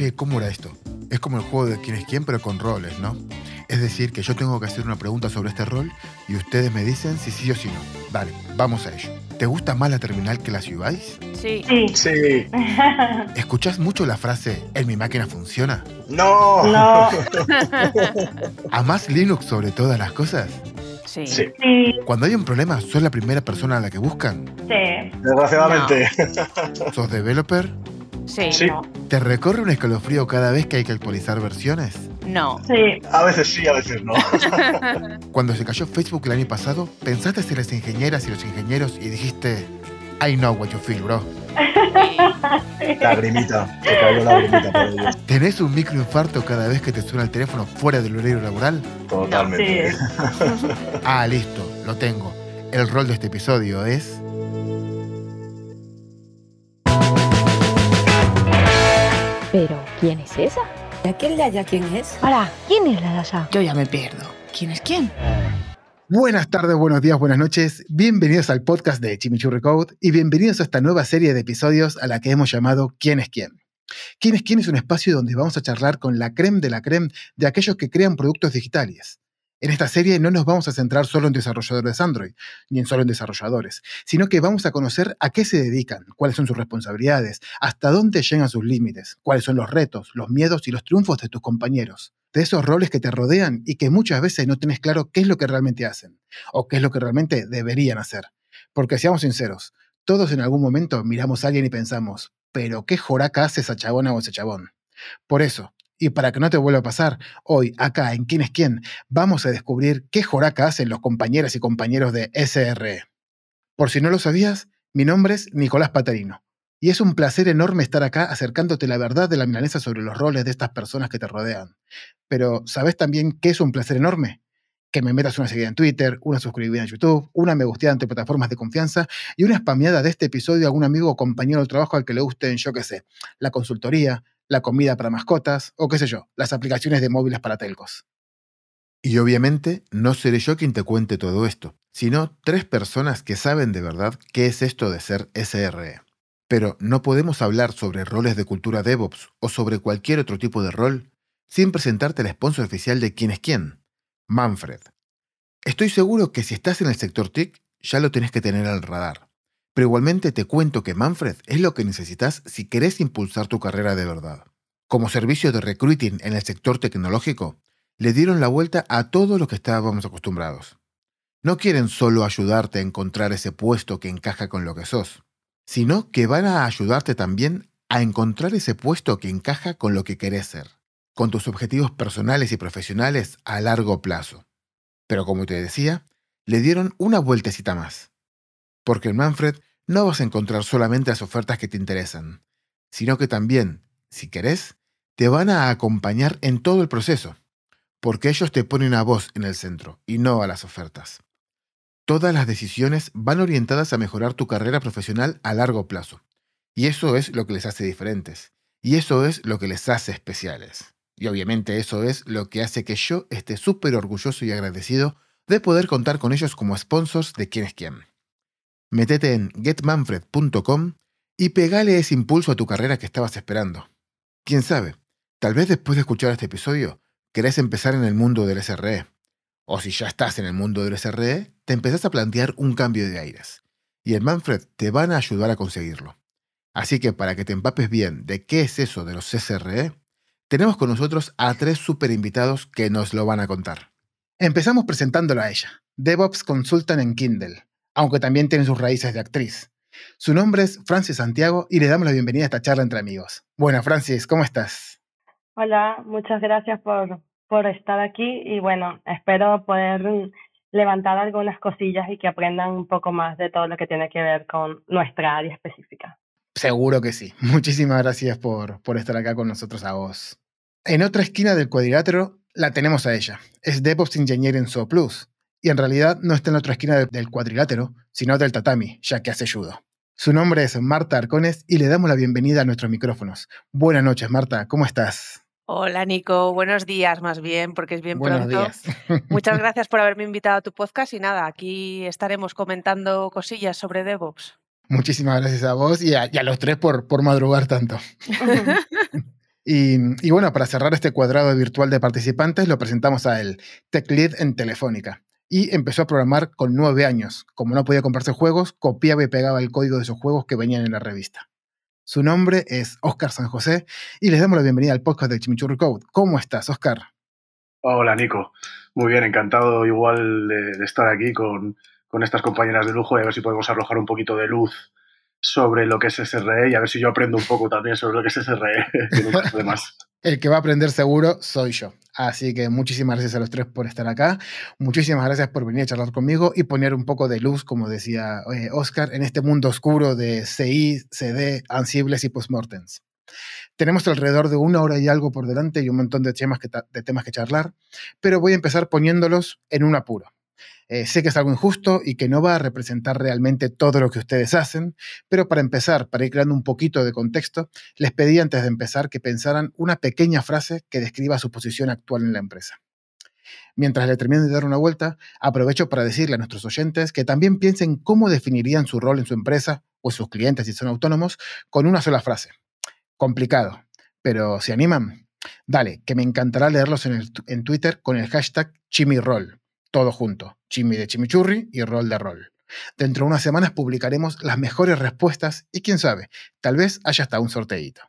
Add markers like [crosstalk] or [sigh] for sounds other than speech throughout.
Che, ¿cómo era esto? Es como el juego de quién es quién, pero con roles, ¿no? Es decir, que yo tengo que hacer una pregunta sobre este rol y ustedes me dicen si sí o si no. Vale, vamos a ello. ¿Te gusta más la terminal que la Ciudadis? Sí. Sí. Sí. [laughs] ¿Escuchás mucho la frase ¿en mi máquina funciona? No. No. [laughs] ¿Amás Linux sobre todas las cosas? Sí. Sí. Cuando hay un problema, ¿sos la primera persona a la que buscan? Sí. Desgraciadamente. [laughs] ¿Sos developer? Sí. Sí. No. ¿Te recorre un escalofrío cada vez que hay que actualizar versiones? No. Sí. A veces sí, a veces no. [laughs] Cuando se cayó Facebook el año pasado, ¿pensaste en las ingenieras y los ingenieros y dijiste, I know what you feel, bro? Sí. Lagrimita. Se cayó lagrimita por ello. ¿Tenés un microinfarto cada vez que te suena el teléfono fuera del horario laboral? Totalmente. Sí. [laughs] Ah, listo, lo tengo. El rol de este episodio es... Pero, ¿quién es esa? ¿Y aquel de allá quién es? Hola, ¿quién es la de allá? Yo ya me pierdo. ¿Quién es quién? Buenas tardes, buenos días, buenas noches. Bienvenidos al podcast de Chimichurri Code y bienvenidos a esta nueva serie de episodios a la que hemos llamado ¿Quién es quién? ¿Quién es quién? Es un espacio donde vamos a charlar con la creme de la creme de aquellos que crean productos digitales. En esta serie no nos vamos a centrar solo en desarrolladores Android, ni en solo en desarrolladores, sino que vamos a conocer a qué se dedican, cuáles son sus responsabilidades, hasta dónde llegan sus límites, cuáles son los retos, los miedos y los triunfos de tus compañeros, de esos roles que te rodean y que muchas veces no tenés claro qué es lo que realmente hacen, o qué es lo que realmente deberían hacer. Porque seamos sinceros, todos en algún momento miramos a alguien y pensamos, pero ¿qué joraca hace esa chabona o ese chabón? Por eso, y para que no te vuelva a pasar, hoy, acá, en Quién es quién, vamos a descubrir qué joraca hacen los compañeras y compañeros de SRE. Por si no lo sabías, mi nombre es Nicolás Patarino. Y es un placer enorme estar acá acercándote la verdad de la milanesa sobre los roles de estas personas que te rodean. Pero, ¿sabes también qué es un placer enorme? Que me metas una seguida en Twitter, una suscribida en YouTube, una me gusteada ante plataformas de confianza y una spameada de este episodio a algún amigo o compañero de trabajo al que le gusten, yo qué sé, la consultoría, la comida para mascotas o qué sé yo, las aplicaciones de móviles para telcos. Y obviamente no seré yo quien te cuente todo esto, sino tres personas que saben de verdad qué es esto de ser SRE. Pero no podemos hablar sobre roles de cultura DevOps o sobre cualquier otro tipo de rol sin presentarte el sponsor oficial de quién es quién, Manfred. Estoy seguro que si estás en el sector TIC ya lo tenés que tener al radar. Pero igualmente te cuento que Manfred es lo que necesitas si querés impulsar tu carrera de verdad. Como servicio de recruiting en el sector tecnológico, le dieron la vuelta a todo lo que estábamos acostumbrados. No quieren solo ayudarte a encontrar ese puesto que encaja con lo que sos, sino que van a ayudarte también a encontrar ese puesto que encaja con lo que querés ser, con tus objetivos personales y profesionales a largo plazo. Pero como te decía, le dieron una vueltecita más. Porque en Manfred no vas a encontrar solamente las ofertas que te interesan, sino que también, si querés, te van a acompañar en todo el proceso, porque ellos te ponen a vos en el centro y no a las ofertas. Todas las decisiones van orientadas a mejorar tu carrera profesional a largo plazo, y eso es lo que les hace diferentes, y eso es lo que les hace especiales. Y obviamente eso es lo que hace que yo esté súper orgulloso y agradecido de poder contar con ellos como sponsors de quién es quién. Métete en getmanfred.com y pegale ese impulso a tu carrera que estabas esperando. Quién sabe, tal vez después de escuchar este episodio, querés empezar en el mundo del SRE. O si ya estás en el mundo del SRE, te empezás a plantear un cambio de aires. Y en Manfred te van a ayudar a conseguirlo. Así que para que te empapes bien de qué es eso de los SRE, tenemos con nosotros a tres super invitados que nos lo van a contar. Empezamos presentándolo a ella, DevOps Consultant en Kindle, aunque también tiene sus raíces de actriz. Su nombre es Francis Santiago y le damos la bienvenida a esta charla entre amigos. Bueno, Francis, ¿cómo estás? Hola, muchas gracias por, por estar aquí y bueno, espero poder levantar algunas cosillas y que aprendan un poco más de todo lo que tiene que ver con nuestra área específica. Seguro que sí. [laughs] Muchísimas gracias por, por estar acá con nosotros a vos. En otra esquina del cuadrilátero la tenemos a ella. Es DevOps Engineer en So Plus. Y en realidad no está en la otra esquina de- del cuadrilátero, sino del tatami, ya que hace judo. Su nombre es Marta Arcones y le damos la bienvenida a nuestros micrófonos. Buenas noches, Marta. ¿Cómo estás? Hola Nico, buenos días más bien, porque es bien Buenos pronto. días. [laughs] Muchas [laughs] gracias por haberme invitado a tu podcast y nada, aquí estaremos comentando cosillas sobre DevOps. Muchísimas gracias a vos y a, y a los tres por, por madrugar tanto. [laughs] Y, bueno, para cerrar este cuadrado virtual de participantes, lo presentamos a él, Tech Lead en Telefónica. Y empezó a programar con nueve años. Como no podía comprarse juegos, copiaba y pegaba el código de esos juegos que venían en la revista. Su nombre es Oscar San José y les damos la bienvenida al podcast de Chimichurri Code. ¿Cómo estás, Oscar? Hola, Nico. Muy bien, encantado igual de, de estar aquí con, con estas compañeras de lujo y a ver si podemos arrojar un poquito de luz sobre lo que es SRE y a ver si yo aprendo un poco también sobre lo que es SRE. [laughs] [laughs] El que va a aprender seguro soy yo. Así que muchísimas gracias a los tres por estar acá. Muchísimas gracias por venir a charlar conmigo y poner un poco de luz, como decía eh, Oscar, en este mundo oscuro de CI, CD, ansibles y postmortems. Tenemos alrededor de una hora y algo por delante y un montón de temas que, de temas que charlar, pero voy a empezar poniéndolos en un apuro. Eh, sé que es algo injusto y que no va a representar realmente todo lo que ustedes hacen, pero para empezar, para ir creando un poquito de contexto, les pedí antes de empezar que pensaran una pequeña frase que describa su posición actual en la empresa. Mientras le termino de dar una vuelta, aprovecho para decirle a nuestros oyentes que también piensen cómo definirían su rol en su empresa o sus clientes si son autónomos con una sola frase. Complicado, pero ¿se animan? Dale, que me encantará leerlos en, en Twitter con el hashtag ChimiRoll todo junto, chimi de chimichurri y rol de rol. Dentro de unas semanas publicaremos las mejores respuestas y quién sabe, tal vez haya hasta un sorteito.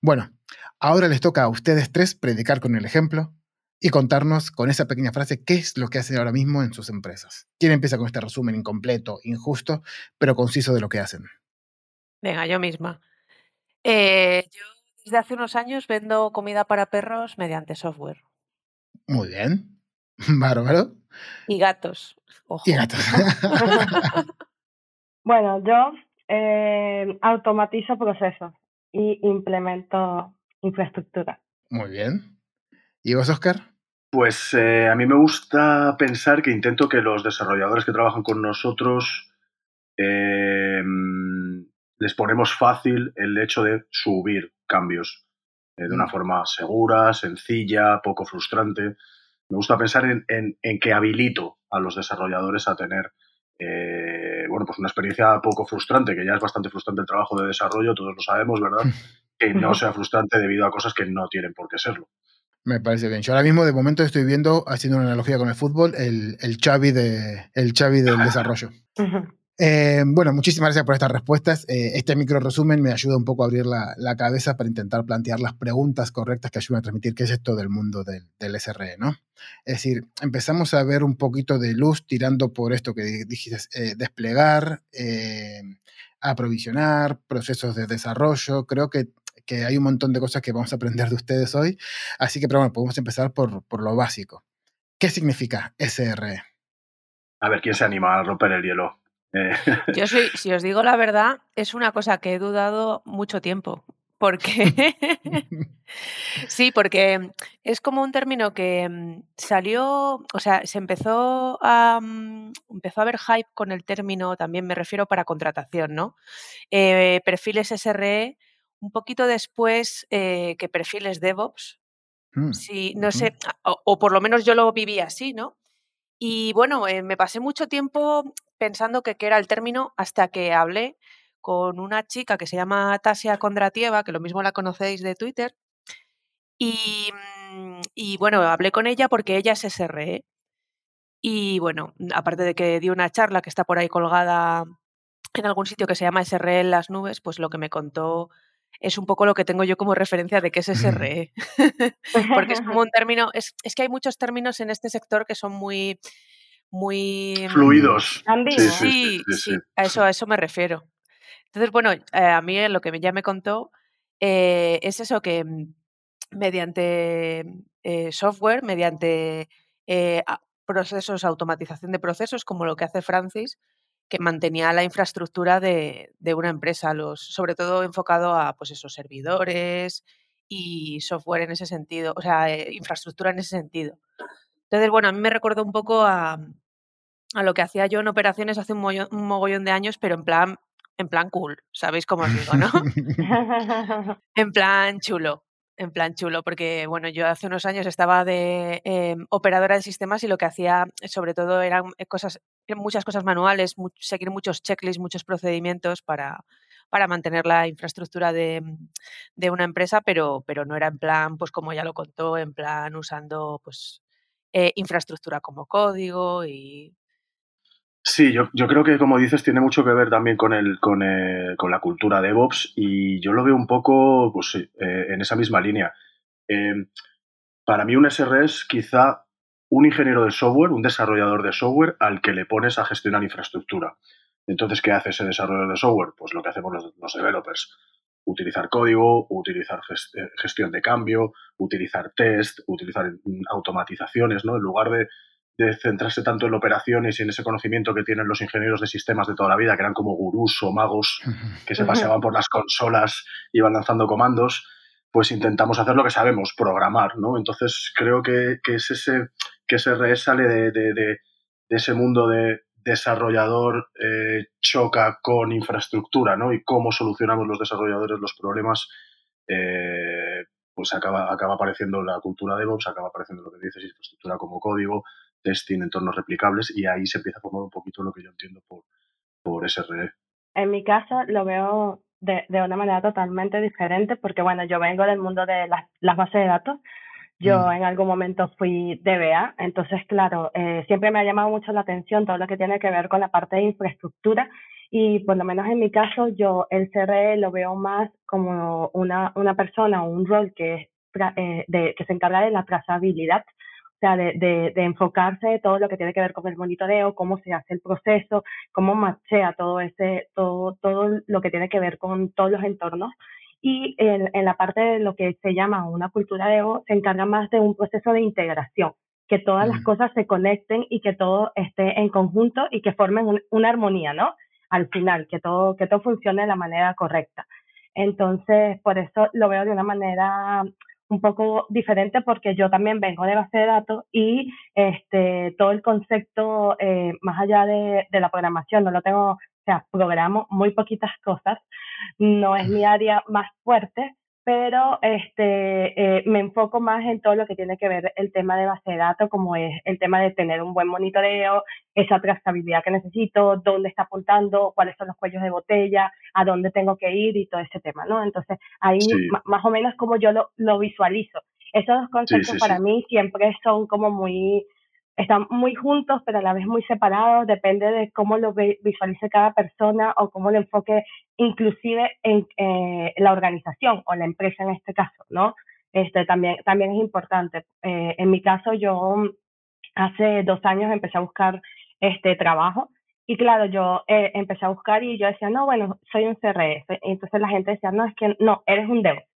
Bueno, ahora les toca a ustedes tres predicar con el ejemplo y contarnos con esa pequeña frase qué es lo que hacen ahora mismo en sus empresas. ¿Quién empieza con este resumen incompleto, injusto, pero conciso de lo que hacen? Venga, yo misma. Eh, yo desde hace unos años vendo comida para perros mediante software. Muy bien. [laughs] Bárbaro. Y gatos. Ojo. Y gatos. [laughs] bueno, yo eh, automatizo procesos y implemento infraestructura. Muy bien. ¿Y vos, Oscar? Pues eh, a mí me gusta pensar que intento que los desarrolladores que trabajan con nosotros eh, les ponemos fácil el hecho de subir cambios eh, de una forma segura, sencilla, poco frustrante me gusta pensar en, en, en, que habilito a los desarrolladores a tener eh, bueno, pues una experiencia poco frustrante, que ya es bastante frustrante el trabajo de desarrollo, todos lo sabemos, ¿verdad? [laughs] Que no sea frustrante debido a cosas que no tienen por qué serlo. Me parece bien. Yo ahora mismo, de momento, estoy viendo, haciendo una analogía con el fútbol, el, el Xavi, de, el Xavi del [laughs] desarrollo. Eh, bueno, muchísimas gracias por estas respuestas. Eh, este micro resumen me ayuda un poco a abrir la, cabeza para intentar plantear las preguntas correctas que ayudan a transmitir qué es esto del mundo del, SRE, ¿no? Es decir, empezamos a ver un poquito de luz tirando por esto que dijiste, eh, desplegar, aprovisionar, procesos de desarrollo. Creo que, que, hay un montón de cosas que vamos a aprender de ustedes hoy. Así que, pero bueno, podemos empezar por, por lo básico. ¿Qué significa SRE? A ver, ¿quién se anima a romper el hielo? Eh. Yo soy, si os digo la verdad, es una cosa que he dudado mucho tiempo. Porque [laughs] [laughs] sí, porque es como un término que mm, salió, o sea, se empezó a mm, empezó a haber hype con el término, también me refiero para contratación, ¿no? Eh, perfiles SRE, un poquito después eh, que perfiles DevOps. Mm. Sí, no sé, o, o, por lo menos yo lo viví así, ¿no? Y bueno, eh, me pasé mucho tiempo pensando que qué era el término hasta que hablé con una chica que se llama Tasia Kondratieva, que lo mismo la conocéis de Twitter. Y, y, bueno, hablé con ella porque ella es SRE. Y bueno, aparte de que dio una charla que está por ahí colgada en algún sitio que se llama SRE en las nubes, pues lo que me contó es un poco lo que tengo yo como referencia de qué es SRE. [laughs] Porque es como un [laughs] término, es, es, que hay muchos términos en este sector que son muy, muy... Fluidos. Sí, sí, sí, sí, A, eso, a eso me refiero. Entonces, bueno, eh, a mí lo que ya me contó eh, es eso que mm, mediante eh, software, mediante procesos, automatización de procesos, como lo que hace Francis, que mantenía la infraestructura de, de, una empresa, los, sobre todo enfocado a pues esos servidores y software en ese sentido, o sea, eh, infraestructura en ese sentido. Entonces, bueno, a mí me recuerda un poco a, a lo que hacía yo en operaciones hace un, mollón, un mogollón de años, pero en plan, en plan cool, ¿sabéis cómo os digo, no? [laughs] [laughs] en plan chulo en plan chulo, porque bueno, yo hace unos años estaba de eh, operadora de sistemas y lo que hacía sobre todo eran cosas, muchas cosas manuales, seguir muchos checklists, muchos procedimientos para, para mantener la infraestructura de, de, una empresa, pero, pero no era en plan, pues como ya lo contó, en plan usando pues eh, infraestructura como código y Sí, yo, yo, creo que, como dices, tiene mucho que ver también con, el, con, eh, con la cultura DevOps y yo lo veo un poco pues, eh, en esa misma línea. Eh, para mí un SR es quizá un ingeniero de software, un desarrollador de software al que le pones a gestionar infraestructura. Entonces, ¿qué hace ese desarrollador de software? Pues lo que hacemos los, los developers. Utilizar código, utilizar gestión de cambio, utilizar test, utilizar mm, automatizaciones, ¿no? En lugar de de centrarse tanto en operaciones y en ese conocimiento que tienen los ingenieros de sistemas de toda la vida, que eran como gurús o magos que se paseaban por las consolas y iban lanzando comandos, pues intentamos hacer lo que sabemos, programar, ¿no? Entonces creo que, es ese, que ese sale de, ese mundo de desarrollador eh, choca con infraestructura, ¿no? Y cómo solucionamos los desarrolladores los problemas, eh, pues acaba, acaba apareciendo la cultura DevOps, acaba apareciendo lo que dices, infraestructura como código, testing, entornos replicables y ahí se empieza a formar un poquito lo que yo entiendo por, por SRE. En mi caso lo veo de, de una manera totalmente diferente porque, bueno, yo vengo del mundo de las, las bases de datos. Yo mm. en algún momento fui DBA, entonces, claro, eh, siempre me ha llamado mucho la atención todo lo que tiene que ver con la parte de infraestructura y por lo menos en mi caso yo el CRE lo veo más como una, una persona o un rol que, es, eh, de, que se encarga de la trazabilidad o sea, de, de, de, enfocarse todo lo que tiene que ver con el monitoreo, cómo se hace el proceso, cómo machea todo ese, todo, todo lo que tiene que ver con todos los entornos. Y en, en la parte de lo que se llama una cultura de ego, se encarga más de un proceso de integración, que todas las cosas se conecten y que todo esté en conjunto y que formen una armonía, ¿no? Al final, que todo, que todo funcione de la manera correcta. Entonces, por eso lo veo de una manera un poco diferente porque yo también vengo de base de datos y este, todo el concepto eh, más allá de, de, la programación no lo tengo, o sea, programo muy poquitas cosas, no es mi área más fuerte, pero este, eh, me enfoco más en todo lo que tiene que ver el tema de base de datos, como es el tema de tener un buen monitoreo, esa trazabilidad que necesito, dónde está apuntando, cuáles son los cuellos de botella, a dónde tengo que ir y todo ese tema, ¿no? Entonces, ahí más o menos como yo lo, lo visualizo. Esos dos conceptos para mí siempre son como muy están muy juntos, pero a la vez muy separados, depende de cómo lo visualice cada persona o cómo lo enfoque inclusive en eh, la organización o la empresa en este caso, ¿no? Este también, también es importante. Eh, en mi caso, yo hace dos años empecé a buscar este trabajo y claro, yo eh, empecé a buscar y yo decía, no, bueno, soy un CRE. Entonces la gente decía, no, es que no, eres un DevOps.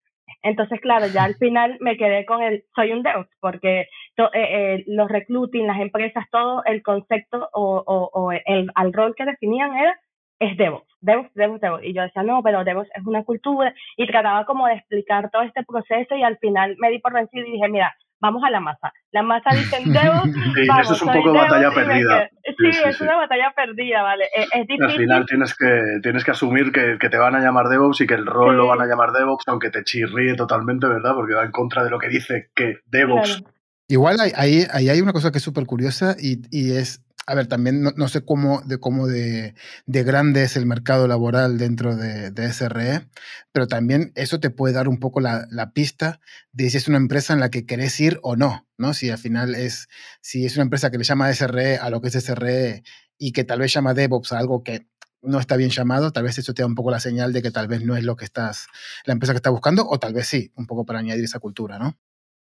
Entonces, claro, ya al final me quedé con el soy un DevOps, porque eh, eh, los recruiting, las empresas, todo el concepto o, o, o el al rol que definían era es DevOps, DevOps, DevOps, DevOps. Y yo decía, no, pero DevOps es una cultura y trataba como de explicar todo este proceso y al final me di por vencido y dije, mira, vamos a la masa. La masa dice DevOps, [laughs] sí, vamos, eso es un poco de batalla perdida. Sí, sí, es una batalla perdida, ¿vale? Es, es, difícil. Al final tienes que, tienes que asumir que, que, te van a llamar DevOps y que el rol lo van a llamar DevOps, aunque te chirríe totalmente, ¿verdad? Porque va en contra de lo que dice que DevOps. Claro. Igual ahí, ahí, hay una cosa que es súper curiosa y, y es a ver, también no, no, sé cómo de, cómo de, de, grande es el mercado laboral dentro de, de, SRE, pero también eso te puede dar un poco la, la, pista de si es una empresa en la que querés ir o no, ¿no? Si al final es, si es una empresa que le llama SRE a lo que es SRE y que tal vez llama DevOps a algo que no está bien llamado, tal vez eso te da un poco la señal de que tal vez no es lo que estás, la empresa que está buscando, o tal vez sí, un poco para añadir esa cultura, ¿no?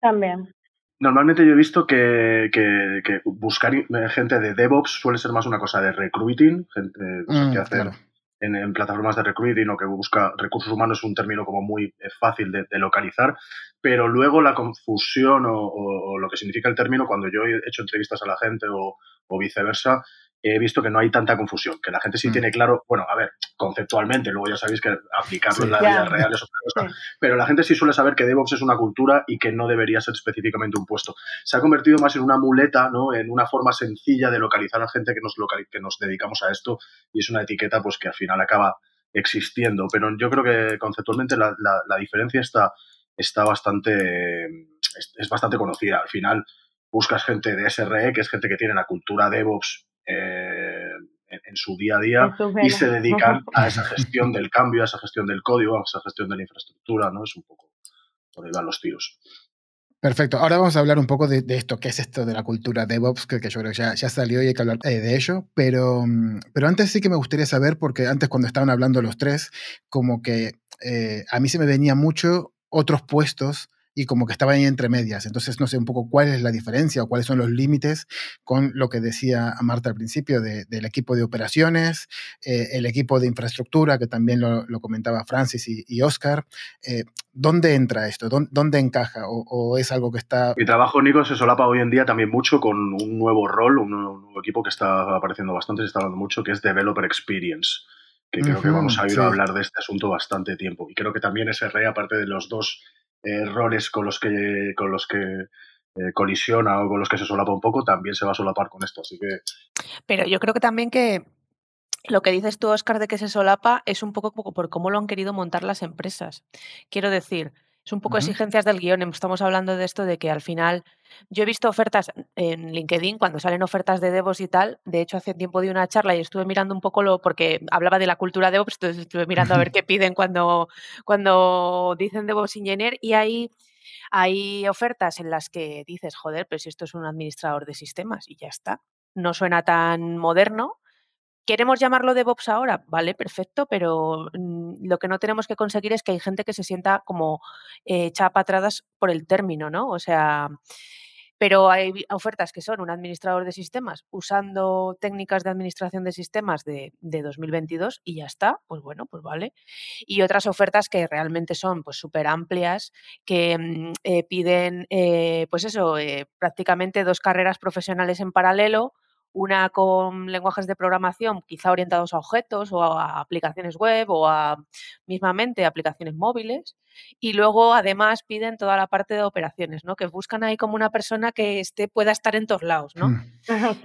También. Normalmente yo he visto que, que, que, buscar gente de DevOps suele ser más una cosa de recruiting, gente mm, que hace claro. en, en, plataformas de recruiting o que busca recursos humanos es un término como muy eh, fácil de, de localizar, pero luego la confusión o, o, o, lo que significa el término cuando yo he hecho entrevistas a la gente o, o viceversa, he visto que no hay tanta confusión, que la gente sí mm. tiene claro, bueno, a ver, conceptualmente, luego ya sabéis que aplicarlo sí, en la vida real es otra [laughs] cosa, sí. pero la gente sí suele saber que DevOps es una cultura y que no debería ser específicamente un puesto. Se ha convertido más en una muleta, ¿no? En una forma sencilla de localizar a gente que nos, que nos dedicamos a esto y es una etiqueta pues que al final acaba existiendo, pero yo creo que conceptualmente la, la, la diferencia está, está bastante, es, es bastante conocida. Al final buscas gente de SRE, que es gente que tiene la cultura DevOps eh, en, en su día a día y se dedican [laughs] a esa gestión del cambio, a esa gestión del código, a esa gestión de la infraestructura, ¿no? Es un poco por ahí van los tiros. Perfecto. Ahora vamos a hablar un poco de, esto, qué es esto de la cultura DevOps, que, que yo creo que ya, ya, salió y hay que hablar eh, de ello. Pero, mm, pero antes sí que me gustaría saber, porque antes cuando estaban hablando los tres, como que eh, a mí se me venía mucho otros puestos y como que estaba ahí entre medias. Entonces, no sé un poco cuál es la diferencia o cuáles son los límites con lo que decía Marta al principio del equipo de operaciones, eh, el equipo de infraestructura, que también lo, comentaba Francis y, Oscar. Eh, ¿Dónde entra esto? ¿Dónde, encaja? O, es algo que está...? Mi trabajo, Nico, se solapa hoy en día también mucho con un nuevo rol, un nuevo, equipo que está apareciendo bastante, se está hablando mucho, que es Developer Experience que creo que vamos a ir a hablar de este asunto bastante tiempo. Y creo que también SRE, aparte de los dos roles con los que, con los que eh, colisiona o con los que se solapa un poco, también se va a solapar con esto. Así que. Pero yo creo que también que lo que dices tú, Oscar, de que se solapa es un poco por cómo lo han querido montar las empresas. Quiero decir, es un poco exigencias del guion. Estamos hablando de esto de que al final yo he visto ofertas en LinkedIn cuando salen ofertas de DevOps y tal. De hecho, hace tiempo di una charla y estuve mirando un poco lo porque hablaba de la cultura DevOps, entonces estuve mirando a ver [laughs] qué piden cuando, cuando dicen DevOps Engineer y ahí hay ofertas en las que dices, joder, pero si esto es un administrador de sistemas y ya está. No suena tan moderno, ¿Queremos llamarlo DevOps ahora? Vale, perfecto, pero mm, lo que no tenemos que conseguir es que hay gente que se sienta como eh, hecha patradas por el término, ¿no? O sea, pero hay ofertas que son un administrador de sistemas usando técnicas de administración de sistemas de, 2022 y ya está, pues bueno, pues vale. Y otras ofertas que realmente son pues súper amplias, que mm, eh, piden, eh, pues eso, prácticamente dos carreras profesionales en paralelo una con lenguajes de programación quizá orientados a objetos o a aplicaciones web o a mismamente aplicaciones móviles y luego además piden toda la parte de operaciones, ¿no? Que buscan ahí como una persona que esté pueda estar en todos lados, ¿no? Mm.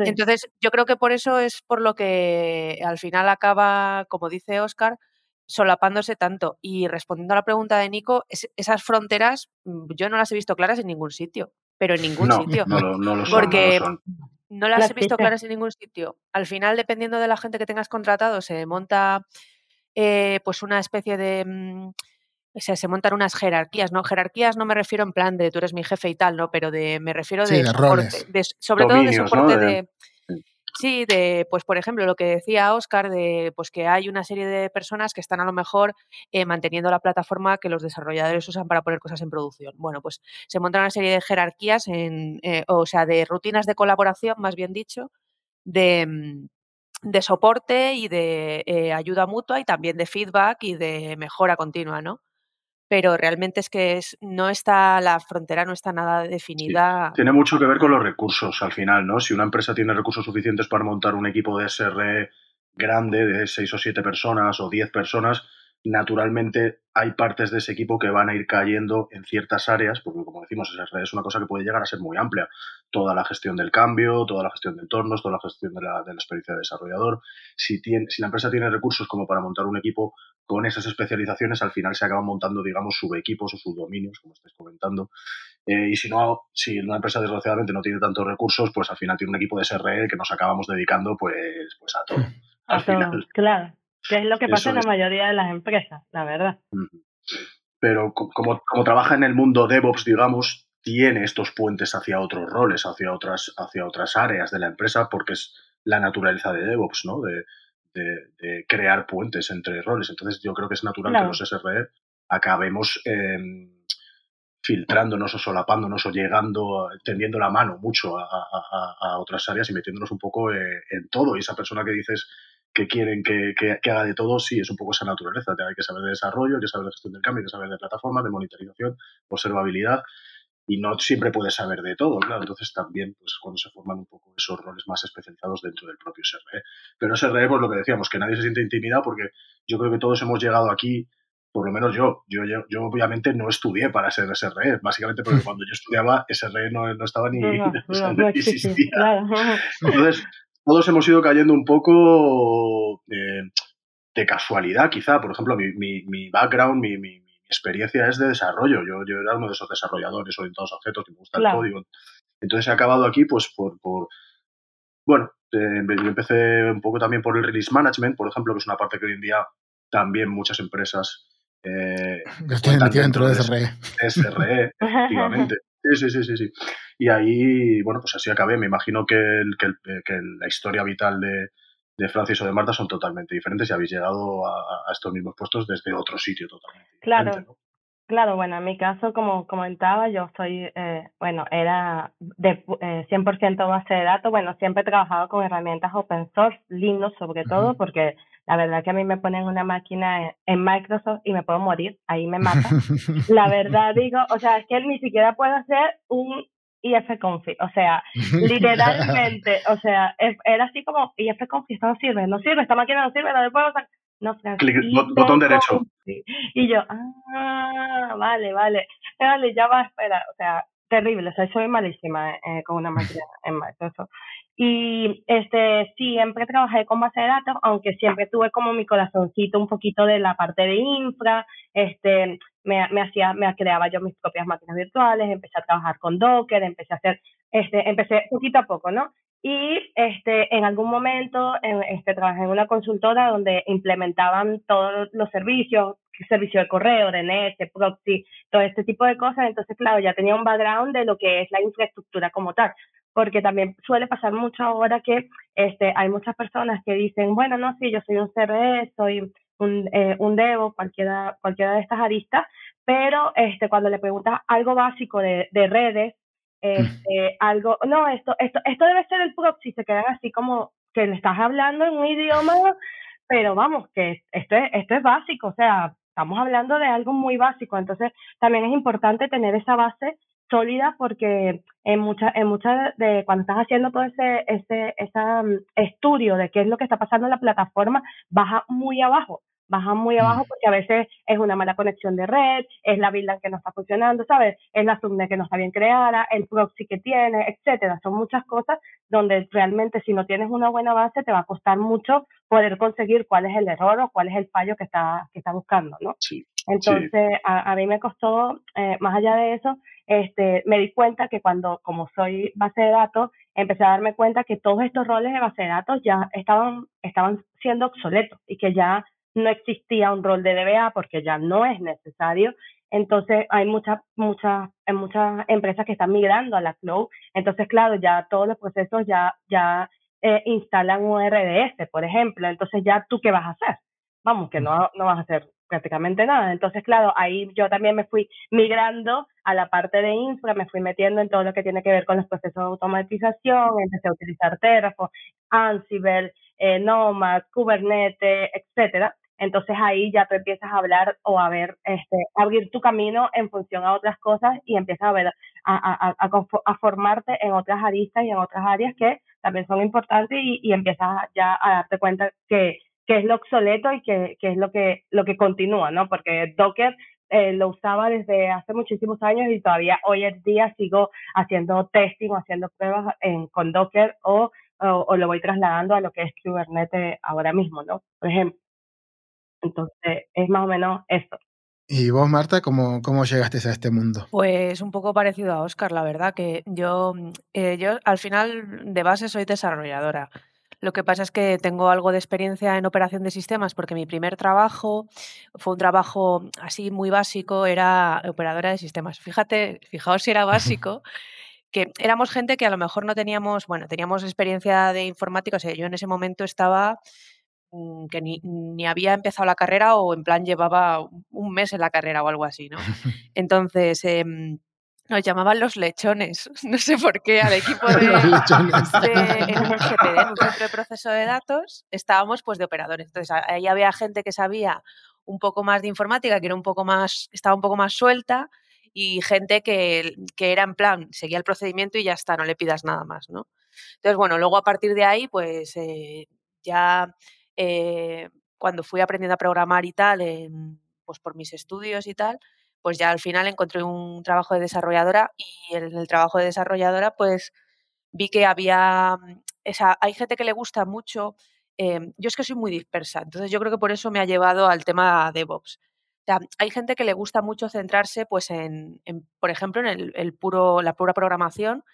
Entonces, yo creo que por eso es por lo que al final acaba, como dice Oscar, solapándose tanto. Y respondiendo a la pregunta de Nico, esas fronteras mm, yo no las he visto claras en ningún sitio, pero en ningún sitio. No, no, lo porque no las, he visto claras en ningún sitio. Al final, dependiendo de la gente que tengas contratado, se monta eh, pues una especie de... Mm, o sea, se montan unas jerarquías, ¿no? Jerarquías no me refiero en plan de tú eres mi jefe y tal, ¿no? Pero de me refiero de, sobre todo de soporte de, Sí, de, pues por ejemplo, lo que decía Oscar, de pues que hay una serie de personas que están a lo mejor eh, manteniendo la plataforma que los desarrolladores usan para poner cosas en producción. Bueno, pues se monta una serie de jerarquías, en, eh, o sea, de rutinas de colaboración, más bien dicho, de, mm, de soporte y de eh, ayuda mutua y también de feedback y de mejora continua, ¿no? Pero realmente es que es, no está, la frontera no está nada definida. Tiene mucho que ver con los recursos al final, ¿no? Si una empresa tiene recursos suficientes para montar un equipo de SR grande de seis o siete personas o diez personas, naturalmente hay partes de ese equipo que van a ir cayendo en ciertas áreas, porque como decimos, es una cosa que puede llegar a ser muy amplia. Toda la gestión del cambio, toda la gestión de entornos, toda la gestión de la, de la experiencia de desarrollador. Si, tiene, si la empresa tiene recursos como para montar un equipo con esas especializaciones, al final se acaban montando, digamos, subequipos o subdominios, como estáis comentando. Eh, y si no, si una empresa desgraciadamente no tiene tantos recursos, pues al final tiene un equipo de SRE que nos acabamos dedicando pues, pues a todo. [laughs] A todo, claro. Que es lo que pasa en la mayoría de las empresas, la verdad. Pero como, como trabaja en el mundo DevOps, digamos, tiene estos puentes hacia otros roles, hacia otras, hacia otras áreas de la empresa, porque es la naturaleza de DevOps, ¿no? De, de, crear puentes entre roles. Entonces yo creo que es natural que los SRE acabemos em, filtrándonos o solapándonos o llegando, tendiendo la mano mucho a, otras áreas y metiéndonos un poco eh, en todo. Y esa persona que dices que quieren que, que, haga de todo, sí, es un poco esa naturaleza. Hay que saber de desarrollo, hay que saber de gestión del cambio, hay que saber de plataformas, de monitorización, observabilidad y no siempre puedes saber de todo, claro. Entonces también pues cuando se forman un poco esos roles más especializados dentro del propio SRE. Pero SRE, pues lo que decíamos, que nadie se siente intimidado porque yo creo que todos hemos llegado aquí, por lo menos yo, yo, yo, obviamente no estudié para ser SRE, básicamente porque [laughs] cuando yo estudiaba SRE no, no estaba ni, [laughs] no, existía. Entonces, todos hemos ido cayendo un poco de, de casualidad, quizá. Por ejemplo, mi, mi, mi background, mi, mi experiencia es de desarrollo. Yo, yo era uno de esos desarrolladores orientados a objetos que me gusta el código. Entonces he acabado aquí, pues, por, por, bueno, Eh, yo empecé un poco también por el release management, por ejemplo, que es una parte que hoy en día también muchas empresas eh, [laughs] estoy metido dentro de SRE. SRE, [laughs] efectivamente. Sí, sí, sí, sí, Y ahí, bueno, pues así acabé. Me imagino que, que, que la historia vital de, de, Francis o de Marta son totalmente diferentes y habéis llegado a, estos mismos puestos desde otro sitio totalmente. Claro. Claro, bueno, en mi caso, como comentaba, yo soy, eh, bueno, era de eh, 100% base de datos. Bueno, siempre he trabajado con herramientas open source, Linux sobre todo, porque la verdad que a mí me ponen una máquina en Microsoft y me puedo morir, ahí me mata. [laughs] La verdad digo, o sea, es que ni siquiera puedo hacer un ifconfig, o sea, [laughs] literalmente, o sea, era así como ifconfig, esto no sirve, no sirve, esta máquina no sirve, no le puedo usar. No, Clic, botón derecho. Y yo, ah, vale, vale, vale, ya va, espera, o sea, terrible, o sea, soy malísima eh, con una máquina en Microsoft. Y este, siempre trabajé con base de datos, aunque siempre tuve como mi corazoncito un poquito de la parte de infra, este, me, me hacía, me creaba yo mis propias máquinas virtuales, empecé a trabajar con Docker, empecé a hacer, este, empecé poquito a poco, ¿no? Y este, en algún momento este, trabajé en una consultora donde implementaban todos los servicios, servicio de correo, DNS, proxy, todo este tipo de cosas. Entonces, claro, ya tenía un background de lo que es la infraestructura como tal porque también suele pasar mucho ahora que este, hay muchas personas que dicen, bueno, no, sí, yo soy un CRE, soy un, eh, un Devo, cualquiera, cualquiera de estas aristas, pero este, cuando le preguntas algo básico de, de redes, este, algo, no, esto, esto, esto debe ser el proxy, se quedan así como que le estás hablando en un idioma, pero vamos, que esto es, esto es básico, o sea, estamos hablando de algo muy básico, entonces también es importante tener esa base sólida porque en muchas en muchas de cuando estás haciendo todo ese ese ese mm, estudio de qué es lo que está pasando en la plataforma baja muy abajo baja muy abajo mm. porque a veces es una mala conexión de red, es la build que no está funcionando, ¿sabes? Es la subnet que no está bien creada, el proxy que tiene, etcétera. Son muchas cosas donde realmente si no tienes una buena base te va a costar mucho poder conseguir cuál es el error o cuál es el fallo que está, que está buscando, ¿no? Sí. Entonces, A, a, mí me costó, eh, más allá de eso, este, me di cuenta que cuando, como soy base de datos, empecé a darme cuenta que todos estos roles de base de datos ya estaban, estaban siendo obsoletos y que ya no existía un rol de DBA porque ya no es necesario. Entonces hay muchas, muchas, muchas empresas que están migrando a la cloud. Entonces, claro, ya todos los procesos ya, ya eh, instalan un RDS, por ejemplo. Entonces, ya tú qué vas a hacer? Vamos, que no, no vas a hacer prácticamente nada. Entonces, claro, ahí yo también me fui migrando a la parte de infra, me fui metiendo en todo lo que tiene que ver con los procesos de automatización, empecé a utilizar Terraform, Ansible, eh, Nomad, Kubernetes, etcétera. Entonces ahí ya tú empiezas a hablar o a ver, este, abrir tu camino en función a otras cosas y empiezas a ver, a, a, a, formarte en otras aristas y en otras áreas que también son importantes y, y empiezas ya a darte cuenta que, que es lo obsoleto y que, que es lo que, lo que continúa, ¿no? Porque Docker eh, lo usaba desde hace muchísimos años y todavía hoy en día sigo haciendo testing o haciendo pruebas en, con Docker o, o, o, lo voy trasladando a lo que es Kubernetes ahora mismo, ¿no? Por ejemplo. Entonces, es más o menos eso. ¿Y vos, Marta, cómo, cómo llegaste a este mundo? Pues un poco parecido a Oscar, la verdad, que yo, eh, yo al final de base soy desarrolladora. Lo que pasa es que tengo algo de experiencia en operación de sistemas porque mi primer trabajo fue un trabajo así muy básico, era operadora de sistemas. Fíjate, fijaos si era [laughs] básico, que éramos gente que a lo mejor no teníamos, bueno, teníamos experiencia de informática, o sea, yo en ese momento estaba Mm, que ni, ni, había empezado la carrera o en plan llevaba un mes en la carrera o algo así, ¿no? [laughs] Entonces, eh, nos llamaban los lechones, [laughs] no sé por qué, al equipo de, [laughs] de en un GPD, en un centro de proceso de datos, estábamos pues de operadores. Entonces, ahí había gente que sabía un poco más de informática, que era un poco más, estaba un poco más suelta, y gente que, que era en plan, seguía el procedimiento y ya está, no le pidas nada más, ¿no? Entonces, bueno, luego a partir de ahí, pues eh, ya eh, cuando fui aprendiendo a programar y tal, pues por mis estudios y tal, pues ya al final encontré un trabajo de desarrolladora y en el trabajo de desarrolladora pues vi que había, mm, esa, hay gente que le gusta mucho, eh, yo es que soy muy dispersa, entonces yo creo que por eso me ha llevado al tema DevOps. O sea, hay gente que le gusta mucho centrarse, pues, en, en por ejemplo, en el, el, puro, la pura programación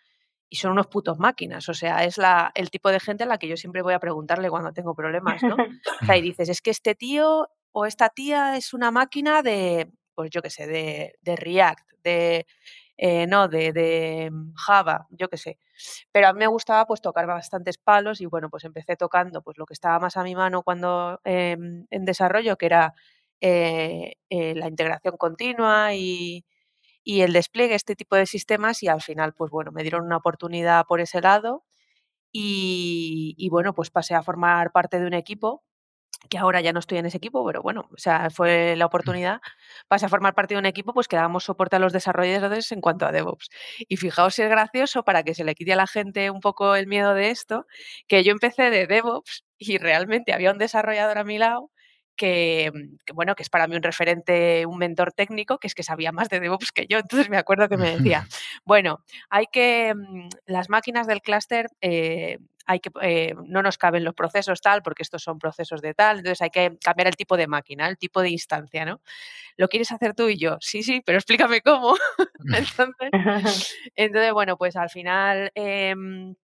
y son unos putos máquinas. O sea, es la, el tipo de gente a la que yo siempre voy a preguntarle cuando tengo problemas, ¿no? O sea, y [laughs] dices, es que este tío o esta tía es una máquina de, pues yo qué sé, de, React, de eh, no, de, Java, yo qué sé. Pero a mí me gustaba pues tocar bastantes palos y bueno, pues empecé tocando pues lo que estaba más a mi mano cuando em, en desarrollo, que era eh, eh, la integración continua y, y el despliegue, este tipo de sistemas y al final pues bueno, me dieron una oportunidad por ese lado y, y bueno, pues pasé a formar parte de un equipo que ahora ya no estoy en ese equipo, pero bueno, o sea, fue la oportunidad, pasé a formar parte de un equipo pues que dábamos soporte a los desarrolladores en cuanto a DevOps. Y fijaos si es gracioso para que se le quite a la gente un poco el miedo de esto, que yo empecé de DevOps y realmente había un desarrollador a mi lado que, bueno, que es para mí un referente, un mentor técnico, que es que sabía más de DevOps que yo. Entonces me acuerdo que me decía, [laughs] bueno, hay que, mm, las máquinas del clúster eh, hay que, eh, no nos caben los procesos tal, porque estos son procesos de tal, entonces hay que cambiar el tipo de máquina, el tipo de instancia, ¿no? ¿Lo quieres hacer tú y yo? Sí, sí, pero explícame cómo. [laughs] entonces, [laughs] entonces, bueno, pues al final... Em,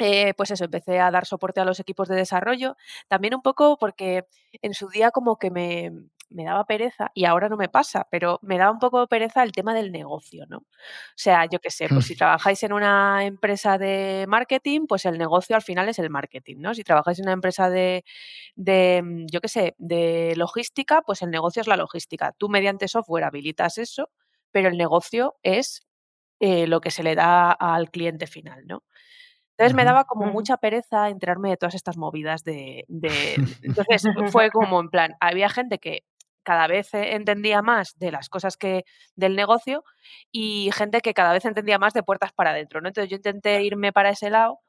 eh, pues eso, empecé a dar soporte a los equipos de desarrollo, también un poco porque en su día como que me, me daba pereza, y ahora no me pasa, pero me daba un poco de pereza el tema del negocio, ¿no? O sea, yo qué sé, pues si trabajáis en una empresa de marketing, pues el negocio al final es el marketing, ¿no? Si trabajáis en una empresa de, de mm, yo qué sé, de logística, pues el negocio es la logística. Tú mediante software habilitas eso, pero el negocio es eh, lo que se le da al cliente final, ¿no? Entonces me daba como mucha pereza enterarme de todas estas movidas de, de... [laughs] Entonces fue como en plan, había gente que cada vez eh, entendía más de las cosas que del negocio y gente que cada vez entendía más de puertas para adentro, ¿no? Entonces yo intenté irme para ese lado,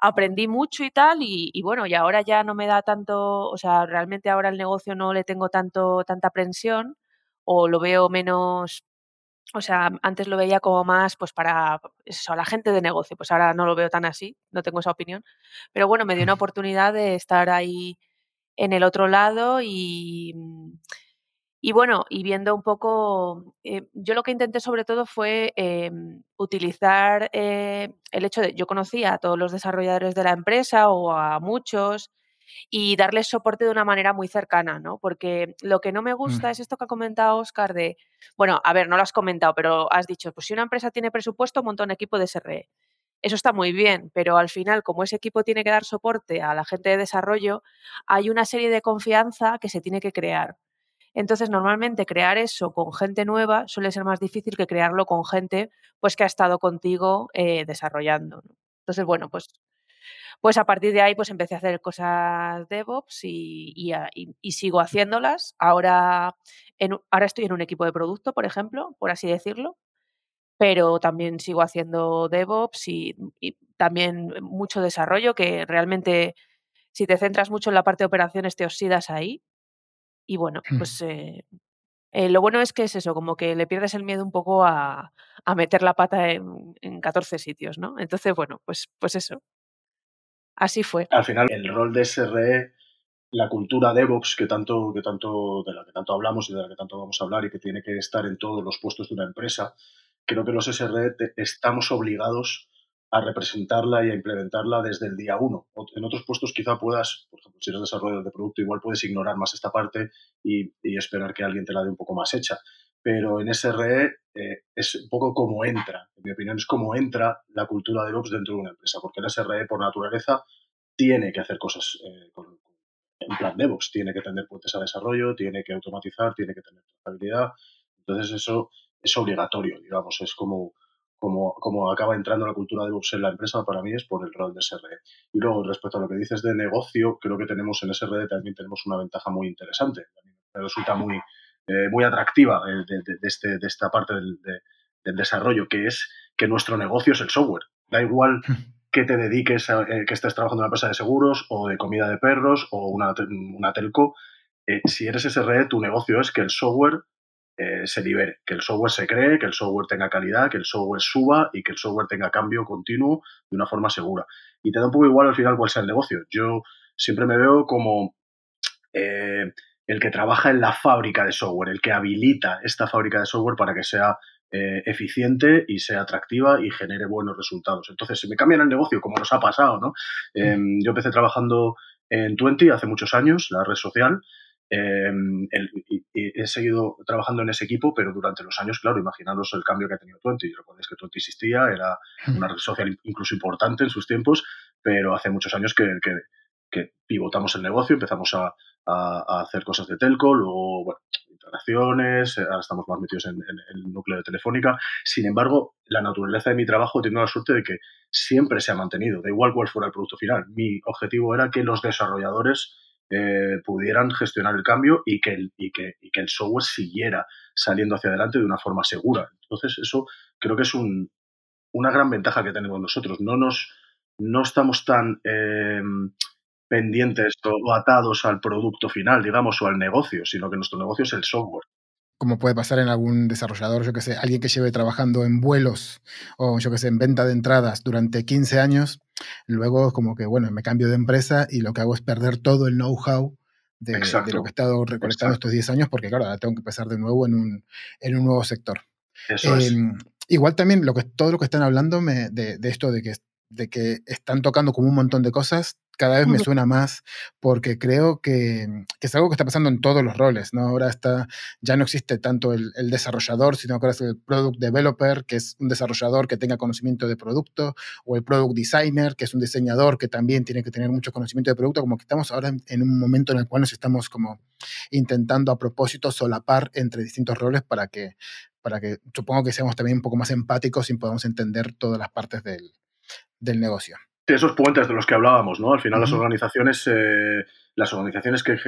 aprendí mucho y tal y, bueno, y ahora ya no me da tanto, o sea, realmente ahora el negocio no le tengo tanto tanta aprensión o lo veo menos o sea, antes lo veía como más pues para eso, la gente de negocio, pues ahora no lo veo tan así, no tengo esa opinión. Pero bueno, me dio una [laughs] oportunidad de estar ahí en el otro lado y, mm, y bueno, y viendo un poco, eh, yo lo que intenté sobre todo fue em, utilizar eh, el hecho de, yo conocía a todos los desarrolladores de la empresa o a muchos y darles soporte de una manera muy cercana, ¿no? Porque lo que no me gusta mm. es esto que ha comentado Oscar de, bueno, a ver, no lo has comentado, pero has dicho, pues si una empresa tiene presupuesto, monta un equipo de SRE eso está muy bien, pero al final, como ese equipo tiene que dar soporte a la gente de desarrollo, hay una serie de confianza que se tiene que crear. Entonces, normalmente crear eso con gente nueva suele ser más difícil que crearlo con gente pues, que ha estado contigo eh, desarrollando. Entonces, bueno, pues, pues a partir de ahí pues empecé a hacer cosas DevOps y, y, sigo haciéndolas. Ahora, en, ahora estoy en un equipo de producto, por ejemplo, por así decirlo, pero también sigo haciendo DevOps y, también mucho desarrollo, que realmente si te centras mucho en la parte de operaciones te oxidas ahí. Y bueno, hmm. pues eh, eh, lo bueno es que es eso, como que le pierdes el miedo un poco a, a meter la pata en, en, 14 sitios, ¿no? Entonces, bueno, pues, pues eso. Así fue. Al final, el rol de SRE, la cultura DevOps que tanto, que tanto, de la que tanto hablamos y de la que tanto vamos a hablar y que tiene que estar en todos los puestos de una empresa, creo que los SRE estamos obligados a representarla y a implementarla desde el día uno. En otros puestos quizá puedas, por ejemplo, si eres desarrollador de producto, igual puedes ignorar más esta parte y, esperar que alguien te la dé un poco más hecha. Pero en SRE eh, es un poco como entra, en mi opinión, es como entra la cultura de DevOps dentro de una empresa, porque el SRE por naturaleza tiene que hacer cosas eh, en plan DevOps, tiene que tener puentes a desarrollo, tiene que automatizar, tiene que tener trazabilidad. Entonces eso es obligatorio, digamos, es como, como, como acaba entrando la cultura de DevOps en la empresa, para mí es por el rol de SRE. Y luego, respecto a lo que dices de negocio, creo que tenemos en SRE también tenemos una ventaja muy interesante. Me resulta muy, eh, muy atractiva de, de, este, de esta parte del, del, desarrollo, que es que nuestro negocio es el software. Da igual que te dediques a eh, que estés trabajando en una empresa de seguros o de comida de perros o una, una telco. Eh, si eres SRE, tu negocio es que el software eh, se libere, que el software se cree, que el software tenga calidad, que el software suba y que el software tenga cambio continuo de una forma segura. Y te da un poco igual al final cuál sea el negocio. Yo siempre me veo como eh, el que trabaja en la fábrica de software, el que habilita esta fábrica de software para que sea eh, eficiente y sea atractiva y genere buenos resultados. Entonces, si me cambian el negocio, como nos ha pasado, ¿no? Em, yo empecé trabajando en Twenty hace muchos años, la red social, em, y, he seguido trabajando en ese equipo, pero durante los años, claro, imaginaros el cambio que ha tenido Twenty. Recordáis que Twenty existía, era una red social incluso importante en sus tiempos, pero hace muchos años que, que, pivotamos el negocio, empezamos a, a, hacer cosas de telco, luego, bueno, instalaciones, eh, ahora estamos más metidos en, el núcleo de Telefónica. Sin embargo, la naturaleza de mi trabajo tiene la suerte de que siempre se ha mantenido, da igual cuál fuera el producto final. Mi objetivo era que los desarrolladores eh, pudieran gestionar el cambio y que el, software siguiera saliendo hacia adelante de una forma segura. Entonces, eso creo que es un, una gran ventaja que tenemos nosotros. No nos no estamos tan eh, pendientes o atados al producto final, digamos, o al negocio, sino que nuestro negocio es el software. Como puede pasar en algún desarrollador, yo que sé, alguien que lleve trabajando en vuelos o yo que sé, en venta de entradas durante 15 años, luego como que, bueno, me cambio de empresa y lo que hago es perder todo el know-how de, lo que he estado recolectando estos 10 años, porque claro, ahora tengo que empezar de nuevo en un, en un nuevo sector. Eso es. Em, igual también lo que, todo lo que están hablando me, de, de, esto de que de que están tocando como un montón de cosas, cada vez me suena más porque creo que, es algo que está pasando en todos los roles, ¿no? Ahora está, ya no existe tanto el, desarrollador, sino que ahora es el product developer, que es un desarrollador que tenga conocimiento de producto, o el product designer, que es un diseñador que también tiene que tener mucho conocimiento de producto, como que estamos ahora en, un momento en el cual nos estamos como intentando a propósito solapar entre distintos roles para que, para que supongo que seamos también un poco más empáticos y podamos entender todas las partes del, del negocio. Esos puentes de los que hablábamos, ¿no? Al final las organizaciones, eh, las organizaciones que,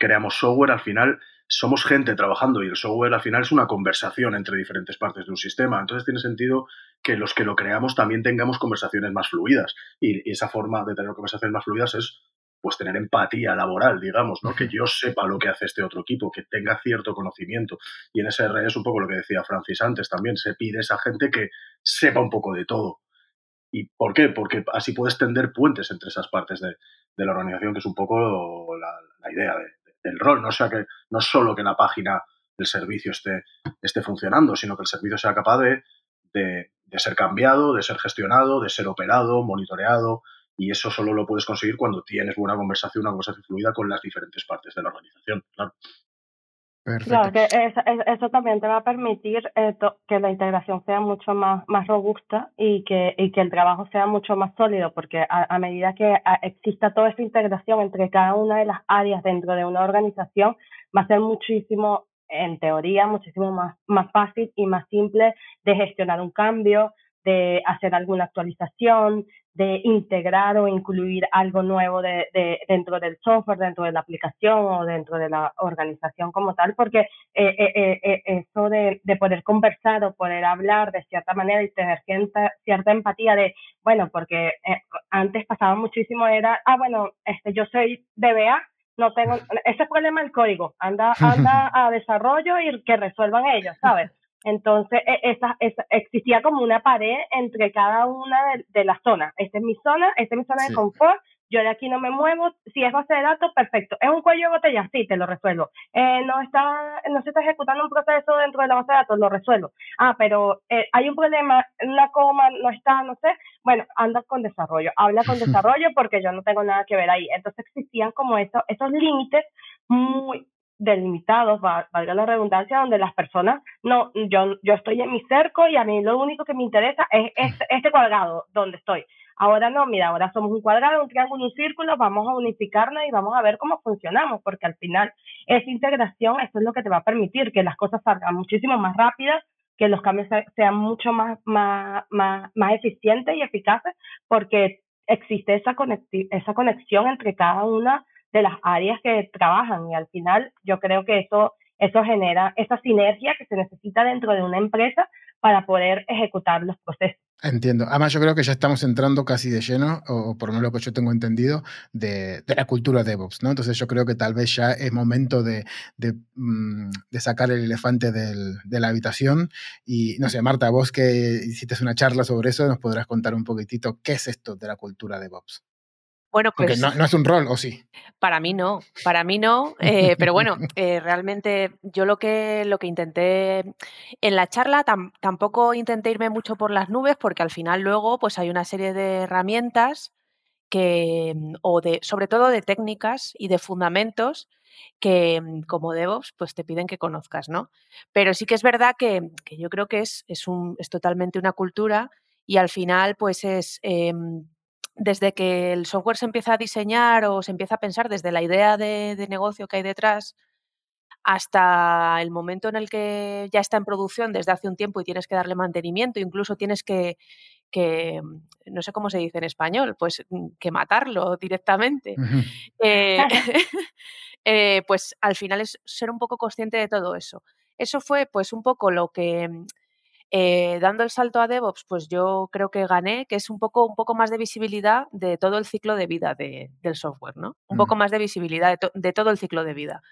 creamos software, al final somos gente trabajando y el software al final es una conversación entre diferentes partes de un sistema. Entonces tiene sentido que los que lo creamos también tengamos conversaciones más fluidas. Y, esa forma de tener conversaciones más fluidas es pues tener empatía laboral, digamos, ¿no? Que yo sepa lo que hace este otro equipo, que tenga cierto conocimiento. Y en ese R es un poco lo que decía Francis antes también, se pide a esa gente que sepa un poco de todo ¿Y por qué? Porque así puedes tender puentes entre esas partes de, la organización, que es un poco la, idea del rol. No sea que no solo que la página del servicio esté, esté funcionando, sino que el servicio sea capaz de, de, ser cambiado, de ser gestionado, de ser operado, monitoreado. Y eso solo lo puedes conseguir cuando tienes buena conversación, una conversación fluida con las diferentes partes de la organización. Claro, que eso, también te va a permitir eh, que la integración sea mucho más, más robusta y que, y que el trabajo sea mucho más sólido, porque a, medida que exista toda esa integración entre cada una de las áreas dentro de una organización, va a ser muchísimo, en teoría, muchísimo más, más fácil y más simple de gestionar un cambio, de hacer alguna actualización, de integrar o incluir algo nuevo de, de, dentro del software, dentro de la aplicación o dentro de la organización como tal, porque eh, eh, eh, eso de, de, poder conversar o poder hablar de cierta manera y tener cierta, cierta empatía de, bueno, porque antes pasaba muchísimo, era, ah, bueno, este, yo soy DBA, no tengo, [laughs] ese problema el código, anda, [laughs] anda a desarrollo y que resuelvan ellos, ¿sabes? Entonces, e, esa, esa, existía como una pared entre cada una de, las zonas. Esta es mi zona, esta es mi zona de confort, yo de aquí no me muevo, si es base de datos, perfecto. ¿Es un cuello de botella? Sí, te lo resuelvo. Eh, no, está, no se está ejecutando un proceso dentro de la base de datos, lo resuelvo. Ah, pero eh, hay un problema, una coma no está, no sé. Bueno, anda con desarrollo, habla con [laughs] desarrollo porque yo no tengo nada que ver ahí. Entonces existían como eso, esos límites muy, delimitados, valga la redundancia, donde las personas, no, yo, yo estoy en mi cerco y a mí lo único que me interesa es este, este, cuadrado donde estoy. Ahora no, mira, ahora somos un cuadrado, un triángulo, un círculo, vamos a unificarnos y vamos a ver cómo funcionamos, porque al final esa integración, eso es lo que te va a permitir que las cosas salgan muchísimo más rápidas, que los cambios sean mucho más, más, más, más eficientes y eficaces, porque existe esa, esa conexión entre cada una de las áreas que trabajan y al final yo creo que eso, eso genera esa sinergia que se necesita dentro de una empresa para poder ejecutar los procesos. Entiendo. Además, yo creo que ya estamos entrando casi de lleno, o por lo menos lo que yo tengo entendido, de, la cultura DevOps, ¿no? Entonces yo creo que tal vez ya es momento de, de, mm, sacar el elefante de la habitación. Y no sé, Marta, vos que hiciste una charla sobre eso, nos podrás contar un poquitito qué es esto de la cultura DevOps. Bueno, pues no, no es un rol, ¿o sí? para mí no, para mí no, eh, pero bueno, [laughs] eh, realmente yo lo que, lo que intenté en la charla tam- tampoco intenté irme mucho por las nubes porque al final luego pues hay una serie de herramientas que, mm, o de, sobre todo de técnicas y de fundamentos que mm, como DevOps pues te piden que conozcas, ¿no? Pero sí que es verdad que, que yo creo que es, es, un, es totalmente una cultura y al final pues es em, desde que el software se empieza a diseñar o se empieza a pensar desde la idea de, de negocio que hay detrás hasta el momento en el que ya está en producción desde hace un tiempo y tienes que darle mantenimiento, incluso tienes que, que mm, no sé cómo se dice en español, pues mm, que matarlo directamente. Eh, [laughs] eh, pues al final es ser un poco consciente de todo eso. Eso fue pues un poco lo que mm, eh, dando el salto a DevOps, pues yo creo que gané, que es un poco, un poco más de visibilidad de todo el ciclo de vida de- del software, ¿no? Un poco Mm. más de visibilidad de, to- de todo el ciclo de vida.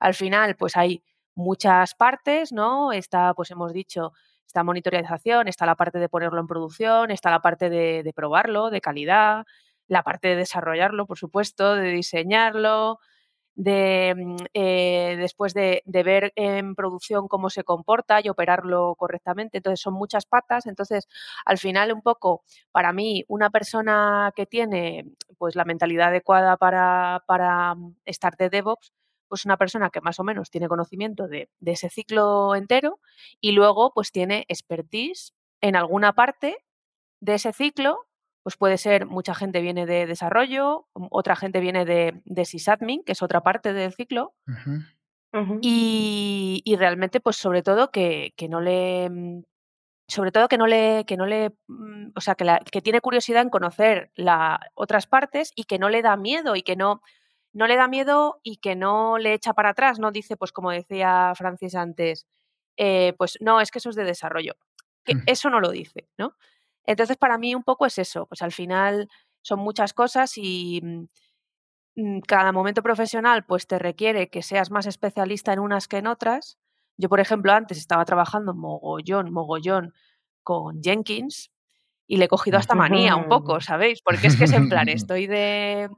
Al final, pues hay muchas partes, ¿no? Está, pues hemos dicho, está monitorización, está la parte de ponerlo en producción, está la parte de, de probarlo, de calidad, la parte de desarrollarlo, por supuesto, de diseñarlo, de mm, eh, después de, de ver en producción cómo se comporta y operarlo correctamente. Entonces son muchas patas. Entonces, al final, un poco, para mí, una persona que tiene pues la mentalidad adecuada para, para mm, estar de DevOps, pues una persona que más o menos tiene conocimiento de, de ese ciclo entero y luego pues tiene expertise en alguna parte de ese ciclo, pues puede ser, mucha gente viene de desarrollo, mm, otra gente viene de, de sysadmin, que es otra parte del ciclo, y, y realmente, pues sobre todo que, que no le, mm, sobre todo que no le, que no le, mm, o sea, que, la- que tiene curiosidad en conocer la, otras partes y que no le da miedo y que no, no le da miedo y que no le echa para atrás, no dice, pues como decía Francis antes, eh, pues no, es que eso es de desarrollo, que eso no lo dice, ¿no? Entonces, para mí un poco es eso, pues al final son muchas cosas y mm, mm, cada momento profesional pues te requiere que seas más especialista en unas que en otras. Yo, por ejemplo, antes estaba trabajando mogollón, mogollón con Jenkins y le he cogido hasta manía un poco. [laughs] ¿sabéis? Porque es que es en plan, [laughs] estoy de,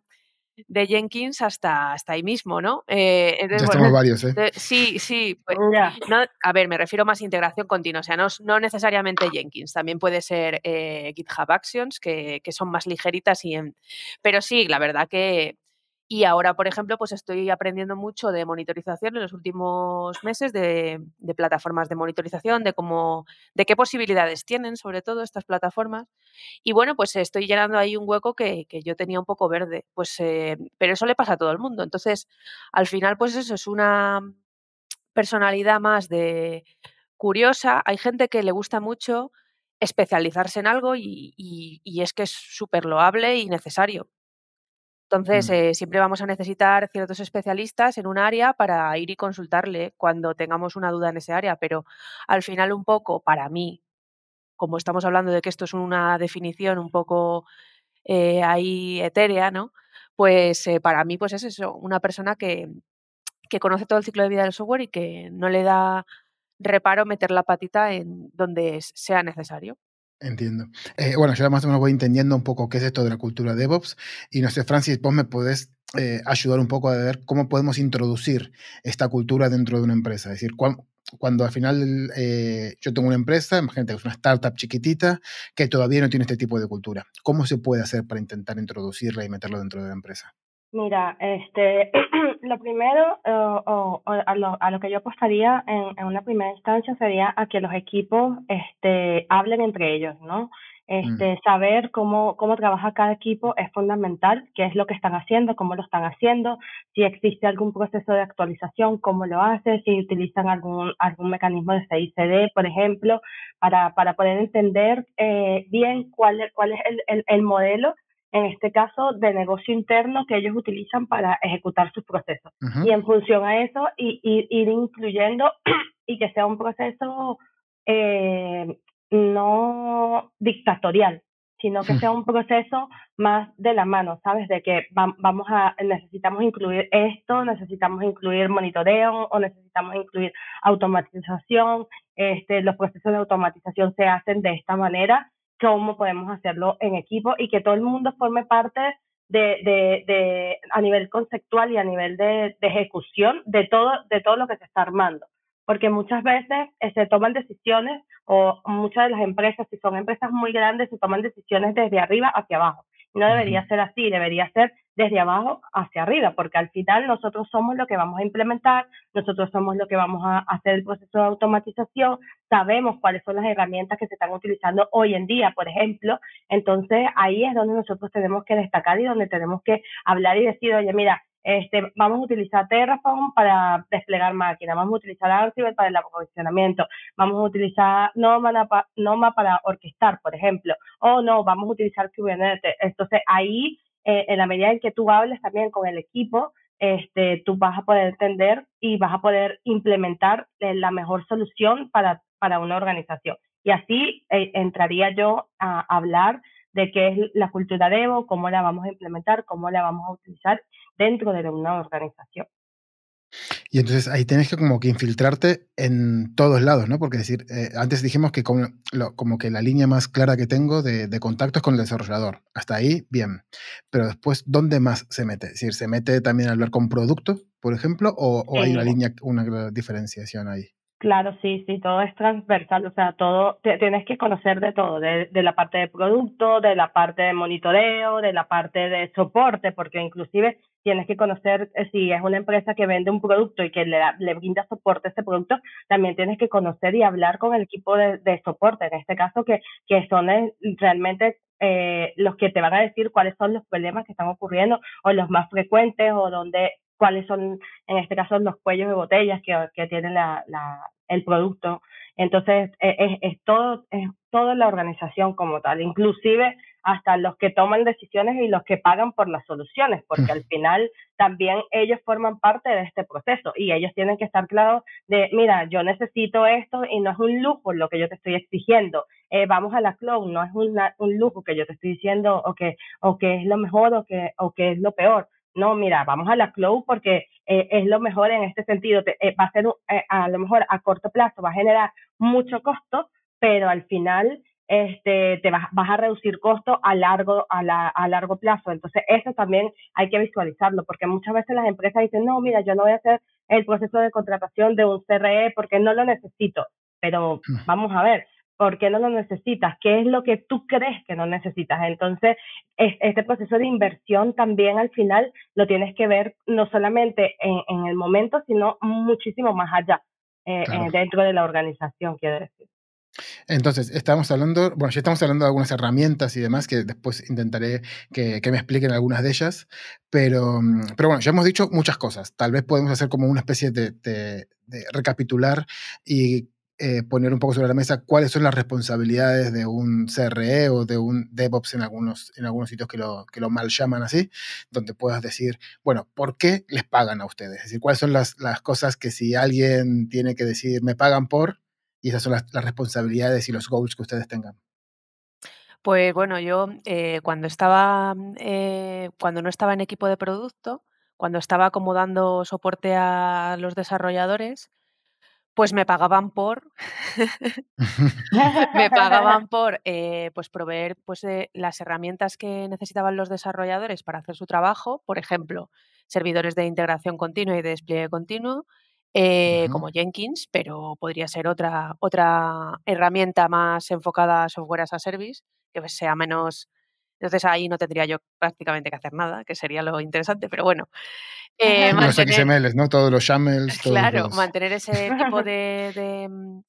de Jenkins hasta, hasta ahí mismo, ¿no? Eh, Ya entonces, estamos bueno, varios, ¿eh? de- sí, sí, pues Ya. no, a ver, me refiero más a integración continua, o sea, no, no necesariamente Jenkins, también puede ser eh, GitHub Actions, que, que son más ligeritas, y en, pero sí, la verdad que... Y ahora, por ejemplo, pues estoy aprendiendo mucho de monitorización en los últimos meses, de, de plataformas de monitorización, de cómo, de qué posibilidades tienen, sobre todo, estas plataformas. Y bueno, pues estoy llenando ahí un hueco que, que yo tenía un poco verde. Pues, eh, pero eso le pasa a todo el mundo. Entonces, al final, pues eso es una personalidad más de curiosa. Hay gente que le gusta mucho especializarse en algo y, y- y es que es súper loable y necesario. Entonces, Mm. eh, siempre vamos a necesitar ciertos especialistas en un área para ir y consultarle cuando tengamos una duda en ese área, pero al final un poco, para mí, como estamos hablando de que esto es una definición un poco eh, ahí etérea, ¿no? Pues eh, para mí, pues es eso, una persona que, que conoce todo el ciclo de vida del software y que no le da reparo meter la patita en donde sea necesario. Entiendo. Eh, bueno, yo más o menos voy entendiendo un poco qué es esto de la cultura DevOps. Y no sé, Francis, vos me podés eh, ayudar un poco a ver cómo podemos introducir esta cultura dentro de una empresa. Es decir, cuan- cuando al final eh, yo tengo una empresa, imagínate que es una startup chiquitita que todavía no tiene este tipo de cultura. ¿Cómo se puede hacer para intentar introducirla y meterlo dentro de la empresa? Mira, este, [clears throat] lo primero eh, o, o a, lo, a lo que yo apostaría en, en una primera instancia sería a que los equipos este, hablen entre ellos, ¿no? Este, saber cómo, cómo trabaja cada equipo es fundamental, qué es lo que están haciendo, cómo lo están haciendo, si existe algún proceso de actualización, cómo lo hace, si utilizan algún, algún mecanismo de CICD, por ejemplo, para, para poder entender eh, bien cuál, es- cuál es el, el, el modelo en este caso de negocio interno que ellos utilizan para ejecutar sus procesos. Y en función a eso, y, y- ir incluyendo [clears throat] y que sea un proceso eh, no dictatorial, sino que sea un proceso más de la mano, ¿sabes? De que va- vamos a, necesitamos incluir esto, necesitamos incluir monitoreo o necesitamos incluir automatización, este, los procesos de automatización se hacen de esta manera, cómo podemos hacerlo en equipo y que todo el mundo forme parte de, de, de, a nivel conceptual y a nivel de, de, ejecución de todo, de todo lo que se está armando. Porque muchas veces eh, se toman decisiones o muchas de las empresas, si son empresas muy grandes, se toman decisiones desde arriba hacia abajo. No debería ser así, debería ser desde abajo hacia arriba, porque al final nosotros somos lo que vamos a implementar, nosotros somos lo que vamos a hacer el proceso de automatización, sabemos cuáles son las herramientas que se están utilizando hoy en día, por ejemplo, entonces ahí es donde nosotros tenemos que destacar y donde tenemos que hablar y decir, oye, mira, este, vamos a utilizar Terraform para desplegar máquinas, vamos a utilizar Ansible para el aprovisionamiento, vamos a utilizar Noma, para orquestar, por ejemplo, o no, vamos a utilizar Kubernetes. Entonces ahí, eh, en la medida en que tú hables también con el equipo, este, tú vas a poder entender y vas a poder implementar eh, la mejor solución para, para una organización. Y así eh, entraría yo a hablar de qué es la cultura de Evo, cómo la vamos a implementar, cómo la vamos a utilizar dentro de una organización. Y entonces ahí tienes que como que infiltrarte en todos lados, ¿no? Porque decir, eh, antes dijimos que como, como, que la línea más clara que tengo de, contacto es con el desarrollador. Hasta ahí, bien. Pero después, ¿dónde más se mete? Es decir, ¿se mete también a hablar con productos, por ejemplo? ¿O, o hay una línea, una diferenciación ahí? Claro, sí, sí, todo es transversal, o sea, todo, tienes que conocer de todo, de, de, la parte de producto, de la parte de monitoreo, de la parte de soporte, porque inclusive tienes que conocer, eh, si es una empresa que vende un producto y que le, le brinda soporte a ese producto, también tienes que conocer y hablar con el equipo de, soporte, en este caso, que, que son eh, realmente eh, los que te van a decir cuáles son los problemas que están ocurriendo o los más frecuentes o donde cuáles son, en este caso, los cuellos de botellas que, que tiene la, la, el producto. Entonces, e, es, es, todo, es toda la organización como tal, inclusive hasta los que toman decisiones y los que pagan por las soluciones, porque al final también ellos forman parte de este proceso y ellos tienen que estar claros de, mira, yo necesito esto y no es un lujo lo que yo te estoy exigiendo. Eh, vamos a la cloud, no es una, un lujo que yo te estoy diciendo o que, o que es lo mejor o que, o que es lo peor no, mira, vamos a la cloud porque eh, es lo mejor en este sentido. Eh, va a ser, eh, a lo mejor a corto plazo, va a generar mucho costo, pero al final este, te vas, vas a reducir costo a largo, a, la, a largo plazo. Entonces, eso también hay que visualizarlo, porque muchas veces las empresas dicen, no, mira, yo no voy a hacer el proceso de contratación de un CRE porque no lo necesito. Pero mm. vamos a ver, ¿Por qué no lo necesitas? ¿Qué es lo que tú crees que no necesitas? Entonces, este proceso de inversión también al final lo tienes que ver no solamente en, el momento, sino muchísimo más allá, eh, eh, dentro de la organización, quiero decir. Entonces, estamos hablando, bueno, ya estamos hablando de algunas herramientas y demás que después intentaré que, me expliquen algunas de ellas, pero, mm, pero bueno, ya hemos dicho muchas cosas. Tal vez podemos hacer como una especie de, recapitular y eh, poner un poco sobre la mesa cuáles son las responsabilidades de un CRE o de un DevOps en algunos, en algunos sitios que lo, que lo mal llaman así, donde puedas decir, bueno, ¿por qué les pagan a ustedes? Es decir, cuáles son las cosas que si alguien tiene que decir, me pagan por, y esas son las, las responsabilidades y los goals que ustedes tengan. Pues bueno, yo eh, cuando estaba, eh, cuando no estaba en equipo de producto, cuando estaba como dando soporte a los desarrolladores, pues me pagaban por [laughs] me [laughs] pagaban por eh, pues proveer pues eh, las herramientas que necesitaban los desarrolladores para hacer su trabajo por ejemplo servidores de integración continua y de despliegue continuo eh, como Jenkins pero podría ser otra otra herramienta más enfocada a software as a service que sea menos entonces ahí no tendría yo prácticamente que hacer nada, que sería lo interesante, pero bueno. Eh, [laughs] mantener, los XMLs, ¿no? Todos los [laughs] YAMLs. Claro, mantener ese tipo [laughs] de, mm,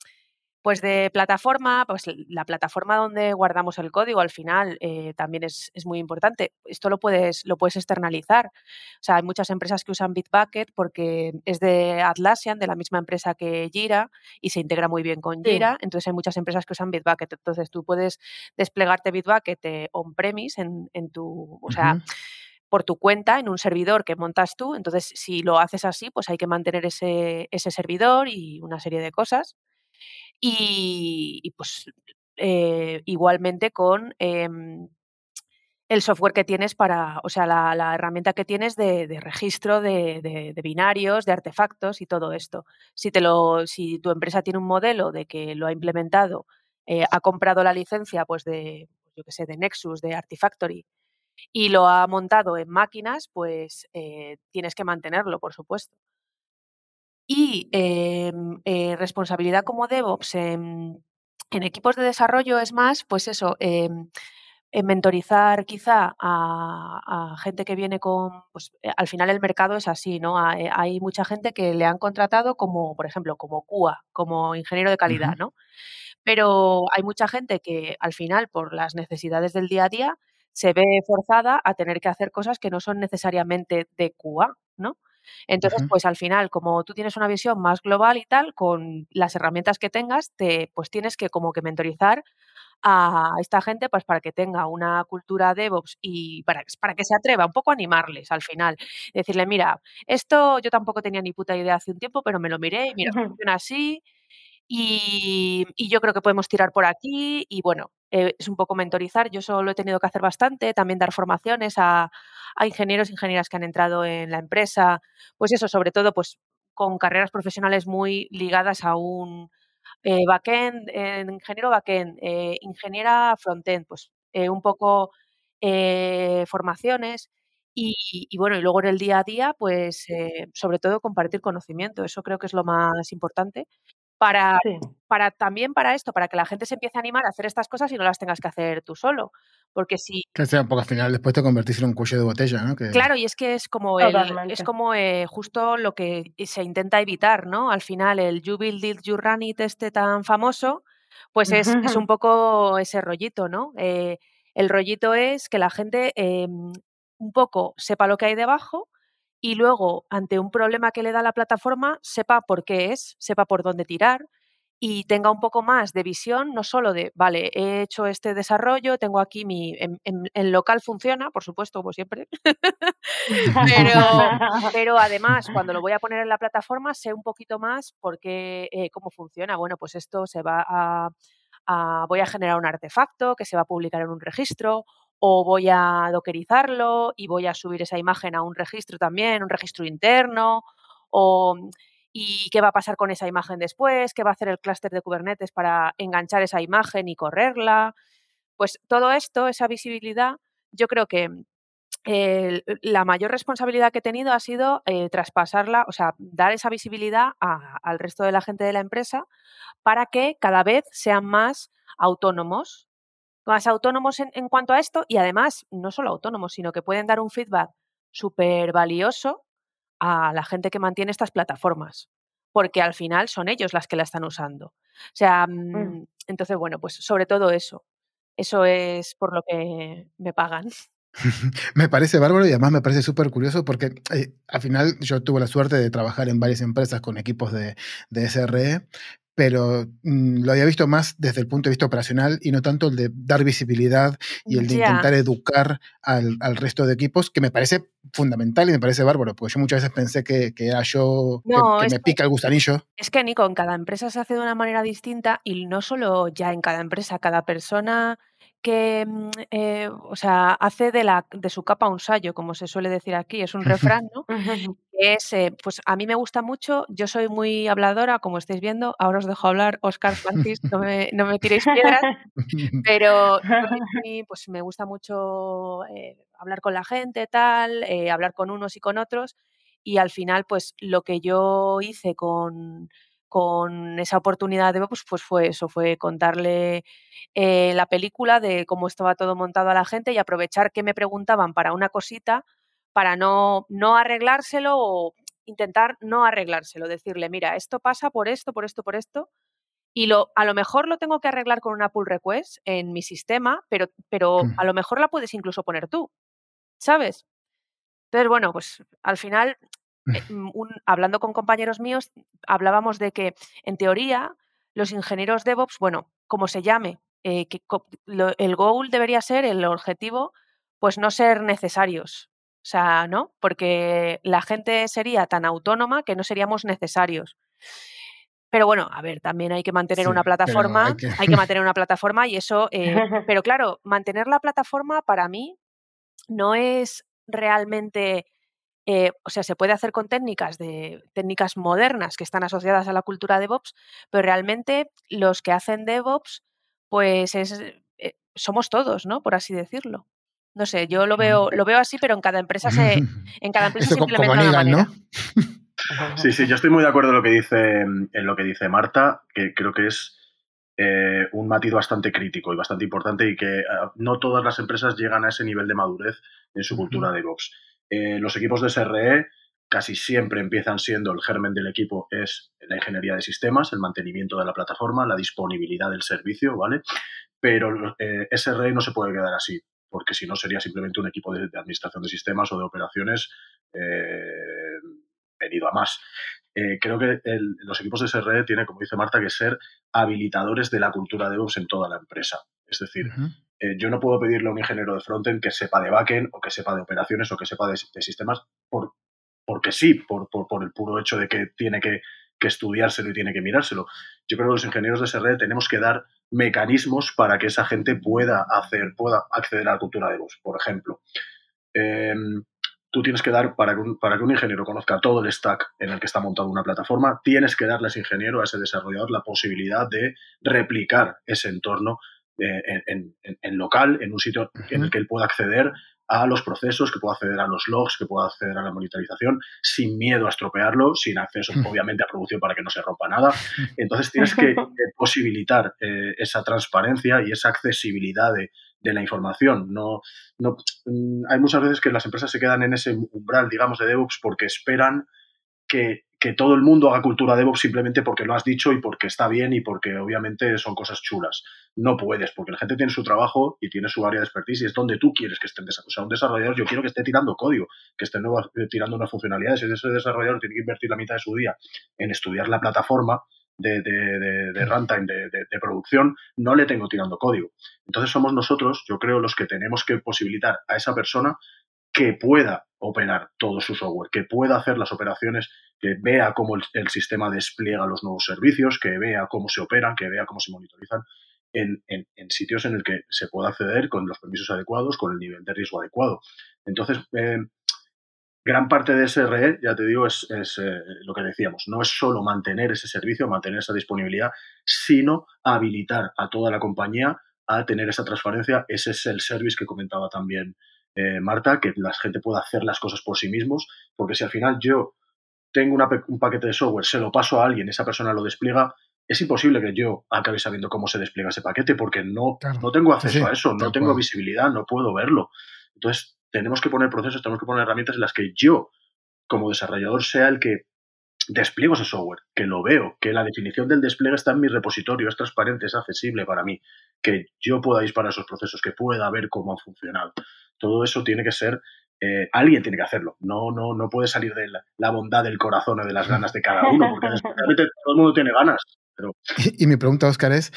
pues de plataforma, pues la plataforma donde guardamos el código al final eh, también es, muy importante. Esto lo puedes, lo puedes externalizar. O sea, hay muchas empresas que usan Bitbucket porque es de Atlassian, de la misma empresa que Jira, y se integra muy bien con Jira. Entonces hay muchas empresas que usan Bitbucket. Entonces tú puedes desplegarte Bitbucket eh, on-premise en, en, tu, o sea, por tu cuenta en un servidor que montas tú. Entonces, si lo haces así, pues hay que mantener ese, ese servidor y una serie de cosas. Y, pues eh, igualmente con em, el software que tienes para, o sea, la, herramienta que tienes de, registro de, binarios, de artefactos y todo esto. Si, te lo, si tu empresa tiene un modelo de que lo ha implementado, eh, ha comprado la licencia pues de, yo que sé, de Nexus, de Artifactory, y lo ha montado en máquinas, pues eh, tienes que mantenerlo, por supuesto. Y em, eh, responsabilidad como DevOps en, equipos de desarrollo es más, pues eso, em, en mentorizar quizá a, gente que viene con, pues eh, al final el mercado es así, ¿no? Hay, mucha gente que le han contratado como, por ejemplo, como QA, como ingeniero de calidad, ¿no? Pero hay mucha gente que al final, por las necesidades del día a día, se ve forzada a tener que hacer cosas que no son necesariamente de QA, ¿no? Entonces, pues al final, como tú tienes una visión más global y tal, con las herramientas que tengas, te, pues tienes que como que mentorizar a esta gente pues para que tenga una cultura DevOps y para, para que se atreva, un poco animarles al final. Decirle, mira, esto yo tampoco tenía ni puta idea hace un tiempo, pero me lo miré y mira, funciona así y, yo creo que podemos tirar por aquí y bueno, eh, es un poco mentorizar. Yo solo he tenido que hacer bastante, también dar formaciones a, a ingenieros e ingenieras que han entrado en la empresa, pues eso, sobre todo pues con carreras profesionales muy ligadas a un eh, backend, eh, ingeniero backend, eh, ingeniera frontend, pues eh, un poco formaciones. Y, y, bueno, y luego en el día a día, pues sobre todo compartir conocimiento, eso creo que es lo más importante para, para también para esto, para que la gente se empiece a animar a hacer estas cosas y no las tengas que hacer tú solo. Porque si. Que sea, porque al final después te convertís en un cuello de botella, ¿no? Claro, y es que es como el, es como eh, justo lo que se intenta evitar, ¿no? Al final, el You Build It, You Run It, este tan famoso, pues es, es un [laughs] poco ese rollito, ¿no? Eh, el rollito es que la gente eh, un poco sepa lo que hay debajo y luego, ante un problema que le da la plataforma, sepa por qué es, sepa por dónde tirar y tenga un poco más de visión, no solo de, vale, he hecho este desarrollo, tengo aquí mi, en, local funciona, por supuesto, como siempre, [laughs] pero, [laughs] pero, además, cuando lo voy a poner en la plataforma, sé un poquito más por qué, eh, cómo funciona. Bueno, pues esto se va a, a, voy a generar un artefacto que se va a publicar en un registro o voy a dockerizarlo y voy a subir esa imagen a un registro también, un registro interno, o y qué va a pasar con esa imagen después, qué va a hacer el clúster de Kubernetes para enganchar esa imagen y correrla. Pues todo esto, esa visibilidad, yo creo que la mayor responsabilidad que he tenido ha sido eh, traspasarla, o sea, dar esa visibilidad al resto de la gente de la empresa para que cada vez sean más autónomos más autónomos en, cuanto a esto y además no solo autónomos, sino que pueden dar un feedback súper valioso a la gente que mantiene estas plataformas, porque al final son ellos las que la están usando. O sea, mm, mm. entonces, bueno, pues sobre todo eso. Eso es por lo que me pagan. [laughs] me parece bárbaro y además me parece súper curioso porque eh, al final yo tuve la suerte de trabajar en varias empresas con equipos de, de SRE pero mm, lo había visto más desde el punto de vista operacional y no tanto el de dar visibilidad y el de intentar educar al, al, resto de equipos, que me parece fundamental y me parece bárbaro, porque yo muchas veces pensé que, que era yo, que, me pica el gusanillo. Es que, Nico, en cada empresa se hace de una manera distinta y no solo ya en cada empresa, cada persona que, mm, eh, o sea, hace de, la, de su capa un sallo, como se suele decir aquí, es un refrán, ¿no? [laughs] es, eh, pues a mí me gusta mucho, yo soy muy habladora, como estáis viendo, ahora os dejo hablar, Oscar Francis, no me, no me tiréis piedras, [laughs] pero mí, pues me gusta mucho eh, hablar con la gente, tal, hablar con unos y con otros, y al final, pues lo que yo hice con, con esa oportunidad de pues, pues fue eso, fue contarle eh, la película de cómo estaba todo montado a la gente y aprovechar que me preguntaban para una cosita para no, no arreglárselo o intentar no arreglárselo, decirle, mira, esto pasa por esto, por esto, por esto, y lo, a lo mejor lo tengo que arreglar con una pull request en mi sistema, pero, pero a lo mejor la puedes incluso poner tú, ¿sabes? Entonces, bueno, pues al final eh, [laughs] mm, hablando con compañeros míos, hablábamos de que, en teoría, los ingenieros DevOps, bueno, como se llame, eh, que el goal debería ser, el objetivo, pues no ser necesarios. O sea, ¿no? Porque la gente sería tan autónoma que no seríamos necesarios. Pero bueno, a ver, también hay que mantener una plataforma, hay que... [laughs] mantener una plataforma y eso, eh, [laughs] pero claro, mantener la plataforma para mí no es realmente eh, o sea, se puede hacer con técnicas de técnicas modernas que están asociadas a la cultura DevOps, pero realmente los que hacen DevOps, pues es, eh, somos todos, ¿no? Por así decirlo. No sé, yo lo veo, lo veo así, pero en cada empresa se, [laughs] en cada empresa Eso se como implementa de una manera. ¿no? [laughs] Sí, sí, yo estoy muy de acuerdo en lo que dice, en lo que dice Marta, que creo que es eh, un matiz bastante crítico y bastante importante y que eh, no todas las empresas llegan a ese nivel de madurez en su cultura de DevOps. Eh, los equipos de SRE casi siempre empiezan siendo el germen del equipo es la ingeniería de sistemas, el mantenimiento de la plataforma, la disponibilidad del servicio, ¿vale? Pero eh, SRE no se puede quedar así, porque si no sería simplemente un equipo de, de administración de sistemas o de operaciones eh, venido a más. Eh, creo que el- los equipos de SRE tienen, como dice Marta, que ser habilitadores de la cultura DevOps en toda la empresa. Es decir, eh, yo no puedo pedirle a un ingeniero de frontend que sepa de backend o que sepa de operaciones o que sepa de, de sistemas por, porque sí, por, por- por el puro hecho de que tiene que, que estudiárselo y tiene que mirárselo. Yo creo que los ingenieros de SRE tenemos que dar mecanismos para que esa gente pueda hacer, pueda acceder a la cultura de voz. Por ejemplo, em, tú tienes que dar, para que, un, para que un ingeniero conozca todo el stack en el que está montado una plataforma, tienes que darle a ese ingeniero, a ese desarrollador, la posibilidad de replicar ese entorno eh, en, en- en- en local, en un sitio en el que él pueda acceder a los procesos, que pueda acceder a los logs, que pueda acceder a la monitorización, sin miedo a estropearlo, sin acceso, obviamente, a producción para que no se rompa nada. Entonces tienes que [laughs] eh, posibilitar eh, esa transparencia y esa accesibilidad de, de la información. No, no, mm, hay muchas veces que las empresas se quedan en ese umbral, digamos, de DevOps porque esperan que, que todo el mundo haga cultura DevOps simplemente porque lo has dicho y porque está bien y porque obviamente son cosas chulas. No puedes, porque la gente tiene su trabajo y tiene su área de expertise y es donde tú quieres que estén desarrollando. O sea, un desarrollador yo quiero que esté tirando código, que esté eh, tirando unas funcionalidades. Y ese desarrollador tiene que invertir la mitad de su día en estudiar la plataforma de, de, de, de runtime, de producción, no le tengo tirando código. Entonces somos nosotros, yo creo, los que tenemos que posibilitar a esa persona que pueda operar todo su software, que pueda hacer las operaciones, que vea cómo el, sistema despliega los nuevos servicios, que vea cómo se operan, que vea cómo se monitorizan en, sitios en el que se pueda acceder con los permisos adecuados, con el nivel de riesgo adecuado. Entonces, eh, gran parte de SRE, ya te digo, es, es, eh, lo que decíamos, no es solo mantener ese servicio, mantener esa disponibilidad, sino habilitar a toda la compañía a tener esa transparencia. Ese es el service que comentaba también eh, Marta, que la gente pueda hacer las cosas por sí mismos, porque si al final yo tengo una un paquete de software, se lo paso a alguien, esa persona lo despliega, es imposible que yo acabe sabiendo cómo se despliega ese paquete porque no, Claro. no tengo acceso sí, a eso, no tengo cual. visibilidad, no puedo verlo. Entonces, tenemos que poner procesos, tenemos que poner herramientas en las que yo, como desarrollador, sea el que despliego ese software, que lo veo, que la definición del despliegue está en mi repositorio, es transparente, es accesible para mí, que yo pueda disparar esos procesos, que pueda ver cómo han funcionado. Todo eso tiene que ser, eh, alguien tiene que hacerlo. No, no, no puede salir de la, la bondad del corazón o de las ganas de cada uno, porque [laughs] todo el mundo tiene ganas. Pero Y, y mi pregunta, Oscar, es,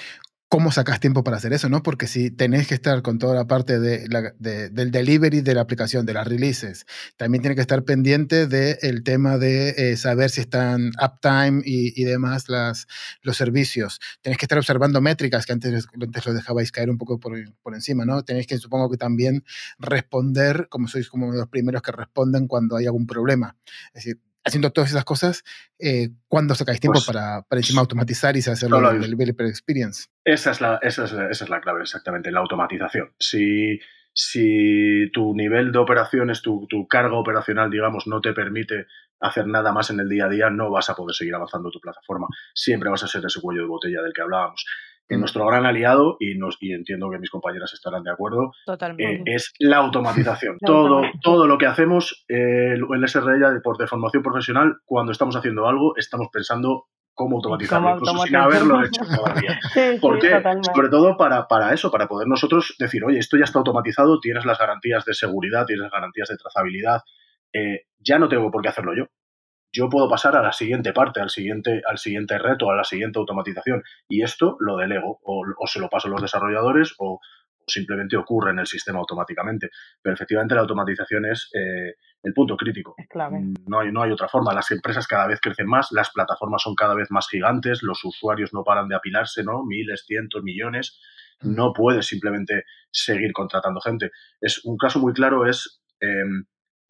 ¿cómo sacas tiempo para hacer eso? ¿no? Porque si tenés que estar con toda la parte de la- de- del delivery de la aplicación, de las releases, también tiene que estar pendiente del tema de eh, saber si están uptime y, y demás las, los servicios. Tenés que estar observando métricas que antes, antes lo dejabais caer un poco por, por encima, ¿no? Tenéis que, supongo que también responder, como sois como de los primeros que responden cuando hay algún problema. Es decir, haciendo todas esas cosas, eh, ¿cuándo sacáis tiempo Pues, para, para encima automatizar y hacerlo solo del hay- developer experience? Esa es la, esa es, esa es la clave, exactamente, la automatización. Si, si tu nivel de operaciones, tu, tu carga operacional, digamos, no te permite hacer nada más en el día a día, no vas a poder seguir avanzando tu plataforma. Siempre vas a ser ese cuello de botella del que hablábamos. En Mm. nuestro gran aliado, y, nos, y entiendo que mis compañeras estarán de acuerdo, eh, Totalmente. es la automatización. [laughs] La todo, automatización. todo lo que hacemos, eh, el ya de, por de formación profesional, cuando estamos haciendo algo, estamos pensando cómo automatizarlo, Cómo incluso sin haberlo [laughs] hecho todavía. Sí, ¿Por sí, qué? totalmente. Sobre todo para, para eso, para poder nosotros decir, oye, esto ya está automatizado, tienes las garantías de seguridad, tienes las garantías de trazabilidad, eh, ya no tengo por qué hacerlo yo. Yo puedo pasar a la siguiente parte, al siguiente, al siguiente reto, a la siguiente automatización. Y esto lo delego, o, o se lo paso a los desarrolladores, o, o simplemente ocurre en el sistema automáticamente. Pero efectivamente la automatización es eh, el punto crítico. Es clave. No hay, no hay otra forma. Las empresas cada vez crecen más, las plataformas son cada vez más gigantes, los usuarios no paran de apilarse, ¿no? Miles, cientos, millones. Mm. No puedes simplemente seguir contratando gente. Es un caso muy claro es eh,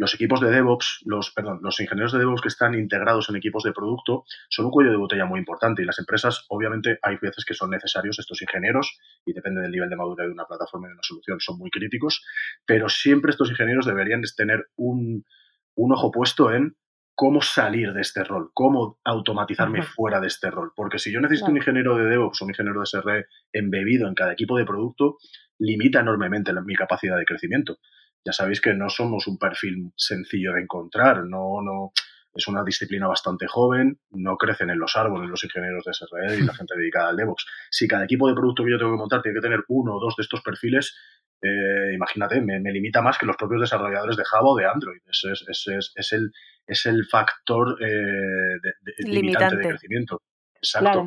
los equipos de DevOps, los, perdón, los ingenieros de DevOps que están integrados en equipos de producto son un cuello de botella muy importante y las empresas, obviamente, hay veces que son necesarios estos ingenieros y depende del nivel de madurez de una plataforma y de una solución, son muy críticos, pero siempre estos ingenieros deberían tener un, un ojo puesto en cómo salir de este rol, cómo automatizarme fuera de este rol. Porque si yo necesito un ingeniero de DevOps o un ingeniero de SRE embebido en cada equipo de producto, limita enormemente mi capacidad de crecimiento. Ya sabéis que no somos un perfil sencillo de encontrar, no, no, es una disciplina bastante joven, no crecen en los árboles los ingenieros de SRE y la [laughs] gente dedicada al DevOps. Si cada equipo de producto que yo tengo que montar tiene que tener uno o dos de estos perfiles, eh, imagínate, me, limita más que los propios desarrolladores de Java o de Android. Ese es, es, es el, es el factor eh, de, limitante de crecimiento. Exacto.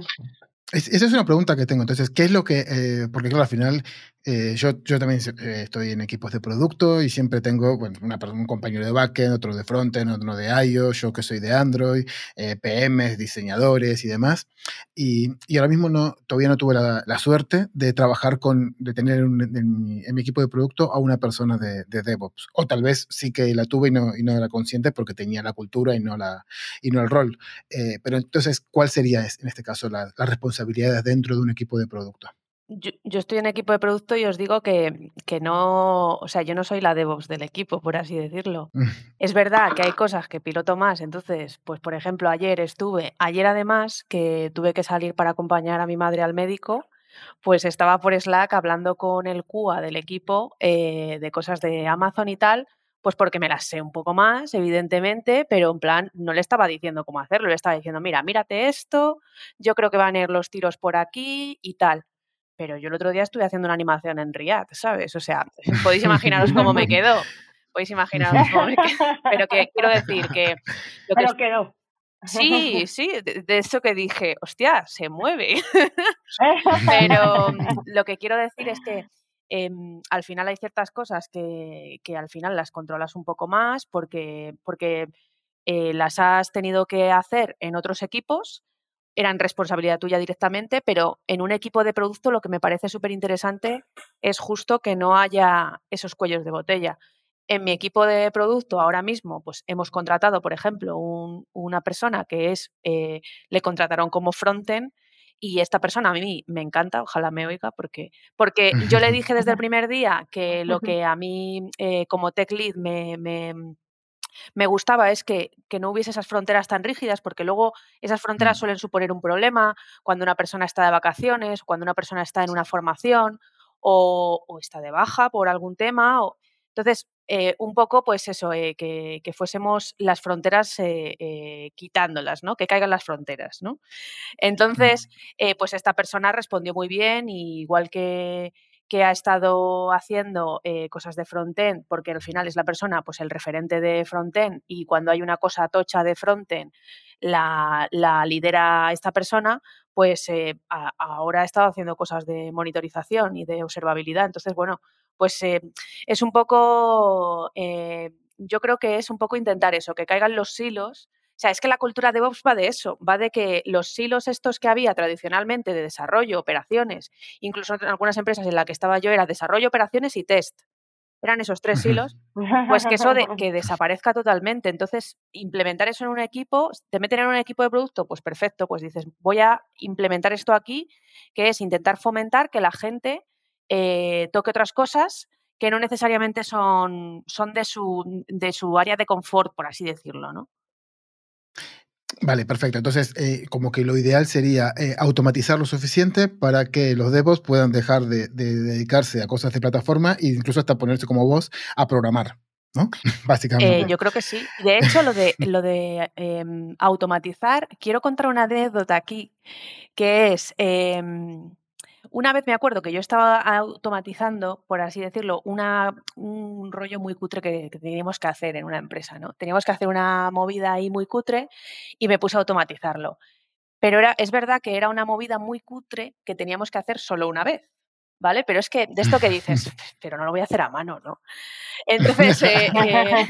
esa es una pregunta que tengo. Entonces, ¿qué es lo que.? Eh, porque, claro, al final eh, yo, yo también eh, estoy en equipos de producto y siempre tengo bueno, una, un compañero de backend, otro de frontend, otro de iOS, yo que soy de Android, eh, PMs, diseñadores y demás. Y, y, ahora mismo no, todavía no tuve la, la suerte de trabajar con, de tener en, mi, en, mi, equipo de producto a una persona de, de, DevOps. O tal vez sí que la tuve y no, y no era consciente porque tenía la cultura y no, la, y no el rol. Eh, pero entonces, ¿cuál sería en este caso las la responsabilidades dentro de un equipo de producto? Yo, estoy en equipo de producto y os digo que, que, no, o sea, yo no soy la DevOps del equipo, por así decirlo. Mm. es verdad que hay cosas que piloto más, entonces, pues por ejemplo, ayer estuve, ayer además que tuve que salir para acompañar a mi madre al médico, pues estaba por Slack hablando con el QA del equipo eh, de cosas de Amazon y tal, pues porque me las sé un poco más, evidentemente, pero en plan, no le estaba diciendo cómo hacerlo, le estaba diciendo, mira, mírate esto, yo creo que van a ir los tiros por aquí y tal pero yo el otro día estuve haciendo una animación en Riad, ¿sabes? O sea, [laughs] podéis imaginaros cómo me quedó. Podéis imaginaros cómo me quedó. [laughs] Pero que quiero decir que... Lo que pero quedó. Sí, sí, de, eso que dije, hostia, se mueve. [laughs] pero mm, lo que quiero decir es que em, al final hay ciertas cosas que, que, al final las controlas un poco más porque, porque eh, las has tenido que hacer en otros equipos eran responsabilidad tuya directamente, pero en un equipo de producto lo que me parece súper interesante es justo que no haya esos cuellos de botella. En mi equipo de producto ahora mismo, pues hemos contratado, por ejemplo, una persona que es, eh, le contrataron como frontend y esta persona a mí me encanta, ojalá me oiga, porque, porque yo le dije desde el [laughs] primer día que lo que a mí eh, como tech lead me, me gustaba es que, no hubiese esas fronteras tan rígidas, porque luego esas fronteras mm. suelen suponer un problema cuando una persona está de vacaciones, cuando una persona está en una formación o, está de baja por algún tema. Entonces, eh, un poco, pues eso, eh, que, fuésemos las fronteras eh, quitándolas, ¿no? Que caigan las fronteras, ¿no? Entonces, pues esta persona respondió muy bien, igual que que ha estado haciendo eh, cosas de frontend, porque al final es la persona, pues el referente de frontend, y cuando hay una cosa tocha de frontend, la, lidera esta persona, pues eh, ahora ha estado haciendo cosas de monitorización y de observabilidad. Entonces, bueno, pues eh, es un poco, yo creo que es un poco intentar eso, que caigan los silos sea, es que la cultura de DevOps va de eso, va de que los silos estos que había tradicionalmente de desarrollo, operaciones, incluso en algunas empresas en las que estaba yo era desarrollo, operaciones y test. Eran esos tres silos, pues que eso de, que desaparezca totalmente. Entonces, implementar eso en un equipo, te meten en un equipo de producto, pues perfecto, pues dices, voy a implementar esto aquí, que es intentar fomentar que la gente eh, toque otras cosas que no necesariamente son, son de, su, de su área de confort, por así decirlo, ¿no? Vale, perfecto. Entonces, eh, como que lo ideal sería eh, automatizar lo suficiente para que los devos puedan dejar de, dedicarse a cosas de plataforma e incluso hasta ponerse como vos a programar, ¿no? [laughs] Básicamente. Eh, yo creo que sí. De hecho, lo de, lo de em, automatizar, quiero contar una anécdota aquí, que es em, una vez me acuerdo que yo estaba automatizando, por así decirlo, una, un rollo muy cutre que, teníamos que hacer en una empresa, ¿no? Teníamos que hacer una movida ahí muy cutre y me puse a automatizarlo. Pero era, es verdad que era una movida muy cutre que teníamos que hacer solo una vez. ¿Vale? Pero es que de esto que dices, [laughs] pero no lo voy a hacer a mano, ¿no? Entonces, eh, eh,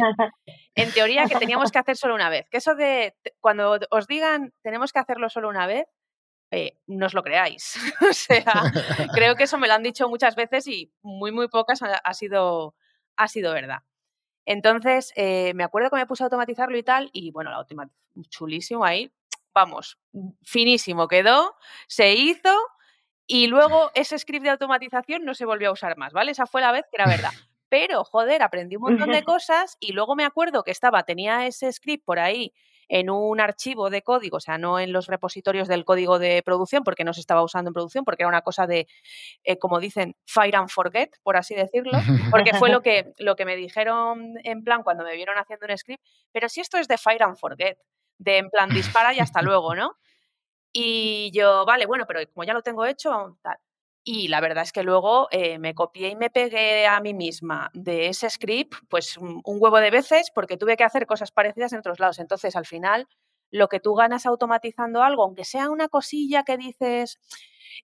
en teoría que teníamos que hacer solo una vez. Que eso de cuando os digan tenemos que hacerlo solo una vez, eh, no os lo creáis. [laughs] o sea, creo que eso me lo han dicho muchas veces y muy, muy pocas ha, sido, ha sido verdad. Entonces, eh, me acuerdo que me puse a automatizarlo y tal, y bueno, la automatización chulísimo ahí, vamos, finísimo quedó, se hizo y luego ese script de automatización no se volvió a usar más, ¿vale? Esa fue la vez que era verdad. Pero, joder, aprendí un montón de [laughs] cosas y luego me acuerdo que estaba, tenía ese script por ahí en un archivo de código, o sea, no en los repositorios del código de producción, porque no se estaba usando en producción, porque era una cosa de, eh, como dicen, fire and forget, por así decirlo, porque fue lo que, [laughs] lo que me dijeron en plan cuando me vieron haciendo un script, pero si esto es de fire and forget, de en plan dispara y hasta [laughs] luego, ¿no? Y yo, vale, bueno, pero como ya lo tengo hecho, tal. Y la verdad es que luego eh, me copié y me pegué a mí misma de ese script, pues un, huevo de veces, porque tuve que hacer cosas parecidas en otros lados. Entonces, al final, lo que tú ganas automatizando algo, aunque sea una cosilla que dices,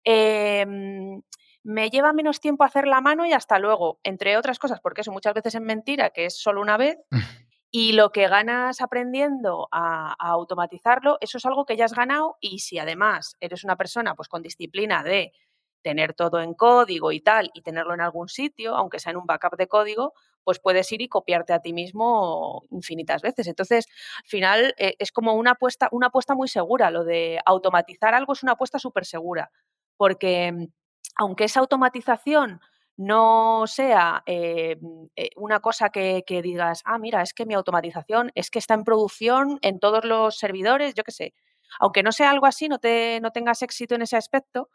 em, me lleva menos tiempo hacer la mano y hasta luego, entre otras cosas, porque eso muchas veces es mentira, que es solo una vez. [laughs] Y lo que ganas aprendiendo a, a, automatizarlo, eso es algo que ya has ganado y si además eres una persona pues con disciplina de tener todo en código y tal, y tenerlo en algún sitio, aunque sea en un backup de código, pues puedes ir y copiarte a ti mismo infinitas veces. Entonces, al final eh, es como una apuesta, una apuesta muy segura. Lo de automatizar algo es una apuesta súper segura, porque mm, aunque esa automatización no sea eh, eh, una cosa que, que, digas, ah, mira, es que mi automatización es que está en producción en todos los servidores, yo qué sé. Aunque no sea algo así, no, te, no tengas éxito en ese aspecto,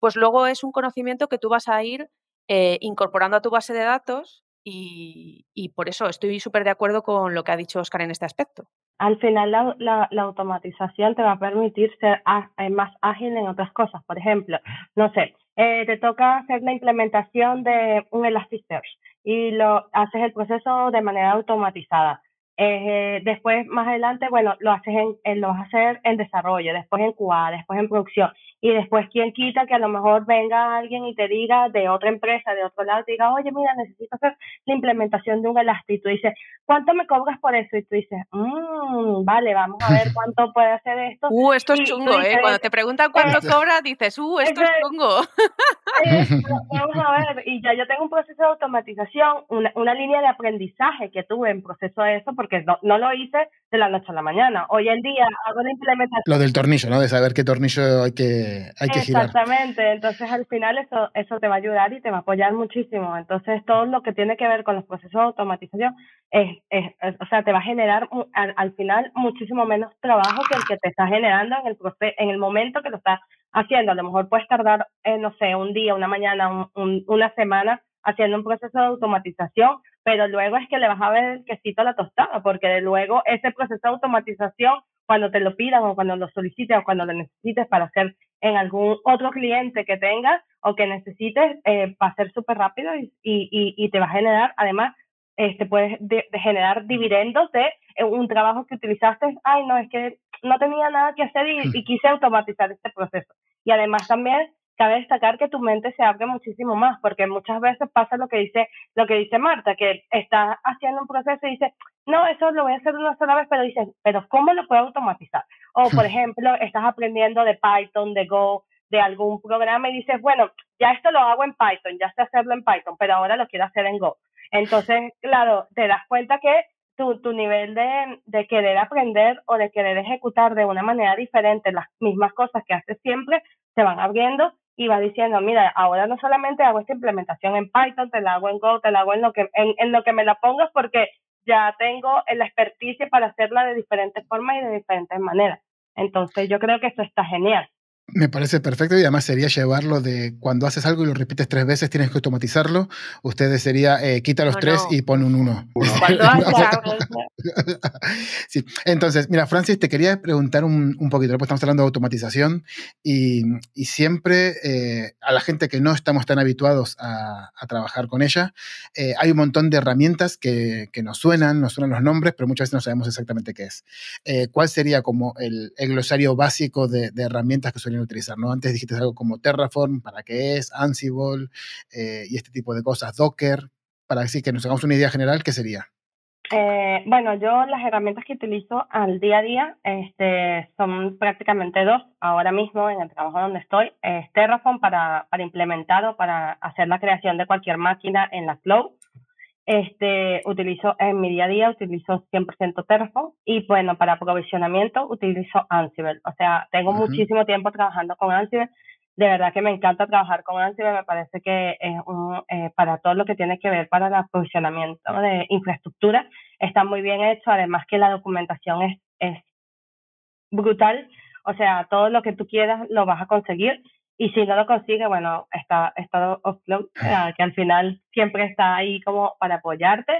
pues luego es un conocimiento que tú vas a ir eh, incorporando a tu base de datos y, por eso estoy súper de acuerdo con lo que ha dicho Oscar en este aspecto. Al final la, automatización te va a permitir ser eh, más ágil en otras cosas. Por ejemplo, no sé, eh, te toca hacer la implementación de un Elasticsearch y lo haces el proceso de manera automatizada. Después, más adelante, bueno, lo haces en, lo vas a hacer en desarrollo, después en QA, después en producción y después quién quita que a lo mejor venga alguien y te diga de otra empresa, de otro lado, te diga, oye, mira, necesito hacer la implementación de un elástico. Y tú dices, ¿cuánto me cobras por eso? Y tú dices, mmm, vale, vamos a ver [laughs] cuánto puede hacer esto. Uh, esto es chungo, ¿eh? Cuando te preguntan cuánto cobra, dices, uh, esto es chungo. [laughs] vamos a ver, y ya yo tengo un proceso de automatización, una, una línea de aprendizaje que tuve en proceso de eso, porque no, no lo hice de la noche a la mañana. Hoy en día hago la implementación. Lo del tornillo, ¿no? De saber qué tornillo hay que hay que Exactamente, entonces al final eso, eso te va a ayudar y te va a apoyar muchísimo. Entonces todo lo que tiene que ver con los procesos de automatización es, es, o sea, te va a generar al, final muchísimo menos trabajo que el que te está generando en el en el momento que lo estás haciendo. A lo mejor puedes tardar, eh, no sé, un día, una mañana, una semana haciendo un proceso de automatización, pero luego es que le vas a ver el quesito a la tostada, porque luego ese proceso de automatización, cuando te lo pidan o cuando lo solicites o cuando lo necesites para hacer en algún otro cliente que tengas o que necesites, eh, va a ser súper rápido y, y, y, te va a generar, además, este, puedes de, generar dividendos de eh, un trabajo que utilizaste, ay, no, es que no tenía nada que hacer y, y quise automatizar este proceso. Y además también cabe destacar que tu mente se abre muchísimo más, porque muchas veces pasa lo que dice, lo que dice Marta, que está haciendo un proceso y dice, no, eso lo voy a hacer una sola vez, pero dices, pero ¿cómo lo puedo automatizar? O, por [laughs] ejemplo, estás aprendiendo de Python, de Go, de algún programa y dices, bueno, ya esto lo hago en Python, ya sé hacerlo en Python, pero ahora lo quiero hacer en Go. Entonces, claro, te das cuenta que tu, tu nivel de, de querer aprender o de querer ejecutar de una manera diferente las mismas cosas que haces siempre se van abriendo y va diciendo, mira, ahora no solamente hago esta implementación en Python, te la hago en Go, te la hago en lo que, en, lo que me la pongas porque ya tengo la experticia para hacerla de diferentes formas y de diferentes maneras. Entonces yo creo que eso está genial. Me parece perfecto y además sería llevarlo de cuando haces algo y lo repites tres veces, tienes que automatizarlo. Ustedes sería eh, quita los tres y pon un uno. [laughs] sí. Entonces, mira, Francis, te quería preguntar un, un poquito, pues estamos hablando de automatización y, y siempre eh, a la gente que no estamos tan habituados a, a trabajar con ella, eh, hay un montón de herramientas que, que, nos suenan, nos suenan los nombres, pero muchas veces no sabemos exactamente qué es. ¿Cuál sería como el, el glosario básico de, de herramientas que suelen utilizar, ¿no? Antes dijiste algo como Terraform, ¿para qué es? Ansible eh, y este tipo de cosas, Docker, para decir que nos hagamos una idea general, ¿qué sería? Eh, bueno, yo las herramientas que utilizo al día a día este, son prácticamente dos. Ahora mismo en el trabajo donde estoy es Terraform para, para implementar o para hacer la creación de cualquier máquina en la cloud. Este, utilizo en mi día a día, utilizo 100% Terraform y bueno, para aprovisionamiento utilizo Ansible. O sea, tengo muchísimo tiempo trabajando con Ansible. De verdad que me encanta trabajar con Ansible. Me parece que es un, eh, para todo lo que tiene que ver para el aprovisionamiento de infraestructura está muy bien hecho. Además que la documentación es, es brutal. O sea, todo lo que tú quieras lo vas a conseguir y si no lo consigue, bueno, está, está Offload, que al final siempre está ahí como para apoyarte.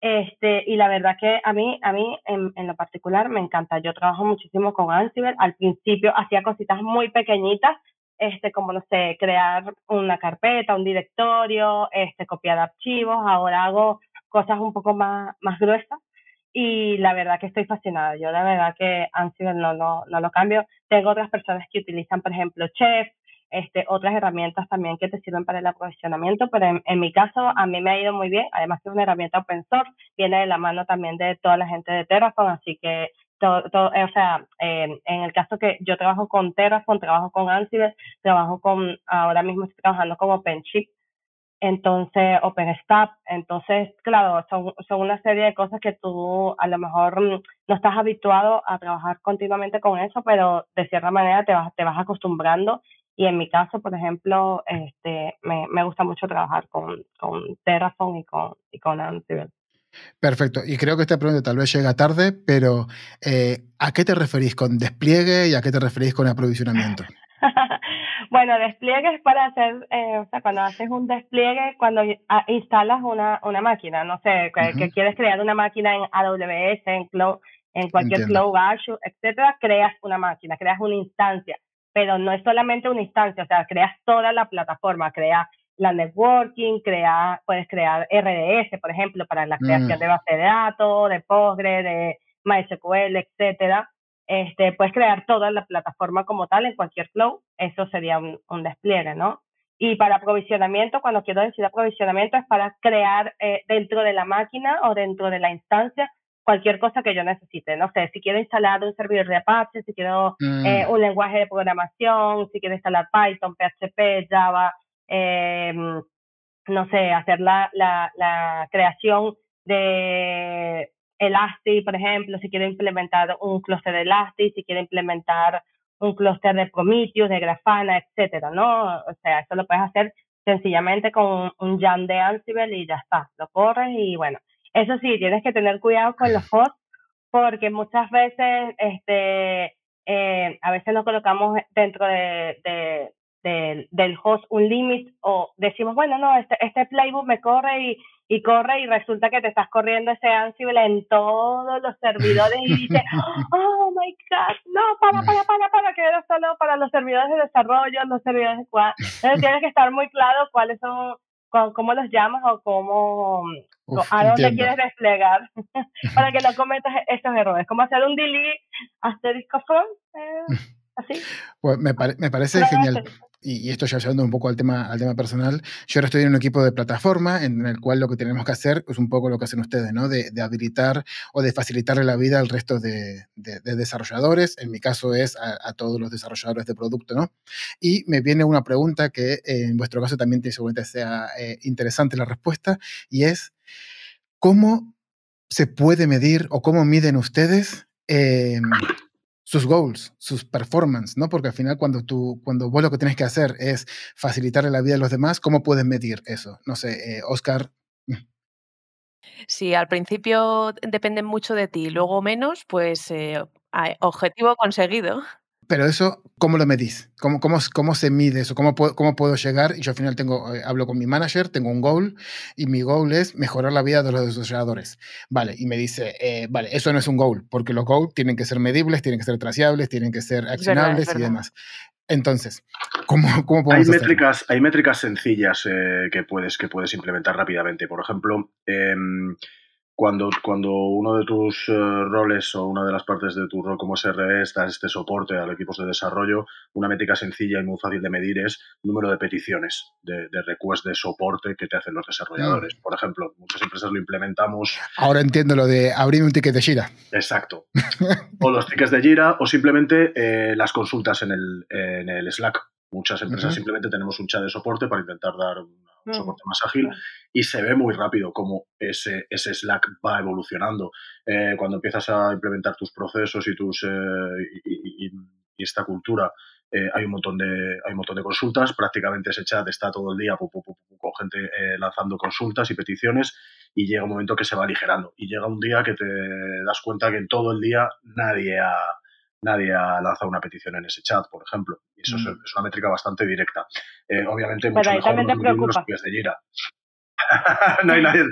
Este, y la verdad que a mí, a mí en, en lo particular me encanta. Yo trabajo muchísimo con Ansible. Al principio hacía cositas muy pequeñitas, este, como no sé, crear una carpeta, un directorio, este, copiar archivos. Ahora hago cosas un poco más, más gruesas y la verdad que estoy fascinada. Yo la verdad que Ansible no, no, no lo cambio. Tengo otras personas que utilizan, por ejemplo, Chef, este, otras herramientas también que te sirven para el aprovisionamiento, pero en, mi caso a mí me ha ido muy bien, además que es una herramienta open source, viene de la mano también de toda la gente de Terraform, así que todo, todo, o sea, en el caso que yo trabajo con Terraform, trabajo con Ansible, trabajo con, ahora mismo estoy trabajando con OpenShift, entonces OpenStack, entonces claro, son, son una serie de cosas que tú a lo mejor no estás habituado a trabajar continuamente con eso, pero de cierta manera te vas, te vas acostumbrando y en mi caso, por ejemplo, este, me, me gusta mucho trabajar con, con Terraform y con, y con Ansible. Perfecto. Y creo que esta pregunta tal vez llega tarde, pero eh, ¿a qué te referís con despliegue y a qué te referís con aprovisionamiento? [laughs] bueno, despliegue es para hacer, eh, o sea, cuando haces un despliegue, cuando instalas una, una máquina, no sé, que, quieres crear una máquina en AWS, en, cloud, en cualquier Cloud Azure, etcétera, creas una máquina, creas una instancia pero no es solamente una instancia, o sea, creas toda la plataforma, creas la networking, crea, puedes crear RDS, por ejemplo, para la creación mm. de base de datos, de Postgre, de MySQL, etcétera. Este, puedes crear toda la plataforma como tal en cualquier cloud, eso sería un, un despliegue, ¿no? Y para aprovisionamiento, cuando quiero decir aprovisionamiento, es para crear eh, dentro de la máquina o dentro de la instancia cualquier cosa que yo necesite. No sé, si quiero instalar un servidor de Apache, si quiero mm. eh, un lenguaje de programación, si quiero instalar Python, PHP, Java, em, no sé, hacer la, la, la creación de Elastic, por ejemplo, si quiero implementar un clúster de Elastic, si quiero implementar un clúster de Prometheus, de Grafana, etcétera, ¿no? O sea, eso lo puedes hacer sencillamente con un jam de Ansible y ya está, lo corres y bueno, eso sí, tienes que tener cuidado con los [laughs] hosts porque muchas veces este, eh, a veces nos colocamos dentro de, de, del host un límite o decimos, bueno, no, este, este playbook me corre y, y corre y resulta que te estás corriendo ese Ansible en todos los servidores y dices, [laughs] oh my god, no, para, para, para, para, que era solo para los servidores de desarrollo, los servidores de cual. Entonces tienes que estar muy claro cuáles son, cómo los llamas o cómo, a dónde quieres desplegar [laughs] para que no [laughs] cometas estos errores. Como hacer un delete asterisco from, eh, [laughs] así. Pues me, me parece genial. Y, esto ya llevando un poco al tema, al tema personal, yo ahora estoy en un equipo de plataforma en el cual lo que tenemos que hacer es un poco lo que hacen ustedes, ¿no? De, de habilitar o de facilitarle la vida al resto de, de, desarrolladores. En mi caso es a, todos los desarrolladores de producto, ¿no? Y me viene una pregunta que en vuestro caso también seguramente sea eh, interesante la respuesta, y es, ¿cómo se puede medir o cómo miden ustedes eh, sus goals, sus performance, ¿no? Porque al final cuando tú, cuando vos lo que tienes que hacer es facilitarle la vida a los demás, ¿cómo puedes medir eso? No sé, eh, Oscar. Sí, al principio depende mucho de ti, luego menos, pues eh, objetivo conseguido. Pero eso, ¿cómo lo medís? ¿Cómo, cómo, cómo se mide eso? ¿Cómo puedo, ¿Cómo puedo llegar? Y yo al final tengo, eh, hablo con mi manager, tengo un goal y mi goal es mejorar la vida de los desarrolladores. Vale, y me dice, eh, vale, eso no es un goal, porque los goals tienen que ser medibles, tienen que ser traciables, tienen que ser accionables y demás. Entonces, ¿cómo, cómo podemos hay métricas, hay métricas sencillas eh, que, puedes, que puedes implementar rápidamente. Por ejemplo, em, cuando, cuando uno de tus eh, roles o una de las partes de tu rol como SRE está este soporte a los equipos de desarrollo, una métrica sencilla y muy fácil de medir es número de peticiones, de, de requests de soporte que te hacen los desarrolladores. Mm. Por ejemplo, muchas empresas lo implementamos. Ahora entiendo lo de abrir un ticket de Jira. Exacto. [laughs] o los tickets de Jira o simplemente eh, las consultas en el, en el Slack. Muchas empresas simplemente tenemos un chat de soporte para intentar dar un soporte más ágil y se ve muy rápido cómo ese, ese Slack va evolucionando. Eh, cuando empiezas a implementar tus procesos y, tus, eh, y, esta cultura, eh, hay, un montón de, hay un montón de consultas, prácticamente ese chat está todo el día con gente lanzando consultas y peticiones y llega un momento que se va aligerando. Y llega un día que te das cuenta que en todo el día nadie ha, nadie ha lanzado una petición en ese chat, por ejemplo. Y eso es, mm. una métrica bastante directa. obviamente, mucho mejor los, los de Gira. [laughs] no, hay nadie,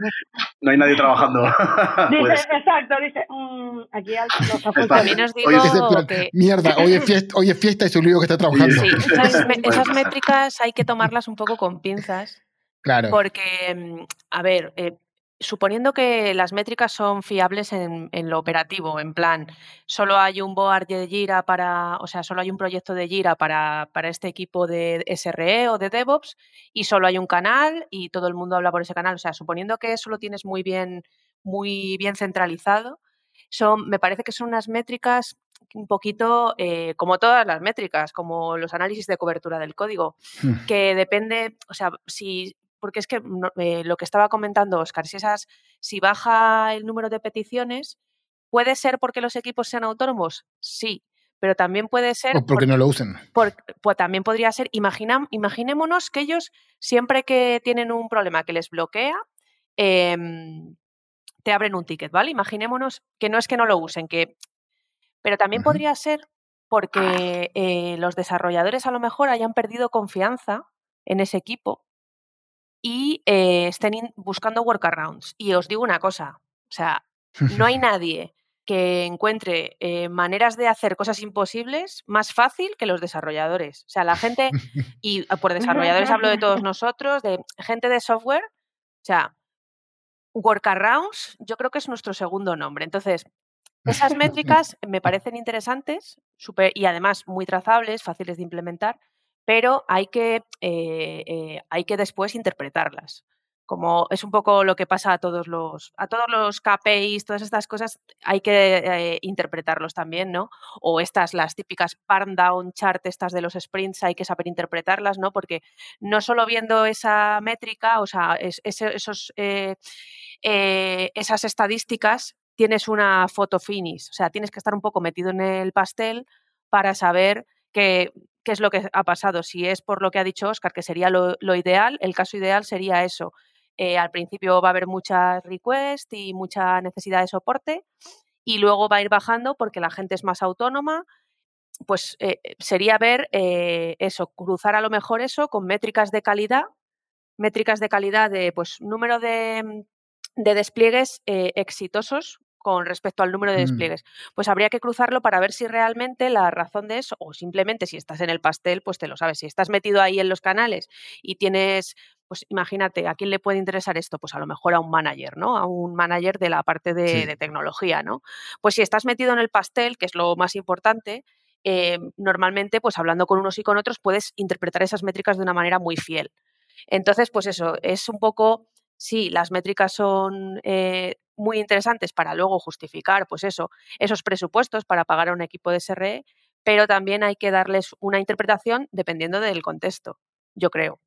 no hay nadie trabajando. [laughs] dice, exacto, dice, mmm, aquí nos También os digo que... Mierda, [laughs] hoy es, fiesta, hoy es fiesta y es un lío que está trabajando. Sí, esas, esas métricas hay que tomarlas un poco con pinzas. Claro. Porque, mm, a ver, eh, suponiendo que las métricas son fiables en, lo operativo, en plan, solo hay un board de Jira para, o sea, solo hay un proyecto de Jira para, para, este equipo de SRE o de DevOps y solo hay un canal y todo el mundo habla por ese canal. O sea, suponiendo que eso lo tienes muy bien, muy bien centralizado, son, me parece que son unas métricas un poquito eh, como todas las métricas, como los análisis de cobertura del código, hmm. que depende, o sea, si porque es que eh, lo que estaba comentando Oscar, si, esas, si baja el número de peticiones, ¿puede ser porque los equipos sean autónomos? Sí, pero también puede ser... O porque no lo usen. pues también podría ser, imaginémonos que ellos siempre que tienen un problema que les bloquea, em, te abren un ticket, ¿vale? Imaginémonos que no es que no lo usen, que... Pero también podría ser porque eh, los desarrolladores a lo mejor hayan perdido confianza en ese equipo y eh, estén buscando workarounds. Y os digo una cosa, o sea, no hay [laughs] nadie que encuentre eh, maneras de hacer cosas imposibles más fácil que los desarrolladores. O sea, la gente, [laughs] y ah, por desarrolladores hablo de todos nosotros, de gente de software, o sea, workarounds yo creo que es nuestro segundo nombre. Entonces, esas [laughs] métricas me parecen interesantes super, y además muy trazables, fáciles de implementar, pero hay que, eh, eh, hay que después interpretarlas. Como es un poco lo que pasa a todos los, a todos los KPIs, todas estas cosas, hay que eh, interpretarlos también, ¿no? O estas, las típicas burn down chart, estas de los sprints, hay que saber interpretarlas, ¿no? Porque no solo viendo esa métrica, o sea, esos, esas estadísticas, tienes una foto finish, o sea, tienes que estar un poco metido en el pastel para saber que qué es lo que ha pasado. Si es por lo que ha dicho Oscar, que sería lo, ideal, el caso ideal sería eso. Eh, al principio va a haber muchas requests y mucha necesidad de soporte y luego va a ir bajando porque la gente es más autónoma. Pues eh, sería ver eh, eso, cruzar a lo mejor eso con métricas de calidad, métricas de calidad de pues número de, de despliegues exitosos con respecto al número de mm. despliegues. Pues habría que cruzarlo para ver si realmente la razón de eso, o simplemente si estás en el pastel, pues te lo sabes. Si estás metido ahí en los canales y tienes, pues imagínate, ¿a quién le puede interesar esto? Pues a lo mejor a un manager, ¿no? A un manager de la parte de, tecnología, ¿no? Pues si estás metido en el pastel, que es lo más importante, eh, normalmente, pues hablando con unos y con otros, puedes interpretar esas métricas de una manera muy fiel. Entonces, pues eso, es un poco sí, las métricas son eh, muy interesantes para luego justificar, pues eso, esos presupuestos para pagar a un equipo de SRE, pero también hay que darles una interpretación dependiendo del contexto, yo creo.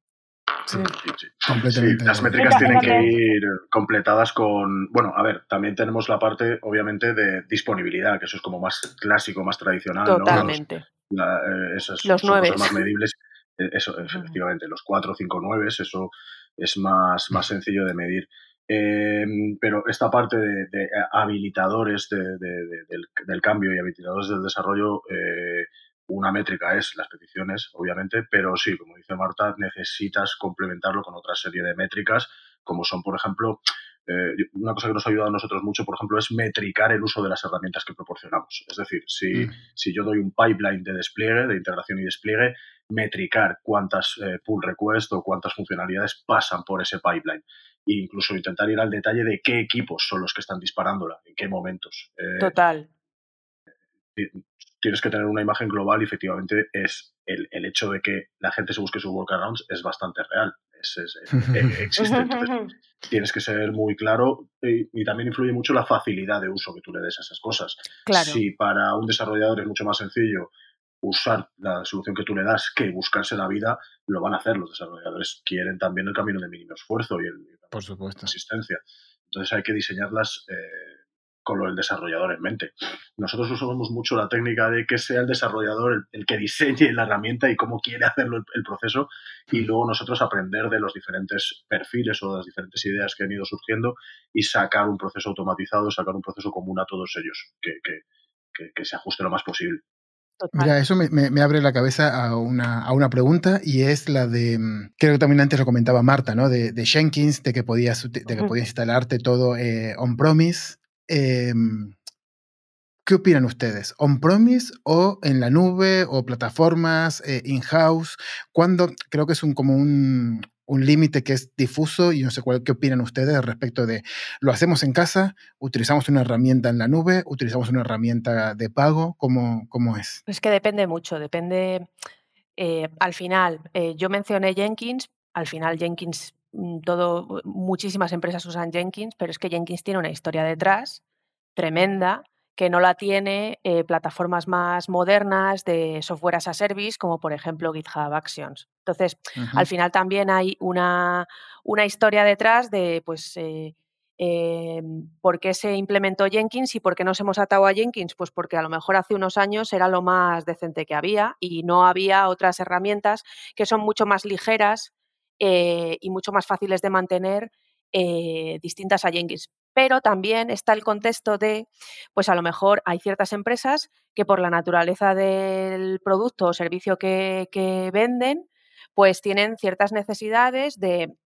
Sí, sí, sí. las métricas tienen que ir completadas con. Bueno, a ver, también tenemos la parte, obviamente, de disponibilidad, que eso es como más clásico, más tradicional. Totalmente. ¿no? Eh, esos los nueve. más medibles. Eh, eso, [laughs] efectivamente, los cuatro, cinco, nueve, eso es más, más sencillo de medir. Em, pero esta parte de, habilitadores del, cambio y habilitadores del desarrollo, eh, una métrica es las peticiones, obviamente, pero sí, como dice Marta, necesitas complementarlo con otra serie de métricas, como son, por ejemplo, eh, una cosa que nos ha ayudado a nosotros mucho, por ejemplo, es metricar el uso de las herramientas que proporcionamos. Es decir, si, mm. si yo doy un pipeline de despliegue, de integración y despliegue, metricar cuántas eh, pull requests o cuántas funcionalidades pasan por ese pipeline. E incluso intentar ir al detalle de qué equipos son los que están disparándola, en qué momentos. Eh, Total. Tienes que tener una imagen global y efectivamente es el, el hecho de que la gente se busque sus workarounds es bastante real. Eh, [laughs] existe. tienes que ser muy claro y, también influye mucho la facilidad de uso que tú le des a esas cosas. Si para un desarrollador es mucho más sencillo usar la solución que tú le das que buscarse la vida, lo van a hacer. Los desarrolladores quieren también el camino de mínimo esfuerzo y el, Por supuesto. asistencia. Entonces hay que diseñarlas eh, con lo del desarrollador en mente. Nosotros usamos mucho la técnica de que sea el desarrollador el, el que diseñe la herramienta y cómo quiere hacerlo el, el, proceso y luego nosotros aprender de los diferentes perfiles o de las diferentes ideas que han ido surgiendo y sacar un proceso automatizado, sacar un proceso común a todos ellos, que, que, que, que se ajuste lo más posible. Total. Mira, eso me, me, me, abre la cabeza a una, a una, pregunta y es la de, mm, creo que también antes lo comentaba Marta, ¿no? De, de Jenkins, de que podías, de que podías instalarte todo eh, on-promise. Eh, ¿Qué opinan ustedes? ¿On-promise o en la nube o plataformas eh, in-house? Cuando creo que es un, como un, un límite que es difuso y no sé cuál, qué opinan ustedes respecto de lo hacemos en casa, utilizamos una herramienta en la nube, utilizamos una herramienta de pago, ¿cómo, cómo es? Es que depende mucho, depende. Eh, al final, eh, yo mencioné Jenkins, al final Jenkins, mm, todo, muchísimas empresas usan Jenkins, pero es que Jenkins tiene una historia detrás tremenda que no la tiene eh, plataformas más modernas de software as a service, como por ejemplo GitHub Actions. Entonces, uh -huh. al final también hay una, una historia detrás de, pues, eh, eh, por qué se implementó Jenkins y por qué nos hemos atado a Jenkins. Pues porque a lo mejor hace unos años era lo más decente que había y no había otras herramientas que son mucho más ligeras y mucho más fáciles de mantener distintas a Jenkins pero también está el contexto de, pues a lo mejor hay ciertas empresas que por la naturaleza del producto o servicio que, que venden, pues tienen ciertas necesidades de,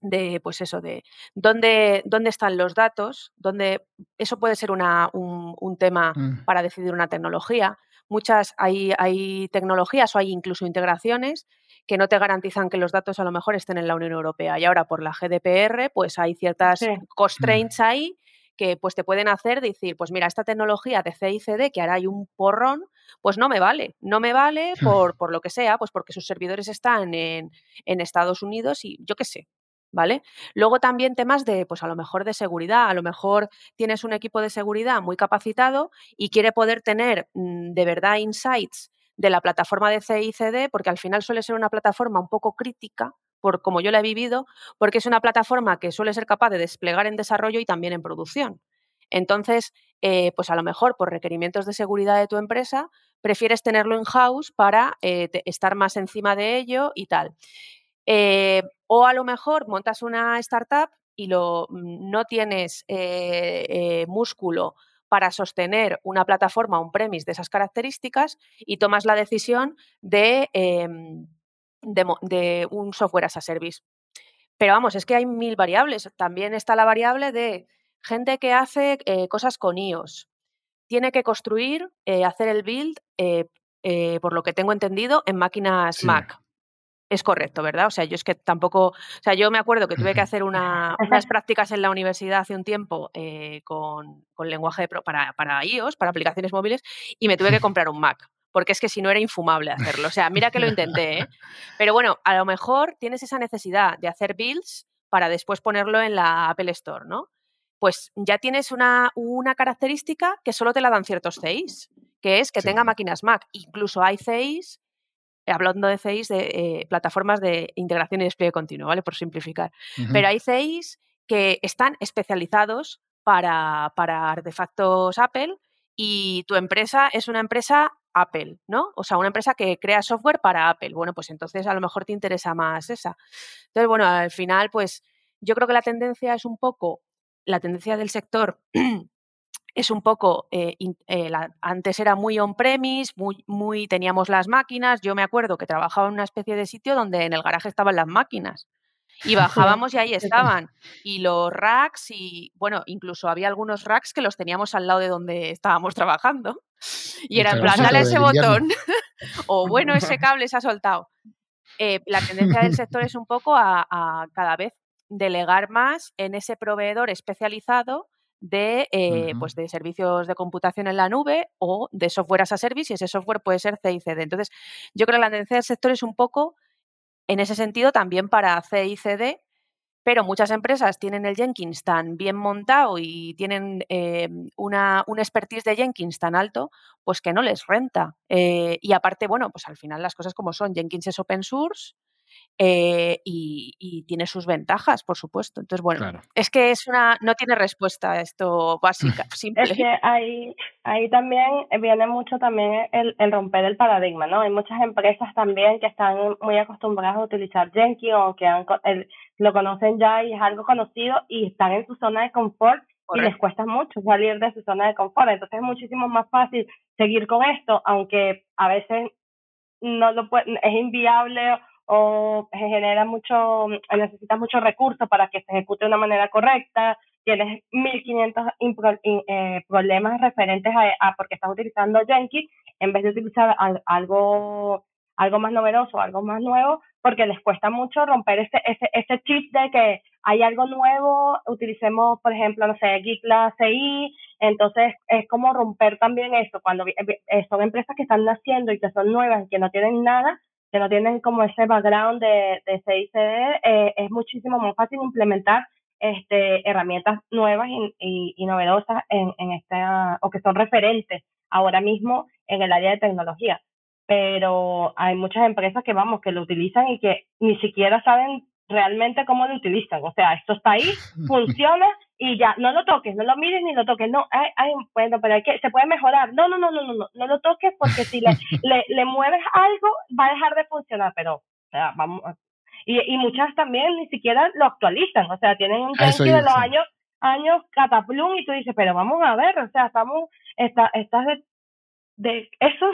de pues eso, de dónde, dónde están los datos, dónde eso puede ser una, un, un, tema mm. para decidir una tecnología. Muchas hay, hay tecnologías o hay incluso integraciones que no te garantizan que los datos a lo mejor estén en la Unión Europea. Y ahora por la GDPR, pues hay ciertas sí. constraints mm. ahí que pues te pueden hacer decir, pues mira, esta tecnología de CICD, que ahora hay un porrón, pues no me vale, no me vale por, por lo que sea, pues porque sus servidores están en, en Estados Unidos y yo qué sé, ¿vale? Luego también temas de, pues a lo mejor de seguridad, a lo mejor tienes un equipo de seguridad muy capacitado y quiere poder tener mmm, de verdad insights de la plataforma de CICD, porque al final suele ser una plataforma un poco crítica, por como yo la he vivido, porque es una plataforma que suele ser capaz de desplegar en desarrollo y también en producción. Entonces, eh, pues a lo mejor por requerimientos de seguridad de tu empresa, prefieres tenerlo in-house para eh, estar más encima de ello y tal. Eh, o a lo mejor montas una startup y lo, mm, no tienes músculo para sostener una plataforma on-premise de esas características y tomas la decisión de, eh, de, de, un software as a service. Pero vamos, es que hay mil variables. También está la variable de gente que hace eh, cosas con iOS. Tiene que construir, eh, hacer el build, eh, por lo que tengo entendido, en máquinas sí. Mac es correcto, ¿verdad? O sea, yo es que tampoco, o sea, yo me acuerdo que tuve que hacer una, [laughs] unas prácticas en la universidad hace un tiempo eh, con, con, lenguaje pro, para, para iOS, para aplicaciones móviles, y me tuve que comprar un Mac, porque es que si no era infumable hacerlo. O sea, mira que lo intenté, ¿eh? [laughs] Pero bueno, a lo mejor tienes esa necesidad de hacer builds para después ponerlo en la Apple Store, ¿no? Pues ya tienes una, una característica que solo te la dan ciertos CIs, que es que sí. tenga máquinas Mac. Incluso hay CIs hablando de CIs, de eh, plataformas de integración y despliegue continuo, ¿vale? Por simplificar. Uh -huh. Pero hay CIs que están especializados para, para artefactos Apple y tu empresa es una empresa Apple, ¿no? O sea, una empresa que crea software para Apple. Bueno, pues entonces a lo mejor te interesa más esa. Entonces, bueno, al final, pues yo creo que la tendencia es un poco, la tendencia del sector [clears throat] es un poco, eh, eh, la, antes era muy on-premise, muy, muy, teníamos las máquinas, yo me acuerdo que trabajaba en una especie de sitio donde en el garaje estaban las máquinas y [laughs] bajábamos y ahí estaban, y los racks y, bueno, incluso había algunos racks que los teníamos al lado de donde estábamos trabajando. [laughs] Y era en plan, dale ese botón [laughs] o bueno, ese cable se ha soltado. Eh, la tendencia del sector es un poco a, a cada vez delegar más en ese proveedor especializado de, eh, uh -huh. pues de servicios de computación en la nube o de software as a service y ese software puede ser CICD. Entonces, yo creo que la tendencia del sector es un poco en ese sentido también para CICD, pero muchas empresas tienen el Jenkins tan bien montado y tienen eh, una, un expertise de Jenkins tan alto, pues que no les renta. Eh, y aparte, bueno, pues al final las cosas como son, Jenkins es open source, eh, y, tiene sus ventajas, por supuesto. Entonces, bueno, es que es una, no tiene respuesta esto [laughs] básica, simple. Es que ahí, ahí también viene mucho también el, el romper el paradigma, ¿no? Hay muchas empresas también que están muy acostumbradas a utilizar Jenkins o que han, lo conocen ya y es algo conocido y están en su zona de confort y les cuesta mucho salir de su zona de confort. Entonces es muchísimo más fácil seguir con esto, aunque a veces no lo puede, es inviable se genera mucho, necesitas muchos recursos para que se ejecute de una manera correcta, tienes 1500 eh, problemas referentes a, a, porque estás utilizando Jenkins en vez de utilizar algo algo más novedoso, algo más nuevo, porque les cuesta mucho romper ese, ese, ese chip de que hay algo nuevo, utilicemos, por ejemplo, no sé, GitLab CI, entonces es como romper también eso, cuando eh, son empresas que están naciendo y que son nuevas y que no tienen nada, que no tienen como ese background de, de CICD, eh, es muchísimo más fácil implementar este, herramientas nuevas y, y, novedosas en, en esta, o que son referentes ahora mismo en el área de tecnología. Pero hay muchas empresas que, vamos, que lo utilizan y que ni siquiera saben realmente cómo lo utilizan. O sea, esto está ahí, [laughs] funciona y ya, no lo toques, no lo mires ni lo toques, no, hay, hay, bueno, pero hay que, se puede mejorar, no, no, no, no, no, no, no lo toques porque si le, [laughs] le, le mueves algo va a dejar de funcionar, pero, o sea, vamos, y, y muchas también ni siquiera lo actualizan, o sea, tienen un tanque de los años, años cataplum y tú dices, pero vamos a ver, o sea, estamos, está, estás de, de eso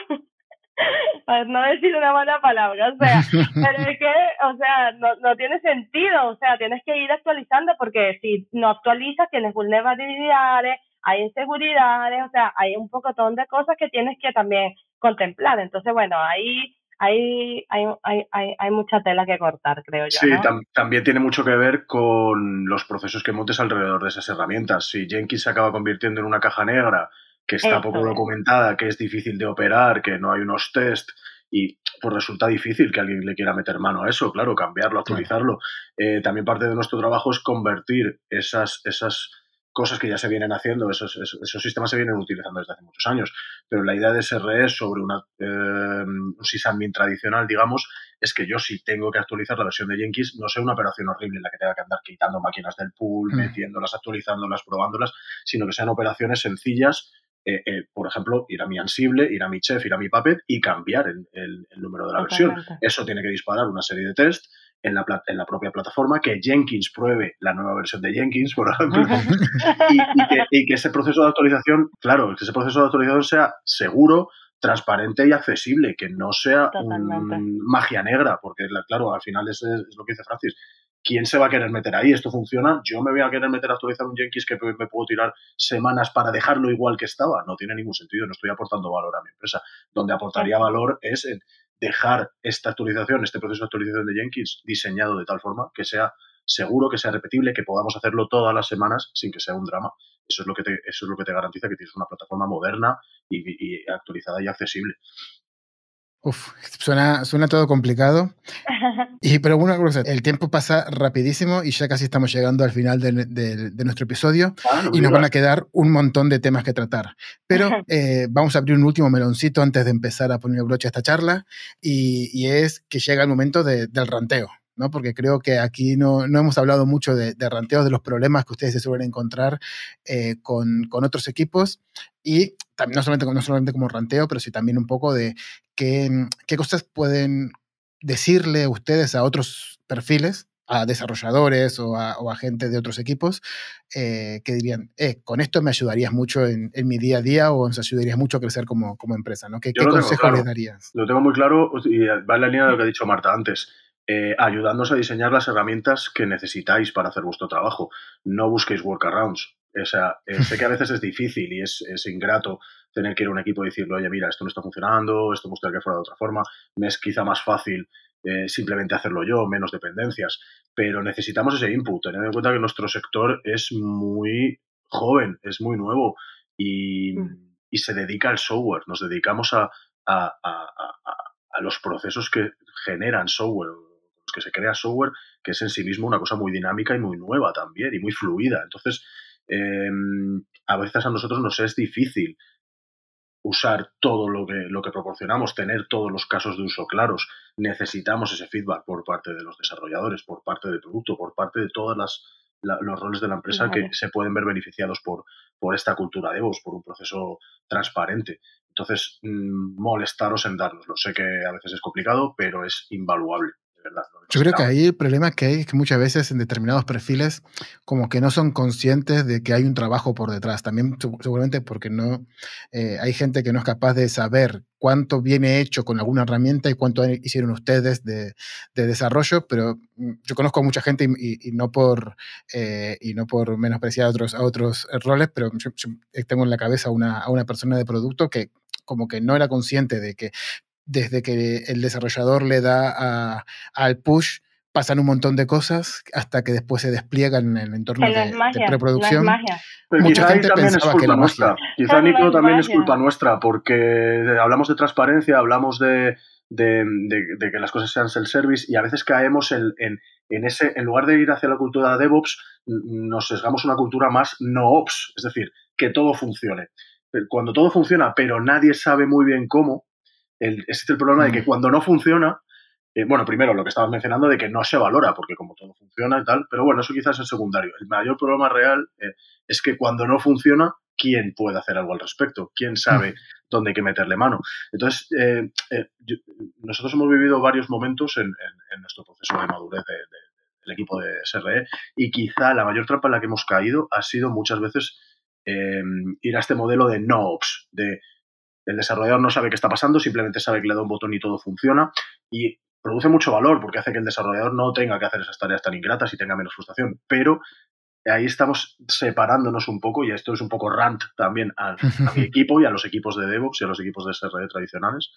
[laughs] no decir una mala palabra, o sea, [laughs] pero es que, o sea, no, no tiene sentido, o sea, tienes que ir actualizando porque si no actualizas tienes vulnerabilidades, hay inseguridades, o sea, hay un pocotón de cosas que tienes que también contemplar. Entonces, bueno, ahí hay, hay, hay, hay, hay mucha tela que cortar, creo yo. Sí, tam también tiene mucho que ver con los procesos que montes alrededor de esas herramientas. Si Jenkins se acaba convirtiendo en una caja negra que está Eso poco documentada, que es difícil de operar, que no hay unos test y pues resulta difícil que alguien le quiera meter mano a eso, claro, cambiarlo, actualizarlo. Eh, también parte de nuestro trabajo es convertir esas, esas cosas que ya se vienen haciendo, esos, esos, esos, sistemas se vienen utilizando desde hace muchos años, pero la idea de SRE sobre una, eh, un sysadmin tradicional, digamos, es que yo si tengo que actualizar la versión de Jenkins, no sea una operación horrible en la que tenga que andar quitando máquinas del pool, mm. metiéndolas, actualizándolas, probándolas, sino que sean operaciones sencillas eh, eh, por ejemplo, ir a mi Ansible, ir a mi Chef, ir a mi Puppet y cambiar el, el, el número de la versión. Eso tiene que disparar una serie de test en la, en la, propia plataforma, que Jenkins pruebe la nueva versión de Jenkins, por ejemplo, [laughs] y, y, que, y, que, ese proceso de actualización, claro, que ese proceso de actualización sea seguro, transparente y accesible, que no sea un, magia negra, porque claro, al final es, es, lo que dice Francis, ¿quién se va a querer meter ahí? ¿Esto funciona? ¿Yo me voy a querer meter a actualizar un Jenkins que me puedo tirar semanas para dejarlo igual que estaba? No tiene ningún sentido, no estoy aportando valor a mi empresa. Donde aportaría valor es en dejar esta actualización, este proceso de actualización de Jenkins diseñado de tal forma que sea seguro, que sea repetible, que podamos hacerlo todas las semanas sin que sea un drama. Eso es lo que te, eso es lo que te garantiza que tienes una plataforma moderna y, y actualizada y accesible. Uf, suena, suena todo complicado. [laughs] Y, pero bueno, el tiempo pasa rapidísimo y ya casi estamos llegando al final de, de, de nuestro episodio ah, no y nos van a quedar un montón de temas que tratar. Pero [laughs] eh, vamos a abrir un último meloncito antes de empezar a poner broche a esta charla y, y es que llega el momento de, del ranteo. ¿no? Porque creo que aquí no, no hemos hablado mucho de, de, ranteos, de los problemas que ustedes se suelen encontrar eh, con, con, otros equipos y no, solamente, no solamente como ranteo, pero sí también un poco de qué, qué cosas pueden decirle ustedes a otros perfiles a desarrolladores o a, o a, gente de otros equipos eh, que dirían, eh, con esto me ayudarías mucho en, en, mi día a día o nos ayudarías mucho a crecer como, como empresa, ¿no? ¿Qué, qué consejo claro. les darías? Lo tengo muy claro y va en la línea de lo que ha dicho Marta antes eh, ayudándonos a diseñar las herramientas que necesitáis para hacer vuestro trabajo. No busquéis workarounds. O sea, eh, sé que a veces es difícil y es, es, ingrato tener que ir a un equipo y decirle, oye, mira, esto no está funcionando, esto me gustaría que fuera de otra forma. Me es quizá más fácil eh, simplemente hacerlo yo, menos dependencias. Pero necesitamos ese input. Tened en cuenta que nuestro sector es muy joven, es muy nuevo y, mm. y se dedica al software. Nos dedicamos a, a, a, a los procesos que generan software que se crea software que es en sí mismo una cosa muy dinámica y muy nueva también y muy fluida. Entonces, em, a veces a nosotros nos es difícil usar todo lo que, lo que proporcionamos, tener todos los casos de uso claros. Necesitamos ese feedback por parte de los desarrolladores, por parte del producto, por parte de todos los roles de la empresa que se pueden ver beneficiados por, por esta cultura de voz, por un proceso transparente. Entonces, mm, molestaros en darnoslo. Sé que a veces es complicado, pero es invaluable. Yo creo que ahí el problema que hay es que muchas veces en determinados perfiles como que no son conscientes de que hay un trabajo por detrás. También seguramente porque no eh, hay gente que no es capaz de saber cuánto viene hecho con alguna herramienta y cuánto hicieron ustedes de, desarrollo, pero mm, yo conozco a mucha gente y, no por eh, y no por menospreciar a otros, a otros roles, pero yo, tengo en la cabeza una, a una persona de producto que como que no era consciente de que desde que el desarrollador le da al push, pasan un montón de cosas hasta que después se despliegan en el entorno de, preproducción. Mucha gente pensaba que era nuestra. Quizá, Nico, también es culpa nuestra, porque hablamos de transparencia, hablamos de, que las cosas sean self-service y a veces caemos en, en, ese, en lugar de ir hacia la cultura de DevOps, nos sesgamos una cultura más no-ops, es decir, que todo funcione. Cuando todo funciona, pero nadie sabe muy bien cómo, el, existe el problema de que mm. cuando no funciona, eh, bueno, primero lo que estabas mencionando de que no se valora, porque como todo funciona y tal, pero bueno, eso quizás es secundario. El mayor problema real eh, es que cuando no funciona, ¿quién puede hacer algo al respecto? ¿Quién sabe mm. dónde hay que meterle mano? Entonces, eh, nosotros hemos vivido varios momentos en, nuestro proceso de madurez del equipo de SRE y quizá la mayor trampa en la que hemos caído ha sido muchas veces ir a este modelo de no-ops, de el desarrollador no sabe qué está pasando, simplemente sabe que le da un botón y todo funciona. Y produce mucho valor porque hace que el desarrollador no tenga que hacer esas tareas tan ingratas y tenga menos frustración. Pero ahí estamos separándonos un poco, y esto es un poco rant también a, mi [laughs] equipo y a los equipos de DevOps y a los equipos de SRE tradicionales.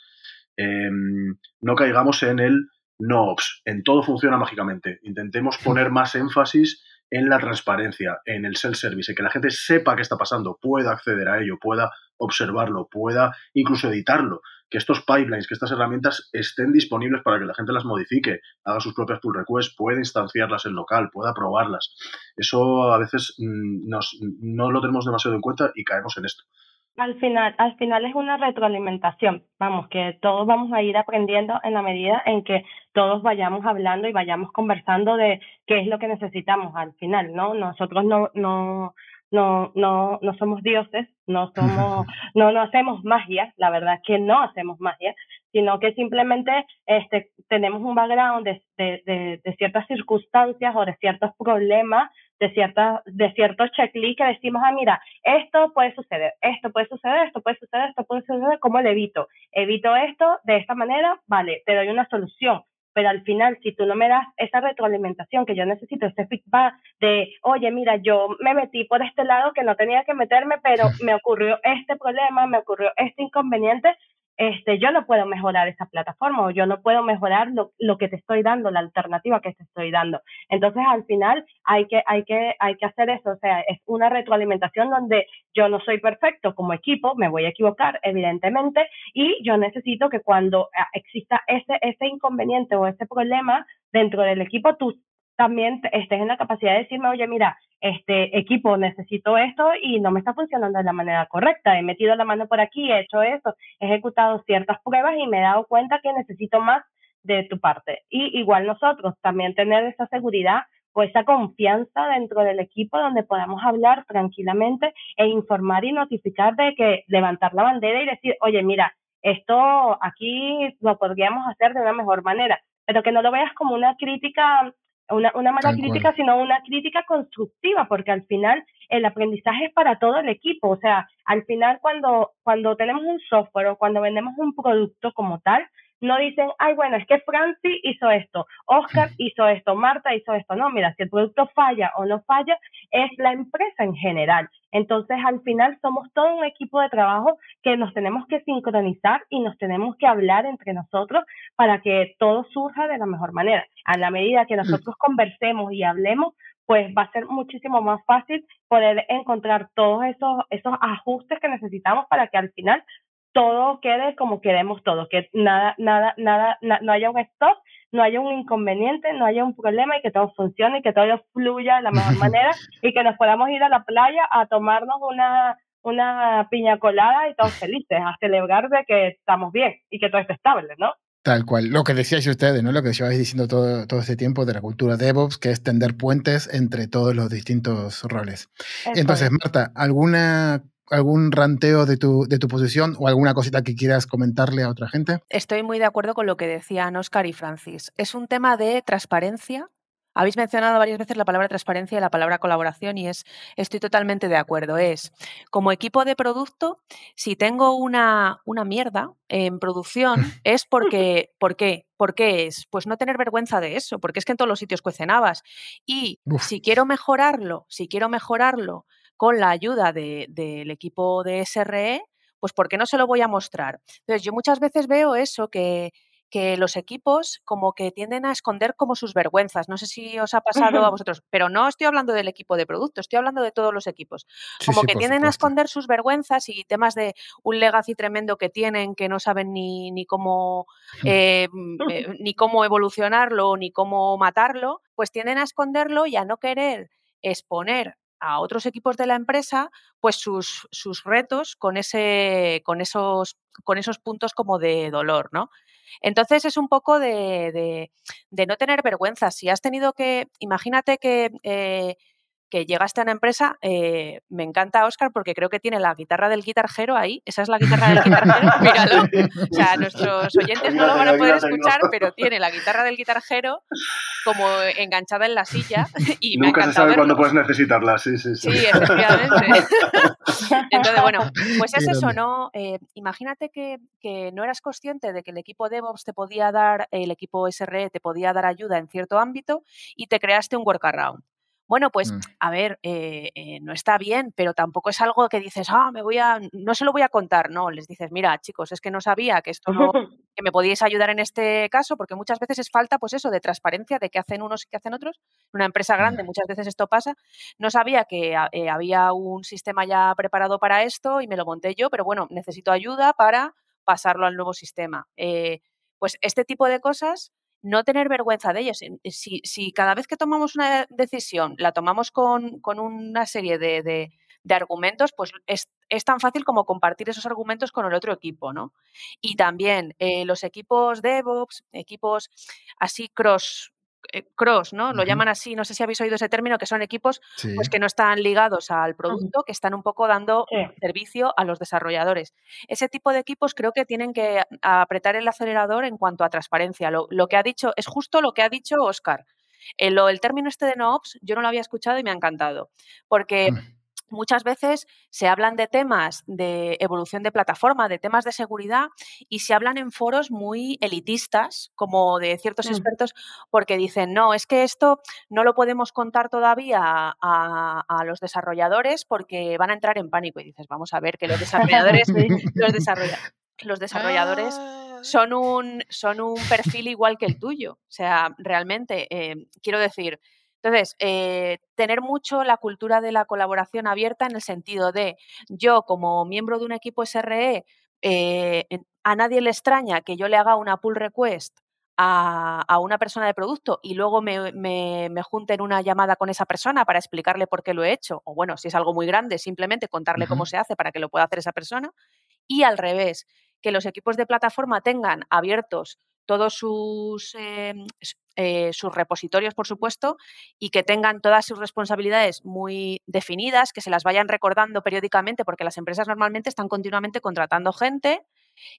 Em, no caigamos en el no ops, en todo funciona mágicamente. Intentemos poner [laughs] más énfasis en la transparencia, en el self-service, en que la gente sepa qué está pasando, pueda acceder a ello, pueda observarlo, pueda incluso editarlo, que estos pipelines, que estas herramientas estén disponibles para que la gente las modifique, haga sus propias pull requests, pueda instanciarlas en local, pueda probarlas. Eso a veces mm, no lo tenemos demasiado en cuenta y caemos en esto. Al final, al final es una retroalimentación, vamos, que todos vamos a ir aprendiendo en la medida en que todos vayamos hablando y vayamos conversando de qué es lo que necesitamos al final, ¿no? Nosotros no, no, no, no, no somos dioses, no somos, [laughs] no, no hacemos magia, la verdad es que no hacemos magia, sino que simplemente este, tenemos un background de, de, de, ciertas circunstancias o de ciertos problemas, de ciertas, de ciertos checklists que decimos, ah, mira, esto puede suceder, esto puede suceder, esto puede suceder, esto puede suceder, ¿cómo lo evito? Evito esto de esta manera, vale, te doy una solución pero al final, si tú no me das esa retroalimentación que yo necesito, ese feedback de, oye, mira, yo me metí por este lado que no tenía que meterme, pero me ocurrió este problema, me ocurrió este inconveniente, este, yo no puedo mejorar esa plataforma o yo no puedo mejorar lo, lo, que te estoy dando, la alternativa que te estoy dando. Entonces, al final hay que, hay, que, hay que hacer eso, o sea, es una retroalimentación donde yo no soy perfecto como equipo, me voy a equivocar, evidentemente, y yo necesito que cuando ah, exista ese, ese inconveniente o ese problema dentro del equipo, tú también estés en la capacidad de decirme, oye, mira, este equipo, necesito esto y no me está funcionando de la manera correcta. He metido la mano por aquí, he hecho eso, he ejecutado ciertas pruebas y me he dado cuenta que necesito más de tu parte. Y igual nosotros también tener esa seguridad o esa confianza dentro del equipo donde podamos hablar tranquilamente e informar y notificar de que levantar la bandera y decir, oye, mira, esto aquí lo podríamos hacer de una mejor manera, pero que no lo veas como una crítica una, una mala crítica, sino una crítica constructiva, porque al final el aprendizaje es para todo el equipo. O sea, al final cuando, cuando tenemos un software o cuando vendemos un producto como tal, no dicen, ay, bueno, es que Franci hizo esto, Oscar hizo esto, Marta hizo esto. No, mira, si el producto falla o no falla, es la empresa en general. Entonces, al final somos todo un equipo de trabajo que nos tenemos que sincronizar y nos tenemos que hablar entre nosotros para que todo surja de la mejor manera. A la medida que nosotros conversemos y hablemos, pues va a ser muchísimo más fácil poder encontrar todos esos, esos ajustes que necesitamos para que al final todo quede como queremos todo, que nada, nada, nada, no haya un stop no haya un inconveniente, no haya un problema y que todo funcione y que todo fluya de la mejor [laughs] manera y que nos podamos ir a la playa a tomarnos una, una piña colada y todos felices, a celebrar de que estamos bien y que todo esté estable, ¿no? Tal cual. Lo que decíais ustedes, ¿no? Lo que lleváis diciendo todo, todo este tiempo de la cultura DevOps, que es tender puentes entre todos los distintos roles. Entonces, Marta, ¿alguna algún ranteo de tu, de tu posición o alguna cosita que quieras comentarle a otra gente? Estoy muy de acuerdo con lo que decían Oscar y Francis. Es un tema de transparencia habéis mencionado varias veces la palabra transparencia y la palabra colaboración y es, estoy totalmente de acuerdo. Es, como equipo de producto, si tengo una, una mierda en producción, [laughs] es porque, ¿por qué? ¿Por qué es? Pues no tener vergüenza de eso, porque es que en todos los sitios cuecenabas. Y si quiero mejorarlo, si quiero mejorarlo con la ayuda del equipo de SRE, pues ¿por qué no se lo voy a mostrar? Entonces, yo muchas veces veo eso, que que los equipos como que tienden a esconder como sus vergüenzas. No sé si os ha pasado a vosotros, pero no estoy hablando del equipo de producto, estoy hablando de todos los equipos. Como que tienden a esconder sus vergüenzas y temas de un legacy tremendo que tienen, que no saben ni, ni cómo eh, mm, eh, [laughs] ni cómo evolucionarlo, ni cómo matarlo, pues tienden a esconderlo y a no querer exponer a otros equipos de la empresa, pues sus, sus retos con, ese, con, esos, con esos puntos como de dolor, ¿no? Entonces es un poco de, de, no tener vergüenza. Si has tenido que, imagínate que, eh, que llegaste a una empresa, eh, me encanta Oscar porque creo que tiene la guitarra del guitarjero ahí, esa es la guitarra del guitarjero, [laughs] míralo. O sea, nuestros oyentes no lo van a poder escuchar, pero tiene la guitarra del guitarjero como enganchada en la silla [laughs] y me Nunca se sabe cuándo puedes necesitarla, sí, sí, sí. Sí, efectivamente. [laughs] Entonces, bueno, pues es eso, ¿no? Eh, imagínate que, que, no eras consciente de que el equipo DevOps te podía dar, el equipo SRE te podía dar ayuda en cierto ámbito y te creaste un workaround. Bueno, pues, mm. a ver, eh, eh, no está bien, pero tampoco es algo que dices, ah, me voy a, no se lo voy a contar, no, les dices, mira, chicos, es que no sabía que esto no, [laughs] que me podíais ayudar en este caso, porque muchas veces es falta, pues eso, de transparencia, de qué hacen unos y qué hacen otros. En una empresa grande muchas veces esto pasa. No sabía que eh, había un sistema ya preparado para esto y me lo monté yo, pero bueno, necesito ayuda para pasarlo al nuevo sistema. pues este tipo de cosas no tener vergüenza de ellos. Si, si, cada vez que tomamos una decisión la tomamos con, con una serie de, de, argumentos, pues es, es, tan fácil como compartir esos argumentos con el otro equipo, ¿no? Y también eh, los equipos DevOps, equipos así cross, eh, cross, ¿no? Lo llaman así, no sé si habéis oído ese término, que son equipos pues, que no están ligados al producto, que están un poco dando servicio a los desarrolladores. Ese tipo de equipos creo que tienen que apretar el acelerador en cuanto a transparencia. Lo, lo que ha dicho, es justo lo que ha dicho Oscar. El, el término este de no ops, yo no lo había escuchado y me ha encantado, porque... Mm muchas veces se hablan de temas de evolución de plataforma, de temas de seguridad, y se hablan en foros muy elitistas, como de ciertos mm. expertos, porque dicen, no, es que esto no lo podemos contar todavía a, los desarrolladores porque van a entrar en pánico. Y dices, vamos a ver que los desarrolladores, los, los [laughs] desarrolladores ah. son un, son un perfil igual que el tuyo. O sea, realmente, eh, quiero decir, entonces, eh, tener mucho la cultura de la colaboración abierta en el sentido de yo como miembro de un equipo SRE, eh, a nadie le extraña que yo le haga una pull request a, una persona de producto y luego me, me, junte en una llamada con esa persona para explicarle por qué lo he hecho, o bueno, si es algo muy grande, simplemente contarle cómo se hace para que lo pueda hacer esa persona. Y al revés, que los equipos de plataforma tengan abiertos todos sus, em, eh, sus repositorios, por supuesto, y que tengan todas sus responsabilidades muy definidas, que se las vayan recordando periódicamente, porque las empresas normalmente están continuamente contratando gente.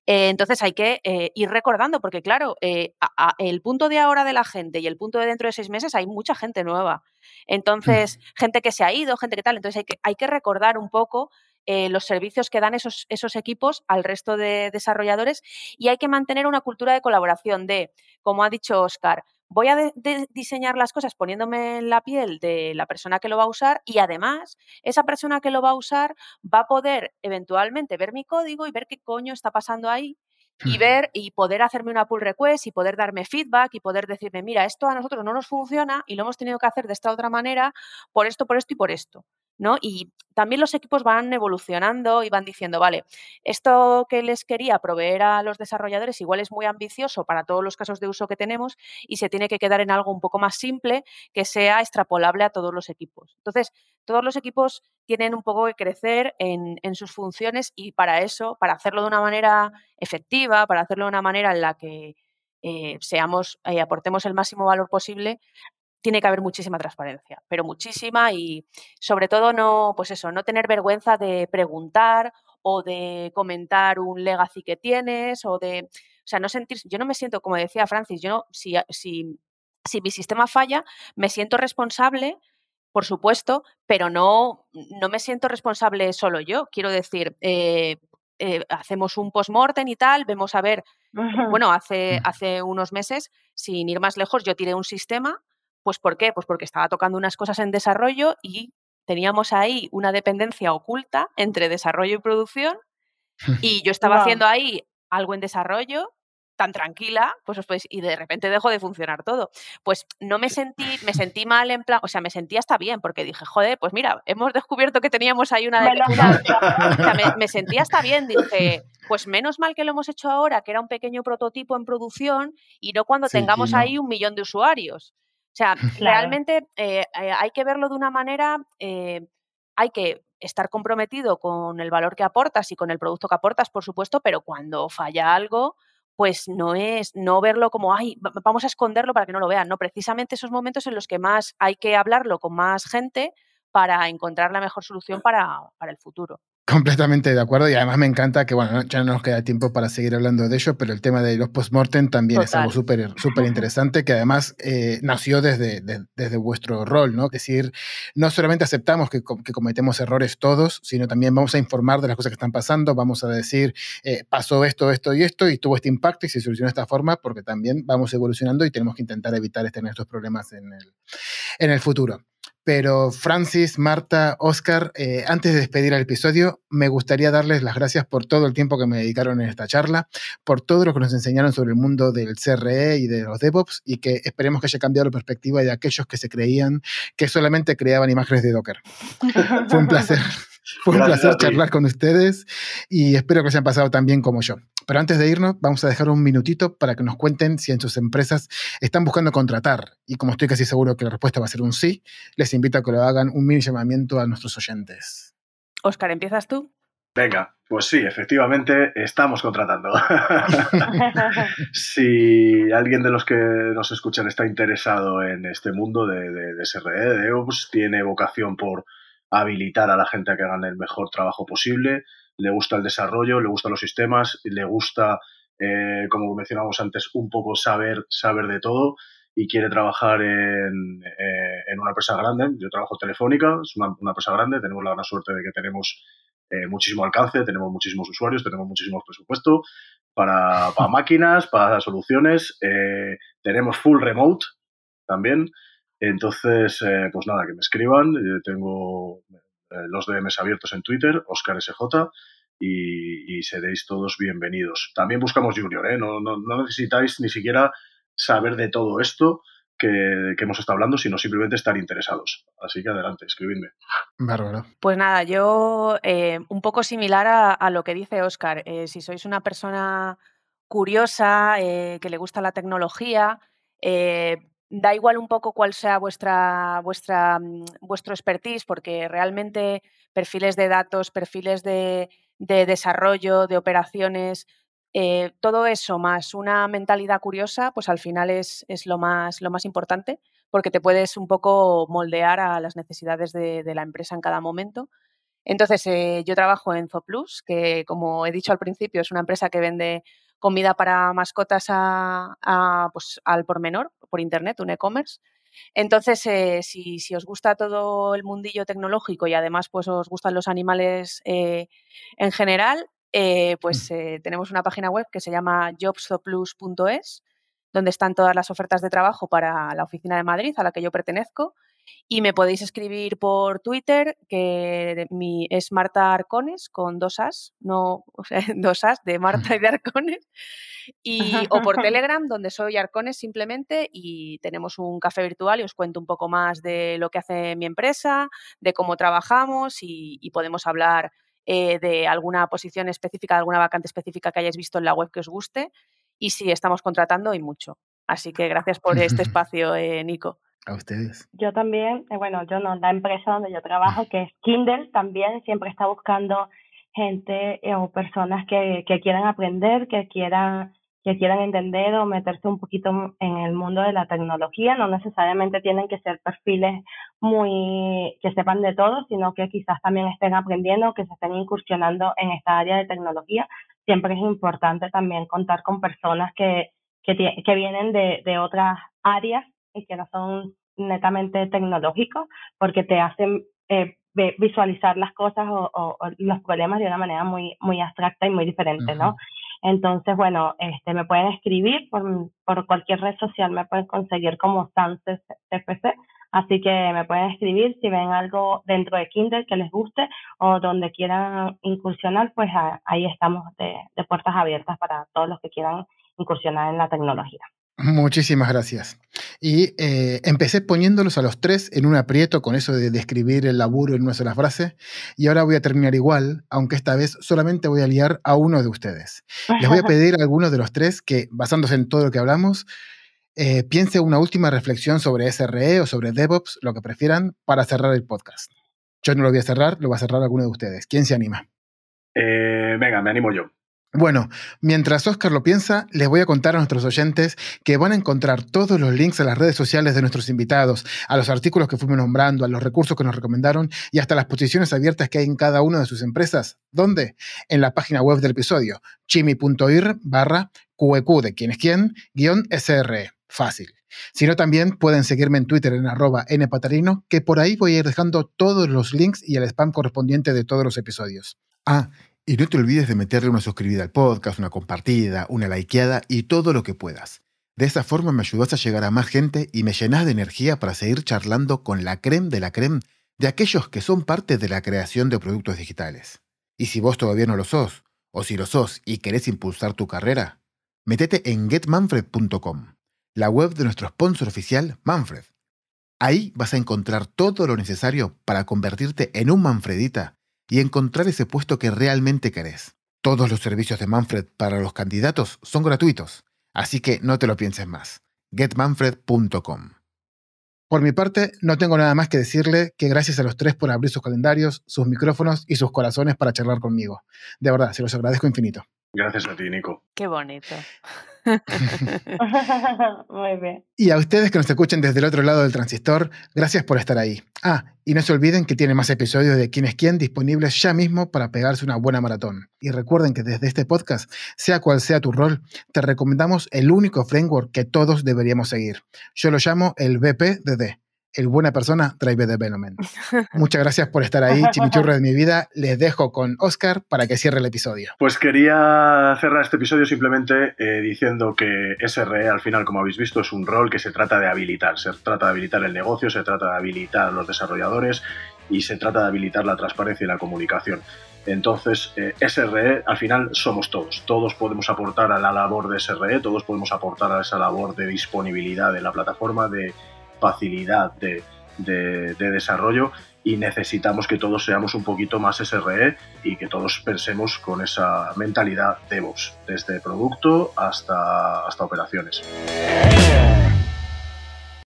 Eh, entonces hay que eh, ir recordando, porque claro, el punto de ahora de la gente y el punto de dentro de seis meses hay mucha gente nueva. Mm. Entonces, gente que se ha ido, gente que tal. Entonces hay que, hay que recordar un poco eh, los servicios que dan esos, esos equipos al resto de desarrolladores y hay que mantener una cultura de colaboración de, como ha dicho Oscar, voy a diseñar las cosas poniéndome en la piel de la persona que lo va a usar y además esa persona que lo va a usar va a poder eventualmente ver mi código y ver qué coño está pasando ahí y ver y poder hacerme una pull request y poder darme feedback y poder decirme, mira, esto a nosotros no nos funciona y lo hemos tenido que hacer de esta otra manera por esto, por esto y por esto. ¿No? Y también los equipos van evolucionando y van diciendo, vale, esto que les quería proveer a los desarrolladores igual es muy ambicioso para todos los casos de uso que tenemos y se tiene que quedar en algo un poco más simple que sea extrapolable a todos los equipos. Entonces, todos los equipos tienen un poco que crecer en, sus funciones y para eso, para hacerlo de una manera efectiva, para hacerlo de una manera en la que eh, seamos, eh, aportemos el máximo valor posible, tiene que haber muchísima transparencia, pero muchísima y sobre todo no, pues eso, no tener vergüenza de preguntar o de comentar un legacy que tienes o de, o sea, no sentir, yo no me siento, como decía Francis, yo no, si, si, si mi sistema falla, me siento responsable, por supuesto, pero no, no me siento responsable solo yo. Quiero decir, eh, eh, hacemos un post-mortem y tal, vemos a ver, [laughs] bueno, hace, mm. hace unos meses, sin ir más lejos, yo tiré un sistema pues ¿por qué? Pues porque estaba tocando unas cosas en desarrollo y teníamos ahí una dependencia oculta entre desarrollo y producción [laughs] y yo estaba haciendo ahí algo en desarrollo tan tranquila, pues, pues y de repente dejó de funcionar todo. Pues no me sentí, me sentí mal en plan, o sea, me sentí hasta bien, porque dije, joder, pues mira, hemos descubierto que teníamos ahí una dependencia. o sea, me, me, sentí hasta [laughs] bien, dije, pues menos mal que lo hemos hecho ahora, que era un pequeño prototipo en producción, y no cuando tengamos ahí un millón de usuarios. O sea, [laughs] realmente eh, eh, hay que verlo de una manera, eh, hay que estar comprometido con el valor que aportas y con el producto que aportas, por supuesto, pero cuando falla algo, pues no es no verlo como, ay, vamos a esconderlo para que no lo vean, no, precisamente esos momentos en los que más hay que hablarlo con más gente para encontrar la mejor solución para, para el futuro. Completamente de acuerdo y además me encanta que, bueno, ya no nos queda tiempo para seguir hablando de ello, pero el tema de los postmortem también es algo súper súper interesante que además eh, nació desde, desde vuestro rol, ¿no? Es decir, no solamente aceptamos que, que, cometemos errores todos, sino también vamos a informar de las cosas que están pasando, vamos a decir, eh, pasó esto, esto y esto y tuvo este impacto y se solucionó de esta forma porque también vamos evolucionando y tenemos que intentar evitar tener estos problemas en el, en el futuro. Pero Francis, Marta, Oscar, eh, antes de despedir el episodio, me gustaría darles las gracias por todo el tiempo que me dedicaron en esta charla, por todo lo que nos enseñaron sobre el mundo del CRE y de los DevOps y que esperemos que haya cambiado la perspectiva de aquellos que se creían que solamente creaban imágenes de Docker. Fue un placer. [laughs] Fue un placer charlar con ustedes y espero que se hayan pasado tan bien como yo. Pero antes de irnos, vamos a dejar un minutito para que nos cuenten si en sus empresas están buscando contratar. Y como estoy casi seguro que la respuesta va a ser un sí, les invito a que lo hagan un mini llamamiento a nuestros oyentes. Oscar, ¿empiezas tú? Venga, pues sí, efectivamente estamos contratando. [laughs] si alguien de los que nos escuchan está interesado en este mundo de, de, de SRE, de EOPS, tiene vocación por habilitar a la gente a que hagan el mejor trabajo posible, le gusta el desarrollo, le gustan los sistemas, le gusta, eh, como mencionamos antes, un poco saber, saber de todo y quiere trabajar en, eh, en una empresa grande. Yo trabajo Telefónica, es una, una, empresa grande, tenemos la gran suerte de que tenemos eh, muchísimo alcance, tenemos muchísimos usuarios, tenemos muchísimo presupuesto para, para [laughs] máquinas, para soluciones, eh, tenemos full remote también. Entonces, eh, pues nada, que me escriban. tengo los DMs abiertos en Twitter, Oscar SJ, y, y, seréis todos bienvenidos. También buscamos Junior, ¿eh? no, no, no, necesitáis ni siquiera saber de todo esto que, que, hemos estado hablando, sino simplemente estar interesados. Así que adelante, escribidme. Bárbaro. Pues nada, yo eh, un poco similar a, a, lo que dice Oscar. Eh, si sois una persona curiosa, que le gusta la tecnología, da igual un poco cuál sea vuestra, vuestra, mm, vuestro expertise, porque realmente perfiles de datos, perfiles de, de desarrollo, de operaciones, eh, todo eso más una mentalidad curiosa, pues al final es, es, lo, más, lo más importante, porque te puedes un poco moldear a las necesidades de, de la empresa en cada momento. Entonces, eh, yo trabajo en Zoplus, que como he dicho al principio, es una empresa que vende comida para mascotas a, a, pues, al por menor, por internet, un e-commerce. Entonces, eh, si, si, os gusta todo el mundillo tecnológico y además pues os gustan los animales eh, en general, eh, pues mm. tenemos una página web que se llama jobsoplus.es, donde están todas las ofertas de trabajo para la oficina de Madrid a la que yo pertenezco. Y me podéis escribir por Twitter, que mi, es Marta Arcones, con dos as, no, o sea, [laughs] dos as de Marta y de Arcones. Y, o por [laughs] Telegram, donde soy Arcones simplemente, y tenemos un café virtual y os cuento un poco más de lo que hace mi empresa, de cómo trabajamos y, podemos hablar eh, de alguna posición específica, de alguna vacante específica que hayáis visto en la web que os guste. Y si estamos contratando y mucho. Así que gracias por este [laughs] espacio, eh, Nico. A ustedes. Yo también, eh, bueno, yo no, la empresa donde yo trabajo, que es Kindle, también siempre está buscando gente eh, o personas que, que quieran aprender, que quieran que quieran entender o meterse un poquito en el mundo de la tecnología. No necesariamente tienen que ser perfiles muy que sepan de todo, sino que quizás también estén aprendiendo, que se estén incursionando en esta área de tecnología. Siempre es importante también contar con personas que, que, que vienen de, de otras áreas y que no son netamente tecnológicos, porque te hacen eh, visualizar las cosas o, los problemas de una manera muy, muy abstracta y muy diferente, ¿no? Entonces, bueno, este, me pueden escribir por, por cualquier red social, me pueden conseguir como Sanses CFC, así que me pueden escribir si ven algo dentro de Kindle que les guste o donde quieran incursionar, pues ahí estamos de, de puertas abiertas para todos los que quieran incursionar en la tecnología. Muchísimas gracias. Y eh, empecé poniéndolos a los tres en un aprieto con eso de describir el laburo en una sola frase. Y ahora voy a terminar igual, aunque esta vez solamente voy a liar a uno de ustedes. Les voy a [laughs] pedir a alguno de los tres que, basándose en todo lo que hablamos, eh, piense una última reflexión sobre SRE o sobre DevOps, lo que prefieran, para cerrar el podcast. Yo no lo voy a cerrar, lo va a cerrar alguno de ustedes. ¿Quién se anima? Eh, venga, me animo yo. Bueno, mientras Oscar lo piensa, les voy a contar a nuestros oyentes que van a encontrar todos los links a las redes sociales de nuestros invitados, a los artículos que fuimos nombrando, a los recursos que nos recomendaron y hasta las posiciones abiertas que hay en cada una de sus empresas. ¿Dónde? En la página web del episodio, chimi.ir barra QEQ de quién es quién, guion SRE. Fácil. Si no, también pueden seguirme en Twitter en arroba npatarino, que por ahí voy a ir dejando todos los links y el spam correspondiente de todos los episodios. Ah, y no te olvides de meterle una suscribida al podcast, una compartida, una likeada y todo lo que puedas. De esa forma me ayudas a llegar a más gente y me llenas de energía para seguir charlando con la creme de la creme de aquellos que son parte de la creación de productos digitales. Y si vos todavía no lo sos, o si lo sos y querés impulsar tu carrera, metete en getmanfred.com, la web de nuestro sponsor oficial, Manfred. Ahí vas a encontrar todo lo necesario para convertirte en un Manfredita y encontrar ese puesto que realmente querés. Todos los servicios de Manfred para los candidatos son gratuitos, así que no te lo pienses más. getmanfred.com. Por mi parte, no tengo nada más que decirle que gracias a los tres por abrir sus calendarios, sus micrófonos y sus corazones para charlar conmigo. De verdad, se los agradezco infinito. Gracias a ti, Nico. Qué bonito. [laughs] [laughs] Muy bien. Y a ustedes que nos escuchen desde el otro lado del transistor, gracias por estar ahí. Ah, y no se olviden que tiene más episodios de Quién es quién disponibles ya mismo para pegarse una buena maratón. Y recuerden que desde este podcast, sea cual sea tu rol, te recomendamos el único framework que todos deberíamos seguir. Yo lo llamo el BPDD el Buena Persona Drive Development. [laughs] Muchas gracias por estar ahí, chimichurro [laughs] de mi vida. Les dejo con Oscar para que cierre el episodio. Pues quería cerrar este episodio simplemente eh, diciendo que SRE, al final, como habéis visto, es un rol que se trata de habilitar. Se trata de habilitar el negocio, se trata de habilitar a los desarrolladores y se trata de habilitar la transparencia y la comunicación. Entonces, eh, SRE al final somos todos. Todos podemos aportar a la labor de SRE, todos podemos aportar a esa labor de disponibilidad de la plataforma, de facilidad de, desarrollo y necesitamos que todos seamos un poquito más SRE y que todos pensemos con esa mentalidad DevOps, desde producto hasta, hasta operaciones.